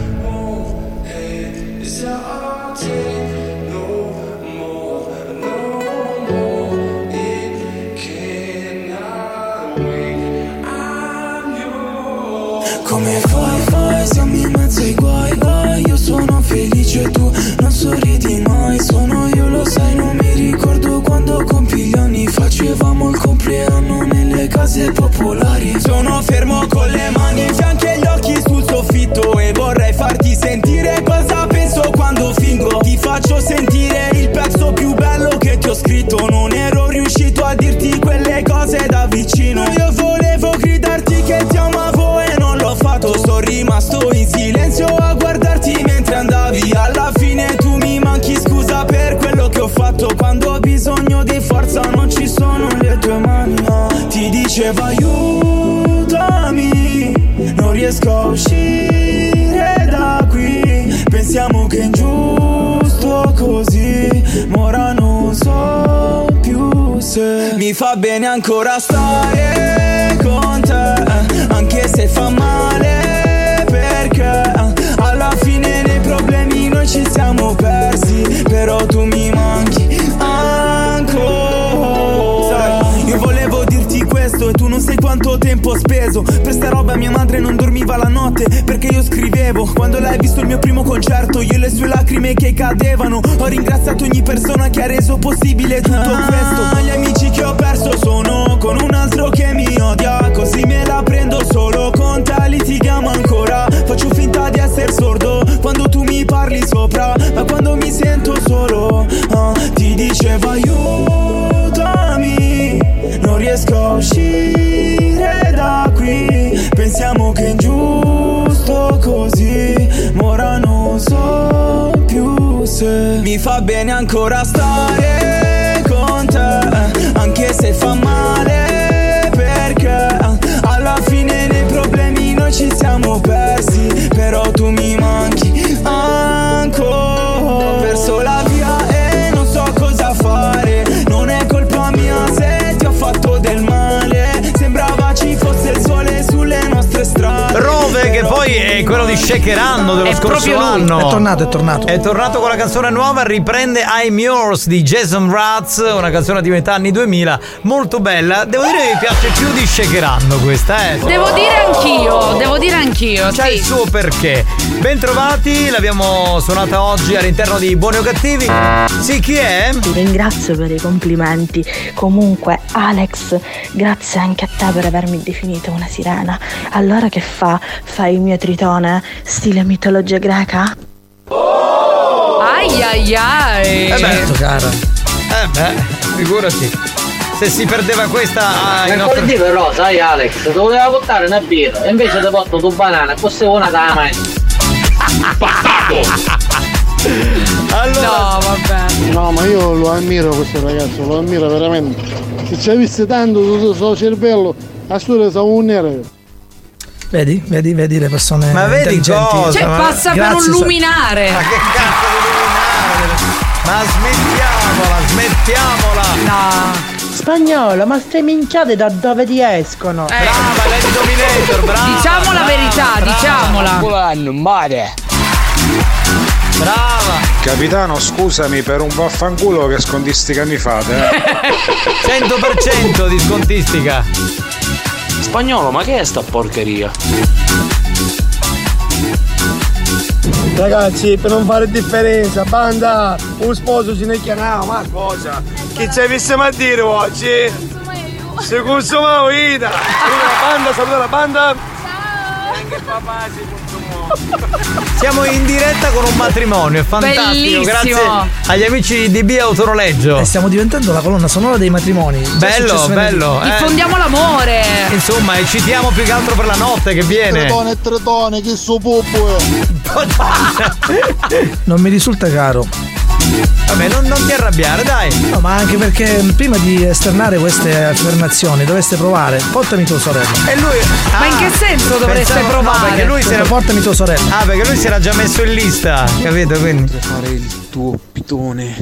Tu non sorridi mai. Sono io, lo sai, non mi ricordo quando compi gli anni Facevamo il compleanno nelle case popolari. Sono fermo con le mani in fianco e gli occhi sul soffitto E vorrei farti sentire cosa penso quando fingo. Ti faccio sentire il pezzo più bello che ti ho scritto. Non ero riuscito a dirti quelle cose da vicino. Io volevo gridarti che ti amavo e non l'ho fatto. Sto rimasto le tue mani. Ti diceva aiutami Non riesco a uscire da qui Pensiamo che è ingiusto così Ma ora non so più se Mi fa bene ancora stare con te Anche se fa male perché Alla fine nei problemi noi ci siamo persi Però tu mi tanto tempo speso. Per sta roba mia madre non dormiva la notte Perché io scrivevo. Quando ha visto il mio primo concerto Io e le sue lacrime che cadevano. Ho ringraziato ogni persona che ha reso possibile tutto questo. Gli amici che ho perso sono Con un altro che mi odia. Così me la prendo solo Con te litighiamo ancora. Faccio finta di essere sordo Quando tu mi parli sopra. Ma quando mi sento solo ah, Ti dicevo aiutami riesco a uscire da qui. Pensiamo che è ingiusto così Ma ora non so più se Mi fa bene ancora stare Shakerando dello È scorso anno. È tornato, è tornato. È tornato con la canzone nuova, riprende I'm Yours di Jason Mraz, una canzone di metà anni 2000, molto bella. Devo dire che mi piace più di Shakerando questa, eh. Devo dire anch'io, devo dire anch'io. C'ha sì. il suo perché. Bentrovati, l'abbiamo suonata oggi all'interno di Buoni o Cattivi. Sì, chi è? Ti ringrazio per i complimenti. Comunque, Alex, grazie anche a te per avermi definito una sirena. Allora che fa? Fai il mio tritone stile mitologia greca? Ai ai ai. Eh beh. Certo, cara. Eh beh, figurati. Se si perdeva questa ai nostri... Mercoledì però, sai Alex, ti voleva portare una birra e invece ti porto tu banana, fosse una da mai. Allora... No, vabbè. No, ma io lo ammiro questo ragazzo, lo ammiro veramente. Se ci avessi tanto sul suo cervello, a studio sa un nero. Vedi, vedi, vedi le persone Ma vedi intelligenti. cosa? Cioè, ma- passa per un luminare. Ma che cazzo di luminare? Ma smettiamola, smettiamola! No. Spagnolo, ma ste minchiate da dove ti escono? Brava, Lady Dominator, brava! Diciamo la brava, verità, brava. diciamola. mare. Brava! Capitano, scusami per un vaffanculo che scontistica mi fate. Eh? 100% di scontistica! Spagnolo, ma che è sta porcheria? Ragazzi, per non fare differenza, banda, un sposo ce ne chiamiamo, ma sposa. Chi ci avesse a dire oggi? Si consuma vita. Quindi la banda, saluta la banda. Ciao. Anche il papà si consumò. Siamo in diretta con un matrimonio, è fantastico, Bellissimo. grazie agli amici di B Autonoleggio. E stiamo diventando la colonna sonora dei matrimoni. Già Bello, bello. eh. Diffondiamo l'amore. Insomma, eccitiamo più che altro per la notte che viene. Tretone e tretone, che suo puppo Non mi risulta caro. Vabbè, non, non ti arrabbiare, dai. No, ma anche perché prima di esternare queste affermazioni dovreste provare. Portami tua sorella. E lui. Ma in che senso dovreste pensavo- no, provare? perché lui si era. Portami tua sorella. Ah, perché lui si era già messo in lista, capito? Quindi. fare il tuo pitone.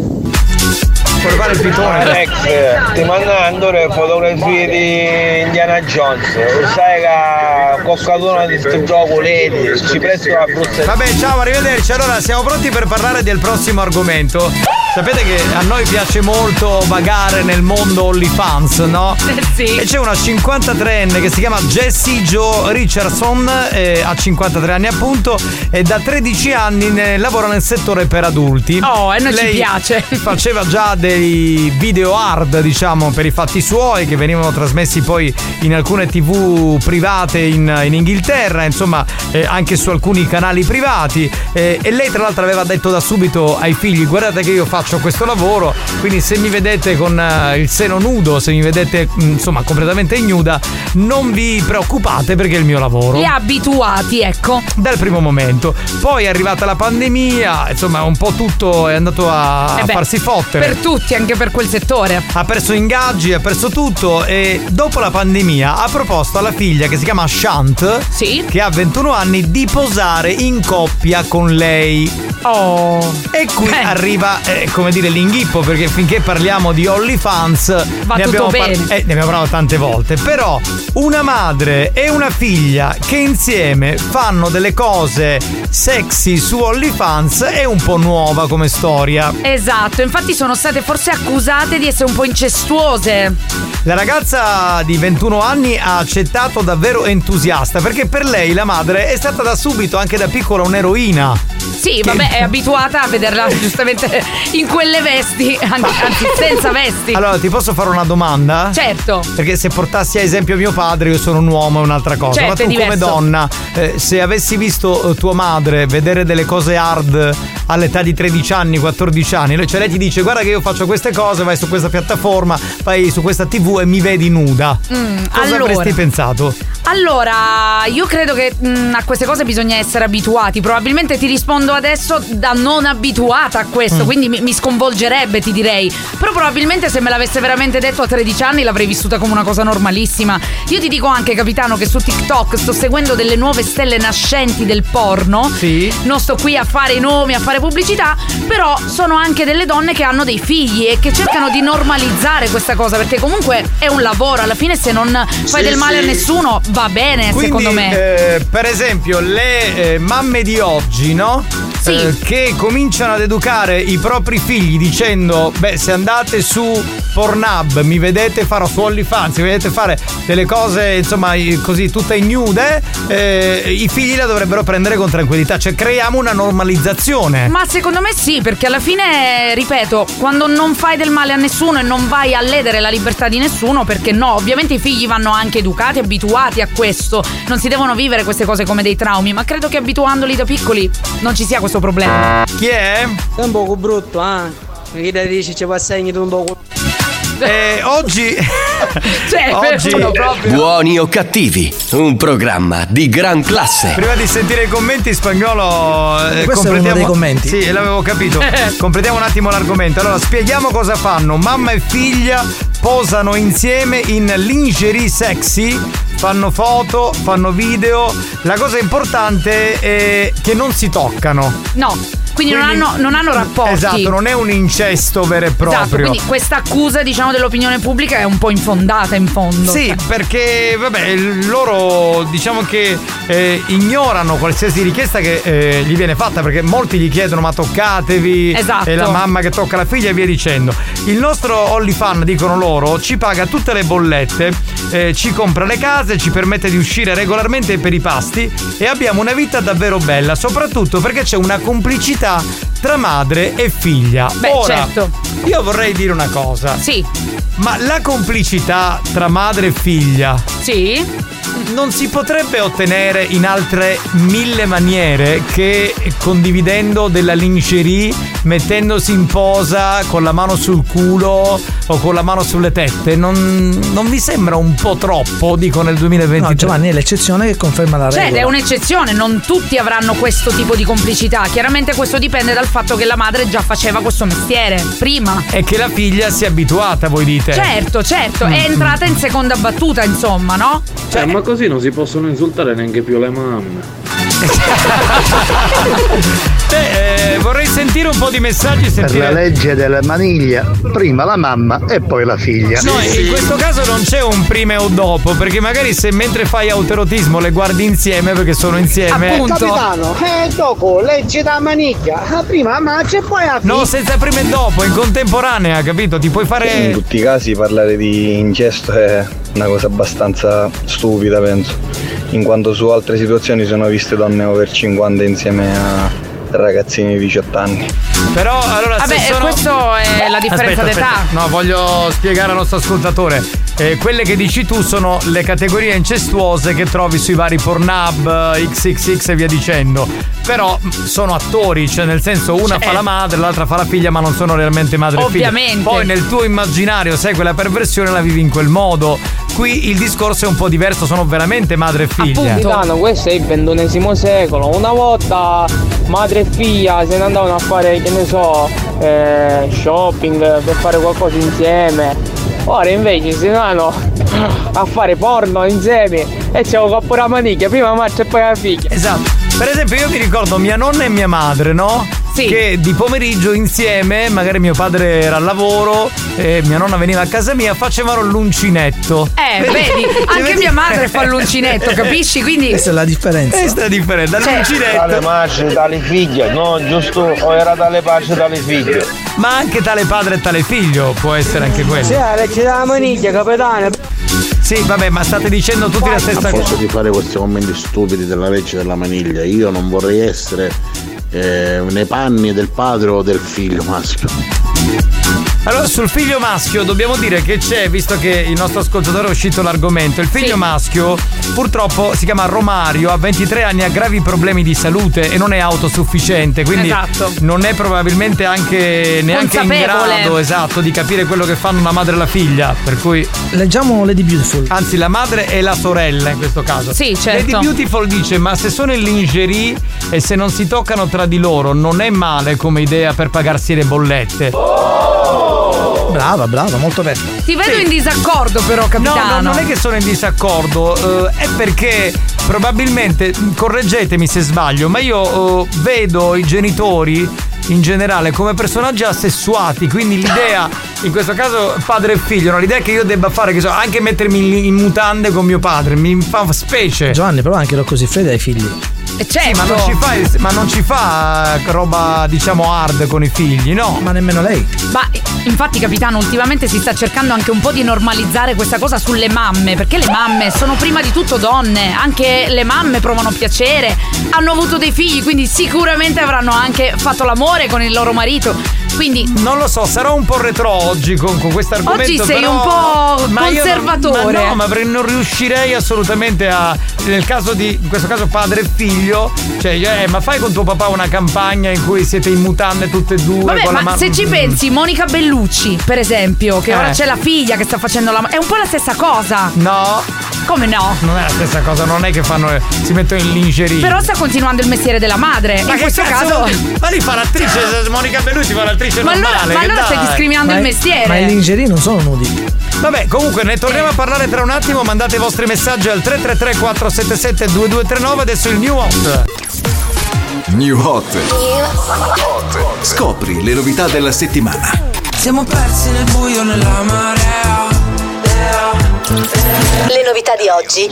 Vuole fare il pitone. Alex, ti mandando le fotografie di Indiana Jones. Sai che coccatona di questo gioco Lady, ci presto a Bruxelles. Vabbè, ciao, arrivederci. Allora, siamo pronti per parlare del prossimo argomento. Sapete che a noi piace molto vagare nel mondo OnlyFans, no? sì. E c'è una 53enne che si chiama Jessie Jo Richardson, eh, ha 53 anni appunto, e da 13 anni ne- lavora nel settore per adulti. Oh, e ci Lei piace. Faceva già dei video hard, diciamo, per i fatti suoi, che venivano trasmessi poi in alcune tv private in, in Inghilterra, insomma, eh, anche su alcuni canali privati. Eh, e lei, tra l'altro, aveva detto da subito ai figli: Guardate che io faccio questo lavoro, quindi se mi vedete con eh, il seno nudo, se mi vedete mh, insomma completamente ignuda, non vi preoccupate perché è il mio lavoro. Li ha abituati, ecco. Dal primo momento. Poi è arrivata la pandemia, insomma, un po' tutto è andato a, Eh a beh, farsi fottere. Per tutti, anche per quel settore. Ha perso ingaggi, ha perso tutto e dopo la pandemia ha proposto alla figlia che si chiama Shant, che ha 21 anni, di posare in coppia con lei. Oh. E qui arriva, eh, come dire l'inghippo perché finché parliamo di OnlyFans Va ne, abbiamo bene. eh, ne abbiamo parlato tante volte. Però una madre e una figlia che insieme fanno delle cose sexy su OnlyFans è un po' nuova come storia. Esatto, infatti sono state forse accusate di essere un po' incestuose. La ragazza di 21 anni ha accettato davvero entusiasta perché per lei la madre è stata da subito anche da piccola un'eroina. Sì, vabbè, è abituata a vederla giustamente in quelle vesti, anche- anzi senza vesti. Allora, ti posso fare una domanda? Certo. Perché se portassi a esempio mio padre, io sono un uomo, è un'altra cosa. Certo, Ma tu come donna, eh, se avessi visto eh, tua madre vedere delle cose hard all'età di 13 anni, 14 anni, cioè lei ti dice guarda che io faccio queste cose, vai su questa piattaforma, vai su questa tv e mi vedi nuda. Mm, Cosa allora. avresti pensato? Allora, io credo che mh, a queste cose bisogna essere abituati. Probabilmente ti rispondo adesso da non abituata a questo, Mm. quindi mi, mi sconvolgerebbe, ti direi. Però probabilmente se me l'avesse veramente detto a 13 anni l'avrei vissuta come una cosa normalissima. Io ti dico anche, capitano, che su TikTok sto seguendo delle nuove stelle nascenti del porno. Sì. Non sto qui a fare i nomi, a fare pubblicità, però sono anche delle donne che hanno dei figli e che cercano di normalizzare questa cosa, perché comunque è un lavoro, alla fine se non fai Sì, del male sì. a nessuno va bene, Quindi, secondo me. eh, per esempio, le eh, mamme di oggi, no? Sì. Eh, che cominciano ad educare i propri figli dicendo: Beh, se andate su Pornhub, mi vedete fare su OnlyFans, mi vedete fare delle cose, insomma, così tutte ignude, eh, i figli la dovrebbero prendere con tranquillità. Cioè, creiamo una normalizzazione. Ma secondo me sì, perché alla fine, ripeto, quando non fai del male a nessuno e non vai a ledere la libertà di nessuno, perché no, ovviamente i figli vanno anche educati, abituati a questo, non si devono vivere queste cose come dei traumi, ma credo che abituandoli da piccoli non ci sia questo problema. Chi è? È un poco brutto, eh? Chi te dici ci va segni un poco. Eh, oggi. cioè, oggi. Buoni o cattivi, un programma di gran classe. Prima di sentire i commenti spagnolo eh, Questo uno dei commenti. Sì, l'avevo capito. completiamo un attimo l'argomento. Allora, spieghiamo cosa fanno. Mamma e figlia posano insieme in lingerie sexy, fanno foto, fanno video. La cosa importante è che non si toccano. No, quindi, non, hanno, non hanno rapporti. Esatto, non è un incesto vero e proprio. Esatto, quindi questa accusa, diciamo, dell'opinione pubblica è un po' infondata in fondo. Sì, perché vabbè, loro diciamo che eh, ignorano qualsiasi richiesta che eh, gli viene fatta, perché molti gli chiedono ma toccatevi, Esatto. e la mamma che tocca la figlia e via dicendo. Il nostro OnlyFan, dicono loro, ci paga tutte le bollette, eh, ci compra le case, ci permette di uscire regolarmente per i pasti e abbiamo una vita davvero bella, soprattutto perché c'è una complicità tra madre e figlia. Beh, Ora, certo. io vorrei dire una cosa. Sì. Ma la complicità tra madre e figlia. Sì. Non si potrebbe ottenere in altre mille maniere che condividendo della lingerie, mettendosi in posa con la mano sul culo o con la mano sulle tette. Non, non vi sembra un po' troppo, dico nel 2023? No, Giovanni è l'eccezione che conferma la Cioè, regola. è un'eccezione, non tutti avranno questo tipo di complicità. Chiaramente questo dipende dal fatto che la madre già faceva questo mestiere prima. E che la figlia sia abituata, voi dite? Certo, certo, Mm, è entrata in seconda battuta, insomma, no? Cioè, ma così non si possono insultare neanche più le mamme. Beh, eh, vorrei sentire un po' di messaggi. Per Sentire... la legge della maniglia, prima la mamma e poi la figlia. No, in questo caso non c'è un prima o dopo, perché magari se mentre fai autoerotismo le guardi insieme perché sono insieme. Capitano, eh, dopo legge da maniglia. Ah, Prima a maggio e poi a No, senza prima e dopo, in contemporanea, capito? Ti puoi In fare. tutti i casi parlare di incesto è una cosa abbastanza stupida, penso, in quanto su altre situazioni sono viste donne over 50 insieme a ragazzini di 18 anni. Però allora Vabbè, se sono... questo è la differenza Aspetta, d'età. aspetta. No, voglio spiegare al nostro ascoltatore. Eh, quelle che dici tu sono le categorie incestuose che trovi sui vari Pornhub, XXX e via dicendo. Però mh, sono attori, cioè nel senso una Certo. fa la madre, l'altra fa la figlia, ma non sono realmente madre e figlia. Ovviamente. Poi nel tuo immaginario, sai, quella perversione la vivi in quel modo. Qui il discorso è un po' diverso, sono veramente madre e figlia. Capitano, questo è il ventunesimo secolo. Una volta madre e figlia se ne andavano a fare, che ne so, eh, shopping per fare qualcosa insieme. Ora invece si vanno a fare porno insieme e c'è un pure la manicchia, prima madre e poi la figlia. Esatto. Per esempio, io mi ricordo mia nonna e mia madre, no? Che di pomeriggio insieme, magari mio padre era al lavoro e mia nonna veniva a casa mia, facevano l'uncinetto. Eh, vedi, anche mia madre fa l'uncinetto, capisci? Quindi. Questa è la differenza. Questa è la differenza. Cioè- L'uncinetto. Tale madre, tale figlia, no, giusto? O era tale pace, tale figlio. Ma anche tale padre e tale figlio può essere anche quello. Sì, legge dalla maniglia, capitano. Sì, vabbè, ma state dicendo tutti la stessa A forza cosa. di fare questi commenti stupidi della legge della maniglia, io non vorrei essere eh, nei panni del padre o del figlio maschio. Allora, sul figlio maschio dobbiamo dire che c'è, visto che il nostro ascoltatore è uscito l'argomento, il figlio maschio purtroppo si chiama Romario, ha 23 anni, ha gravi problemi di salute e non è autosufficiente, quindi Esatto. non è probabilmente anche neanche in grado esatto di capire quello che fanno una madre e la figlia, per cui Leggiamo Lady Beautiful. Anzi, la madre e la sorella in questo caso. Sì, certo. Lady Beautiful dice: Ma se sono in lingerie e se non si toccano tra di loro, non è male come idea per pagarsi le bollette. Brava, brava, molto bene. Ti vedo in disaccordo, però, No, capitano. no, non è che sono in disaccordo, eh, è perché probabilmente, mh, correggetemi se sbaglio, ma io eh, vedo i genitori in generale come personaggi assessuati, quindi l'idea, in questo caso padre e figlio, no? l'idea che io debba fare, che so, anche mettermi in, in mutande con mio padre, mi fa specie. Giovanni, però anche Rocco Siffredi ha i figli. Eh, certo. Sì, ma non, ci fa, ma non ci fa eh, roba, diciamo, hard con i figli, no? Ma nemmeno lei. Ma infatti, capitano, ultimamente si sta cercando anche un po' di normalizzare questa cosa sulle mamme, perché le mamme sono prima di tutto donne, anche le mamme provano piacere, hanno avuto dei figli, quindi sicuramente avranno anche fatto l'amore con il loro marito. Quindi Non lo so, sarò un po' retro oggi con, con questo argomento. Oggi sei però- un po' ma io conservatore. ma no, ma non riuscirei assolutamente a. Nel caso di. In questo caso padre e figlio. Cioè, eh, ma fai con tuo papà una campagna in cui siete in mutande tutte e due. Vabbè, con la ma ma- se ci Mm. pensi, Monica Bellucci, per esempio, che Eh. ora c'è la figlia che sta facendo la. È un po' la stessa cosa. No. Come no? Non è la stessa cosa, non è che fanno. Si mettono in lingerie. Però sta continuando il mestiere della madre. ma in questo caso. Ma lì fa l'attrice, Monica Bellucci fa l'attrice Ma allora- normale. ma che allora stai discriminando il mestiere. Ma i lingerie non sono nudi. Vabbè, comunque ne torniamo a parlare tra un attimo. Mandate i vostri messaggi al 333 477 2239. Adesso il new hot. New Hot. Scopri le novità della settimana. Siamo persi nel buio nella marea. Le novità di oggi.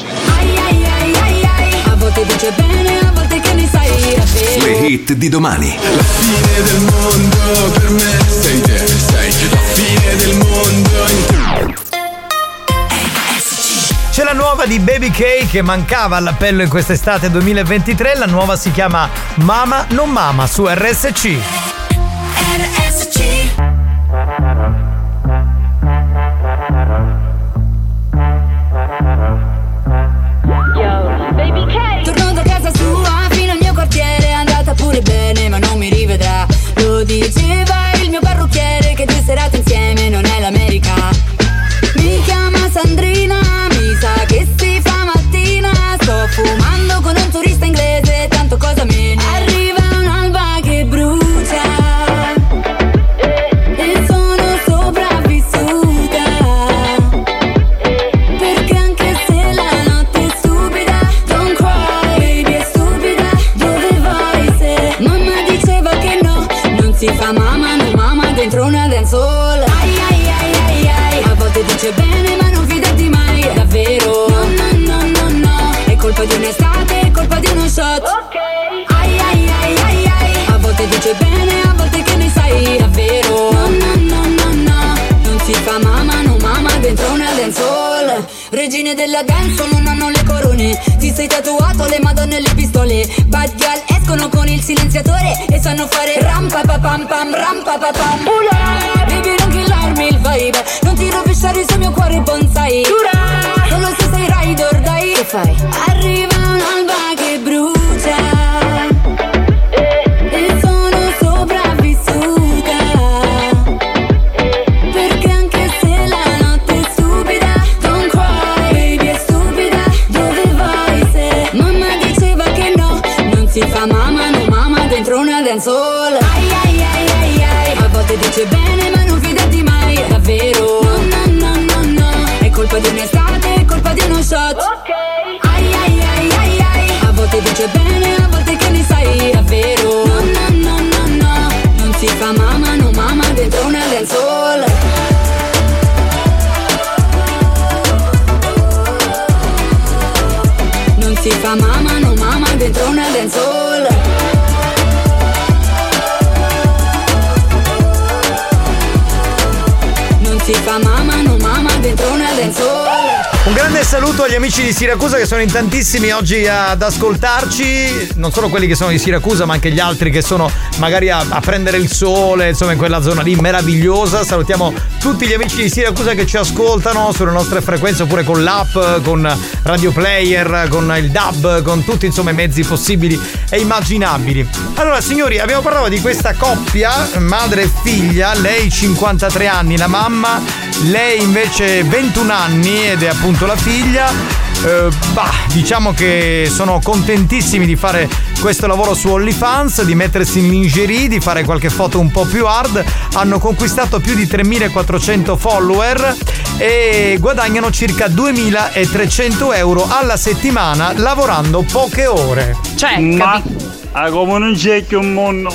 A volte dice bene, a volte Le hit di domani. La fine del mondo per me sei te, sei la fine del mondo. C'è la nuova di Baby K che mancava all'appello in quest'estate 2023. La nuova si chiama Mama non Mama su RSC. Torno Della dance non hanno le corone. Ti sei tatuato le madonne e le pistole. Bad girl escono con il silenziatore E sanno fare ram pa pa pam pam ram pa pa pam. Ula, Baby non killarmi il vibe. Non ti rovesciare sul mio cuore bonsai. Giura Solo se sei rider dai. Che fai? Arriva amici di Siracusa che sono in tantissimi oggi ad ascoltarci, non solo quelli che sono di Siracusa ma anche gli altri che sono magari a, a prendere il sole, insomma in quella zona lì meravigliosa. Salutiamo tutti gli amici di Siracusa che ci ascoltano sulle nostre frequenze oppure con l'app, con Radio Player, con il DAB, con tutti insomma i mezzi possibili e immaginabili. Allora signori abbiamo parlato di questa coppia, madre e figlia, lei 53 anni, la mamma, lei invece 21 anni ed è appunto la figlia. Eh, bah, diciamo che sono contentissimi di fare questo lavoro su OnlyFans, di mettersi in lingerie, di fare qualche foto un po' più hard. Hanno conquistato più di 3400 follower e guadagnano circa 2300 euro alla settimana lavorando poche ore. Cioè, Ma ah, come non c'è che un mondo.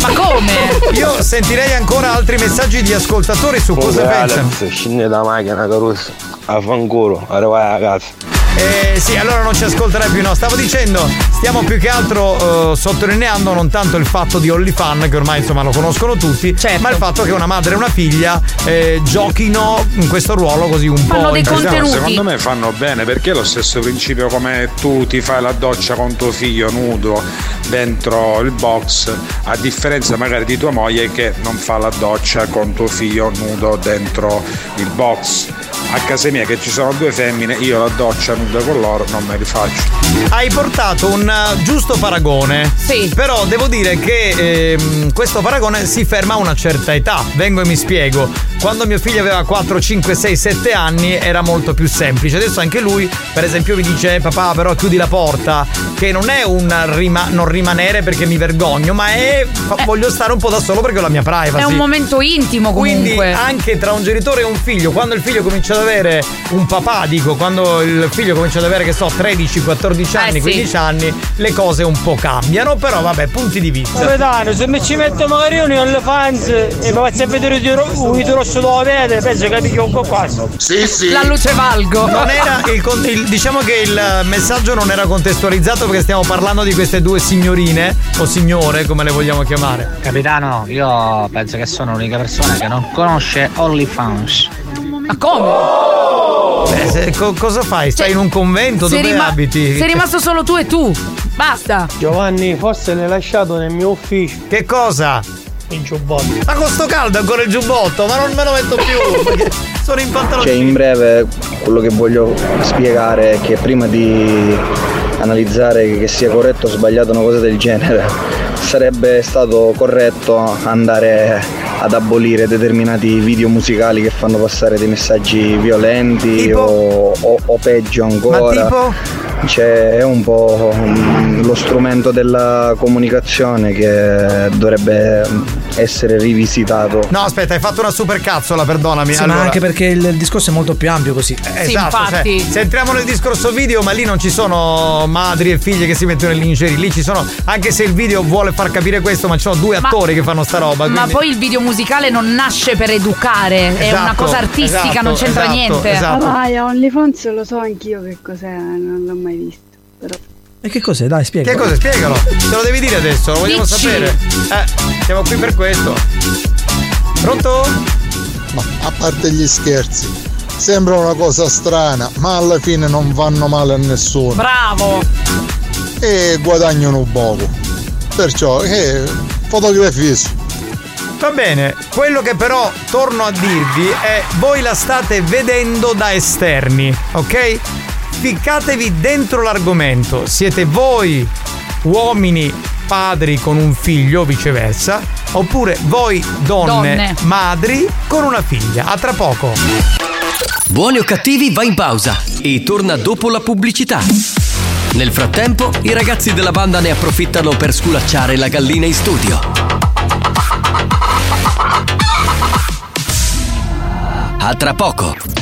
Ma come? Io sentirei ancora altri messaggi di ascoltatori su cosa pensano. Alex, scendi da macchina, Caruso. A fanculo, arrivai a casa. Eh sì, allora non ci ascolterai più. No, stavo dicendo, stiamo più che altro eh, sottolineando non tanto il fatto di OnlyFan, che ormai insomma lo conoscono tutti, Certo. ma il fatto che una madre e una figlia eh, giochino in questo ruolo così un po'. in- No, secondo me fanno bene perché è lo stesso principio come tu ti fai la doccia con tuo figlio nudo dentro il box, a differenza magari di tua moglie che non fa la doccia con tuo figlio nudo dentro il box. A casa mia che ci sono due femmine, io la doccia nuda con loro non me li faccio. Hai portato un eh, giusto paragone. Sì. Però devo dire che ehm, questo paragone si ferma a una certa età. Vengo e mi spiego. Quando mio figlio aveva 4, 5, 6, 7 anni era molto più semplice. Adesso anche lui, per esempio, mi dice: Papà, però chiudi la porta. Che non è un rima- non rimanere perché mi vergogno, ma è. fa- voglio stare un po' da solo perché ho la mia privacy. È un momento intimo Quindi comunque. anche tra un genitore e un figlio, quando il figlio comincia ad avere un papà, dico, quando il figlio comincia ad avere, che so, 13, 14 anni, Eh, sì. 15 anni, le cose un po' cambiano, però vabbè, punti di vista. Capitano, se mi ci metto magari io nelle fans e mi faccio vedere il ro- il rosso dove vede, penso che mi un po' qua. Sì, sì. La luce valgo. Non era il, con- il- diciamo che il messaggio non era contestualizzato perché stiamo parlando di queste due signorine o signore, come le vogliamo chiamare. Capitano, io penso che sono l'unica persona che non conosce OnlyFans. Ma come? Beh, se- co- cosa fai? Stai in un convento? Dove rima- abiti? Sei rimasto solo tu e tu. Basta. Giovanni, forse l'hai lasciato nel mio ufficio. Che cosa? Il giubbotto. Ma con sto caldo ancora il giubbotto, ma non me lo metto più. perché sono in pantaloni. Cioè, in breve, quello che voglio spiegare è che prima di analizzare che sia corretto o sbagliato una cosa del genere, sarebbe stato corretto andare ad abolire determinati video musicali che fanno passare dei messaggi violenti o, o- o peggio ancora. tipo? Cioè, è un po' lo strumento della comunicazione che dovrebbe essere rivisitato. No, aspetta, hai fatto una super cazzola, perdonami. Sì, ma allora, anche perché il discorso è molto più ampio così. Esatto, cioè, se entriamo nel discorso video, ma lì non ci sono madri e figlie che si mettono in lingerie, lì ci sono, anche se il video vuole far capire questo, ma ci sono due Ma- attori che fanno sta roba. Ma quindi- poi il video musicale non nasce per educare, è una Esatto, cosa artistica, esatto, non c'entra esatto, niente. esatto. Papà, OnlyFans lo so anch'io che cos'è, non l'ho mai visto. Però. E che cos'è? Dai, spiega. Che cosa? Spiegalo. Te lo devi dire adesso, lo vogliamo Dici. sapere. Eh, siamo qui per questo. Pronto? Ma a parte gli scherzi, sembra una cosa strana, ma alla fine non vanno male a nessuno. Bravo! E guadagnano poco. Perciò, eh, fotografismo. Va bene, quello che però torno a dirvi è voi la state vedendo da esterni, ok? Ficcatevi dentro l'argomento. Siete voi uomini padri con un figlio o viceversa, oppure voi donne, Donne. madri con una figlia. A tra poco. Buoni o cattivi va in pausa e torna dopo la pubblicità. Nel frattempo, i ragazzi della banda ne approfittano per sculacciare la gallina in studio. A tra poco.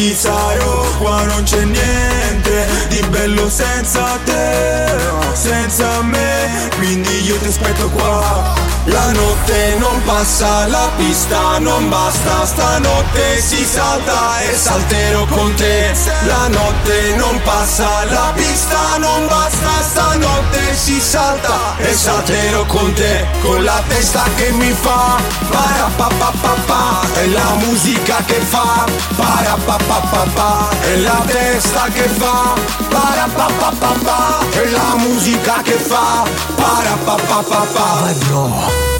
Ci sarò Qua non c'è niente di bello senza te Senza me, quindi io ti aspetto qua. La notte non passa, la pista non basta. Stanotte si salta e salterò con te. La notte non passa, la pista non basta Stanotte si salta e salterò con te Con la testa che mi fa para pa pa pa pa È la musica che fa para pa pa pa pa È la testa che fa para pa pa pa pa È la musica che fa para pa pa pa pa Vai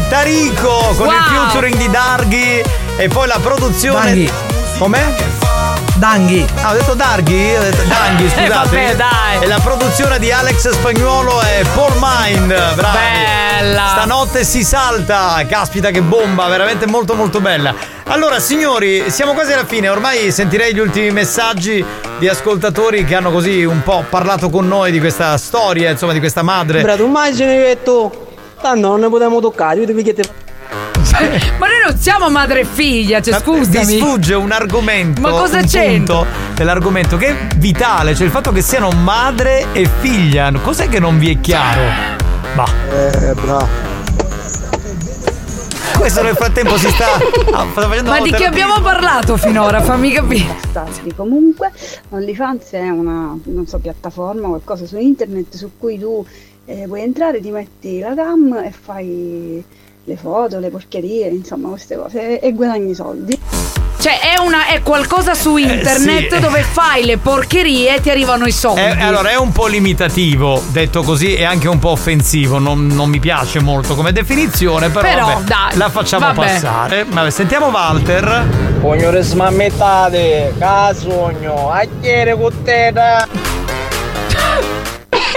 Bravi. Tarico con il Wow. featuring di Darghi e poi la produzione. Danghi. Com'è? Danghi. Ah, ho detto Darghi? Ho detto Danghi, Eh, scusate. vabbè, dai. E la produzione di Alex Spagnuolo e Paul Mind. Bravi. Bella. Stanotte si salta. Caspita, che bomba, veramente molto molto bella. Allora, signori, siamo quasi alla fine. Ormai sentirei gli ultimi messaggi di ascoltatori che hanno così un po' parlato con noi di questa storia, insomma, di questa madre. Bra, tu immagini che tu, tanto non ne potremo toccare, io devi che te... Ma noi non siamo madre e figlia, cioè scusami. Ti sfugge un argomento. Ma cosa punto dell'argomento che è vitale, cioè il fatto che siano madre e figlia. Cos'è che non vi è chiaro? Ma. Eh, bravo. Questo nel frattempo si sta. ah, sta facendo Ma di chi abbiamo parlato finora? Fammi capire. Stati. Comunque OnlyFans è una non so, piattaforma, qualcosa su internet su cui tu eh, puoi entrare, ti metti la cam e fai le foto, le porcherie, insomma queste cose e, e guadagni soldi. Cioè, è, una, è qualcosa su internet sì. dove fai le porcherie e ti arrivano i soldi. Eh, allora è un po' limitativo, detto così, e anche un po' offensivo. Non, non mi piace molto come definizione, però, Però, vabbè, dai, la facciamo vabbè. passare. Vabbè, sentiamo Walter. Signore smammettate, casogno, a chiere con te.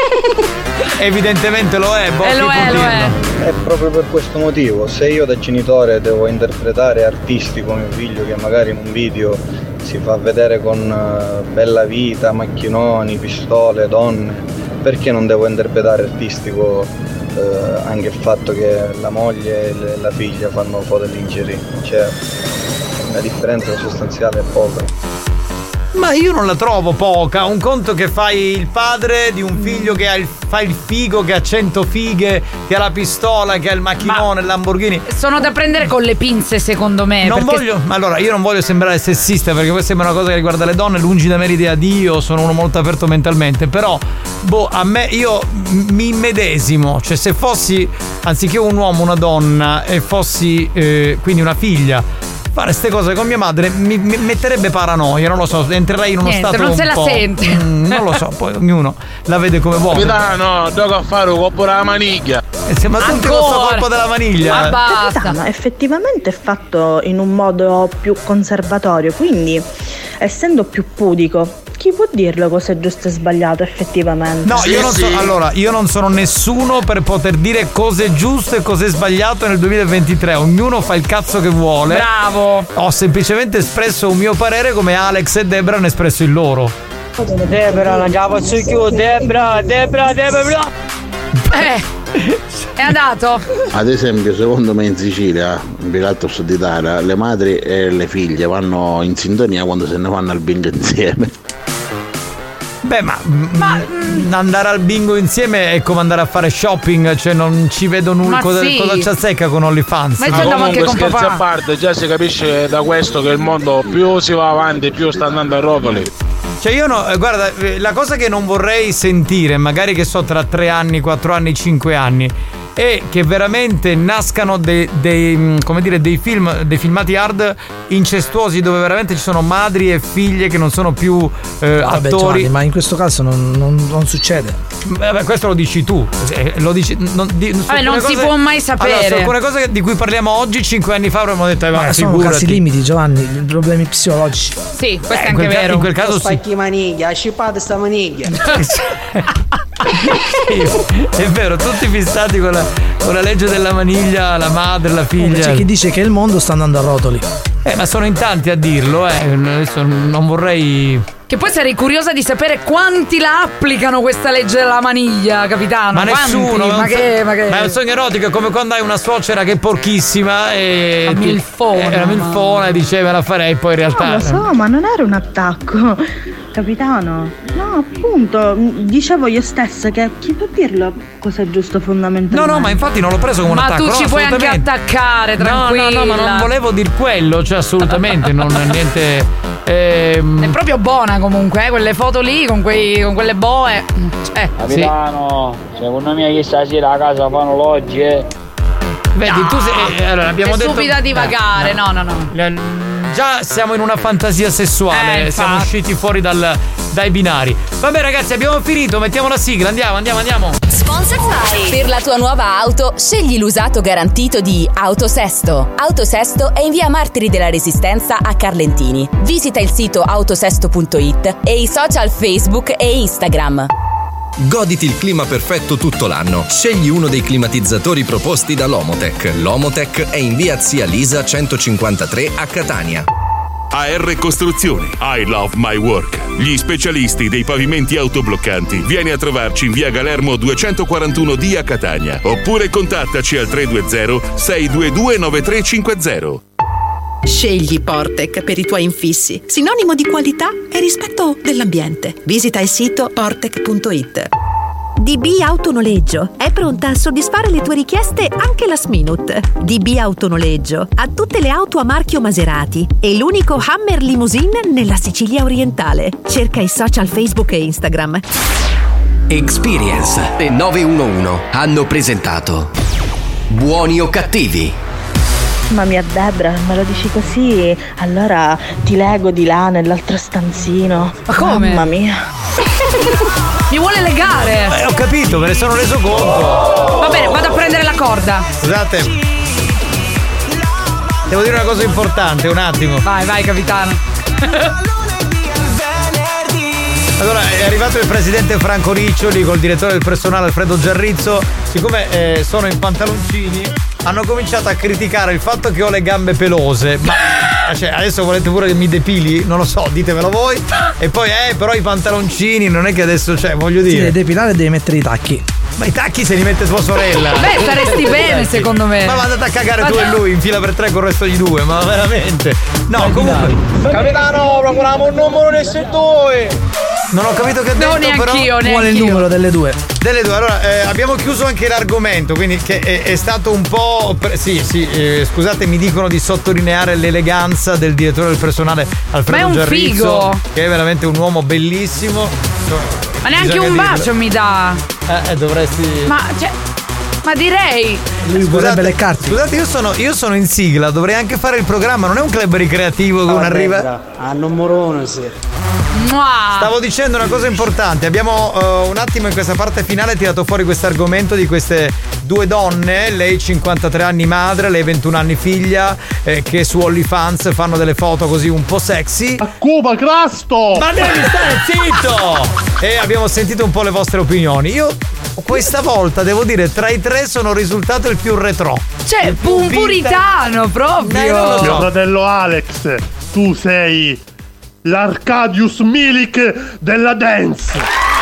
Evidentemente lo è, boh, Eh, lo è, lo dirlo? È proprio per questo motivo, se io da genitore devo interpretare artistico mio figlio che magari in un video si fa vedere con eh, bella vita, macchinoni, pistole, donne, perché non devo interpretare artistico eh, anche il fatto che la moglie e le- la figlia fanno foto di lingerie? Cioè, la differenza sostanziale è poca. Ma io non la trovo poca. Un conto che fai il padre di un figlio che ha il, fa il figo, che ha 100 fighe, che ha la pistola, che ha il macchinone, il Lamborghini. Sono da prendere con le pinze, secondo me. Non voglio, ma allora io non voglio sembrare sessista perché questa sembra una cosa che riguarda le donne, lungi da me l'idea di io, sono uno molto aperto mentalmente, però boh, a me io mi immedesimo, cioè se fossi anziché un uomo una donna e fossi eh, quindi una figlia Fare queste cose con mia madre mi, mi metterebbe paranoia, non lo so, entrerei in uno Niente, stato non se un la po'- sente. Mm, non lo so, poi ognuno la vede come vuole. Capitano, devo a fare un colpo della maniglia. Eh, Sembra tutti con sto colpo della maniglia. Capitano, effettivamente è fatto in un modo più conservatorio, quindi essendo più pudico, chi può dirlo cosa è giusto e sbagliato effettivamente? No, io non so, allora, io non sono nessuno per poter dire cosa è giusto e cosa è sbagliato nel 2023. Ognuno fa il cazzo che vuole. Bravo. Ho semplicemente espresso un mio parere come Alex e Debra hanno espresso il loro. Debra, non la posso chiudere. Debra, Debra, Debra. Eh, è andato. Ad esempio, secondo me in Sicilia, in Pilato Sud Italia, le madri e le figlie vanno in sintonia quando se ne vanno al bingo insieme. Beh, ma, mm, andare al bingo insieme è come andare a fare shopping, cioè non ci vedo nulla. Ma Cosa, sì. cosa ci azzecca con OnlyFans? Ma comunque scherzi a parte, già si capisce da questo che il mondo più si va avanti, più sta andando a rotoli. Cioè io no, eh, guarda, eh, la cosa che non vorrei sentire, magari che so tra tre anni, quattro anni, cinque anni, è che veramente nascano dei, dei, mm, come dire, dei film, dei filmati hard incestuosi dove veramente ci sono madri e figlie che non sono più eh, Vabbè, attori. Giovanni, ma in questo caso non, non- non succede. Vabbè, questo lo dici tu. Eh, Lo dici, non, di- Vabbè, non alcune si può mai sapere. Allora, su alcune cose di cui parliamo oggi, cinque anni fa avremmo detto, eh, Ma sono figurati. casi limiti, Giovanni, problemi psicologici. Sì, questo Eh, in quel ca- in quel caso sì. Spacchi maniglia, scippate sta maniglia. È vero, tutti fissati con la, con la legge della maniglia, la madre, la figlia. C'è chi dice che il mondo sta andando a rotoli. Eh, ma sono in tanti a dirlo, eh. Adesso non vorrei. Che poi sarei curiosa di sapere quanti la applicano questa legge della maniglia, capitano. Ma Quanti? nessuno, Ma non che, so- ma che. è un sogno erotico, è come quando hai una suocera che è porchissima e. La milfona, eh, la milfona e dice me la farei, poi in No, realtà. lo so, ma non era un attacco, capitano. No, appunto, dicevo io stessa che chi può dirlo cosa è giusto No, fondamentalmente. no, ma infatti non l'ho preso come un Ma attacco. tu no, ci puoi anche attaccare, No, tranquilla. no, no, ma non volevo dir quello, cioè assolutamente, non niente. ehm, È proprio buona comunque, eh, quelle foto lì con, quei, con quelle boe. Cioè, Capitano, secondo me che stasera a casa fanno l'oggi, eh. Vedi, tu sei. eh, allora, abbiamo è detto. stupida di vagare, Eh, no, no, no. Già siamo in una fantasia sessuale, Eh, siamo usciti fuori dal- dai binari. Vabbè, ragazzi, abbiamo finito. Mettiamo la sigla. Andiamo, andiamo, andiamo. Sponsored by. Per la tua nuova auto, scegli l'usato garantito di Autosesto. Autosesto è in via Martiri della Resistenza a Carlentini. Visita il sito autosesto.it e i social Facebook e Instagram. Goditi il clima perfetto tutto l'anno. Scegli uno dei climatizzatori proposti da Lomotech. Lomotech è in via Zia Lisa 153 a Catania. AR Costruzioni. I love my work. Gli specialisti dei pavimenti autobloccanti. Vieni a trovarci in via Galermo 241D a Catania. Oppure contattaci al 320 622 9350. Scegli Portec per i tuoi infissi, sinonimo di qualità e rispetto dell'ambiente. Visita il sito portec.it. DB Autonoleggio è pronta a soddisfare le tue richieste anche last minute. DB Autonoleggio ha tutte le auto a marchio Maserati e l'unico Hammer Limousine nella Sicilia orientale. Cerca i social Facebook e Instagram. Experience e 911 hanno presentato Buoni o cattivi? Mamma mia Debra, me lo dici così? Allora ti leggo di là nell'altro stanzino. Ma come? Mamma mia. Mi vuole legare. Eh, ho capito, me ne sono reso conto. Va bene, vado a prendere la corda. Scusate. Devo dire una cosa importante, un attimo. Vai, vai, capitano. Allora, è arrivato il presidente Franco Riccioli col direttore del personale Alfredo Giarrizzo. Siccome eh, sono in pantaloncini, hanno cominciato a criticare il fatto che ho le gambe pelose. Ma cioè, adesso volete pure che mi depili? Non lo so, ditemelo voi. E poi, eh, però i pantaloncini non è che adesso, cioè, voglio dire. devi depilare devi mettere i tacchi. Ma i tacchi se li mette tua sorella. Beh, staresti bene, secondo me. Ma andate a cagare tu Ma- e lui in fila per tre con il resto di due, ma veramente. No, comunque. Capitano, procuriamo un numero del settore. Non ho capito che ha detto, neanch'io, però. Vuole il numero delle due. Delle due, allora eh, abbiamo chiuso anche l'argomento, quindi che è, è stato un po'. pre- sì, sì, eh, scusate, mi dicono di sottolineare l'eleganza del direttore del personale Alfredo Ma è un Giarrizzo, figo. che è veramente un uomo bellissimo. Ma neanche Bisogna un dirlo. bacio mi dà. Eh, eh, dovresti. Ma, cioè, ma direi. Lui vorrebbe leccarti. Scusate, io sono, io sono in sigla, dovrei anche fare il programma, non è un club ricreativo che uno arriva. A numero uno, sì. Stavo dicendo una cosa importante, abbiamo eh, un attimo in questa parte finale tirato fuori questo argomento di queste due donne, lei 53 anni madre, lei 21 anni figlia, eh, che su OnlyFans fanno delle foto così un po' sexy. Cuba Crasto! Ma devi stare zitto! E abbiamo sentito un po' le vostre opinioni. Io questa volta devo dire tra i tre sono risultato il più retro. Cioè, un puritano proprio. Eh, non lo so. Mio fratello Alex, tu sei l'Arcadius Milik della dance.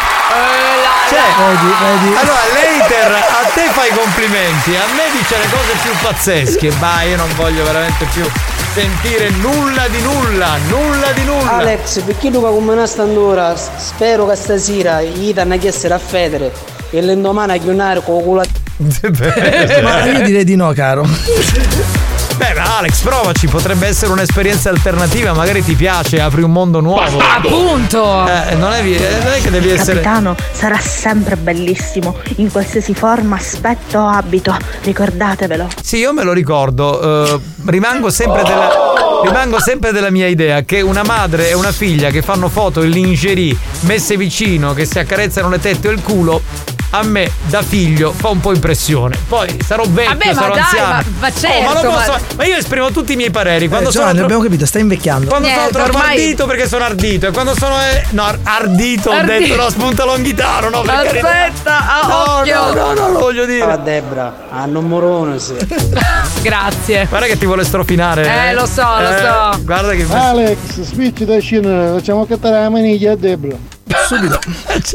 Cioè, allora l'hater a te fa i complimenti, a me dice le cose più pazzesche. Ma io non voglio veramente più sentire nulla di nulla, nulla di nulla. Alex, perché tu come una standora, spero che stasera gli danno a chiedere a Federe e l'indomani a chiunare con culo. Ma io direi di no, caro. Beh, ma Alex, provaci, potrebbe essere un'esperienza alternativa, magari ti piace, apri un mondo nuovo. Appunto! Eh, non, è, eh, non è che devi essere. Capitano sarà sempre bellissimo, in qualsiasi forma, aspetto o abito, ricordatevelo. Sì, io me lo ricordo. eh, rimango sempre della. Rimango sempre della mia idea che una madre e una figlia che fanno foto in lingerie messe vicino, che si accarezzano le tette o il culo, a me da figlio fa un po' impressione. Poi sarò vecchio, Vabbè, ma sarò dai, anziano. ma- ma certo, Oh, ma, lo ma- posso- ma io esprimo tutti i miei pareri. Quando Eh, sono Giovanni, tro- abbiamo capito, stai invecchiando. quando sono Niente, troppo ormai- ardito perché sono ardito e quando sono eh, no, ar- ardito ho detto no spunta longhitano no per carità. Aspetta, ah, No, occhio. no, no, no, lo voglio dire. Ah, Debra, a numero uno, sì. Grazie. Guarda che ti vuole strofinare. Eh, lo so, lo so. Guarda che Alex, spicci da scena, facciamo cattare la maniglia a Debra. Subito.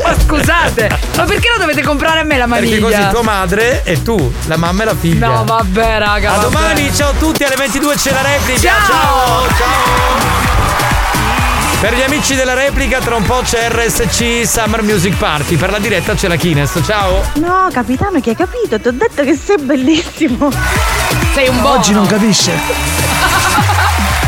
Ma scusate, ma perché lo dovete comprare a me la Perché maniglia? così tua madre e tu, la mamma e la figlia. No, vabbè, raga. A vabbè. domani, ciao a tutti, alle 22 c'è la replica. Ciao. ciao. ciao. Per gli amici della replica, tra un po' c'è RSC Summer Music Party. Per la diretta c'è la Kines. Ciao. No, capitano, che hai capito? Ti ho detto che sei bellissimo. Sei un Oggi non capisce.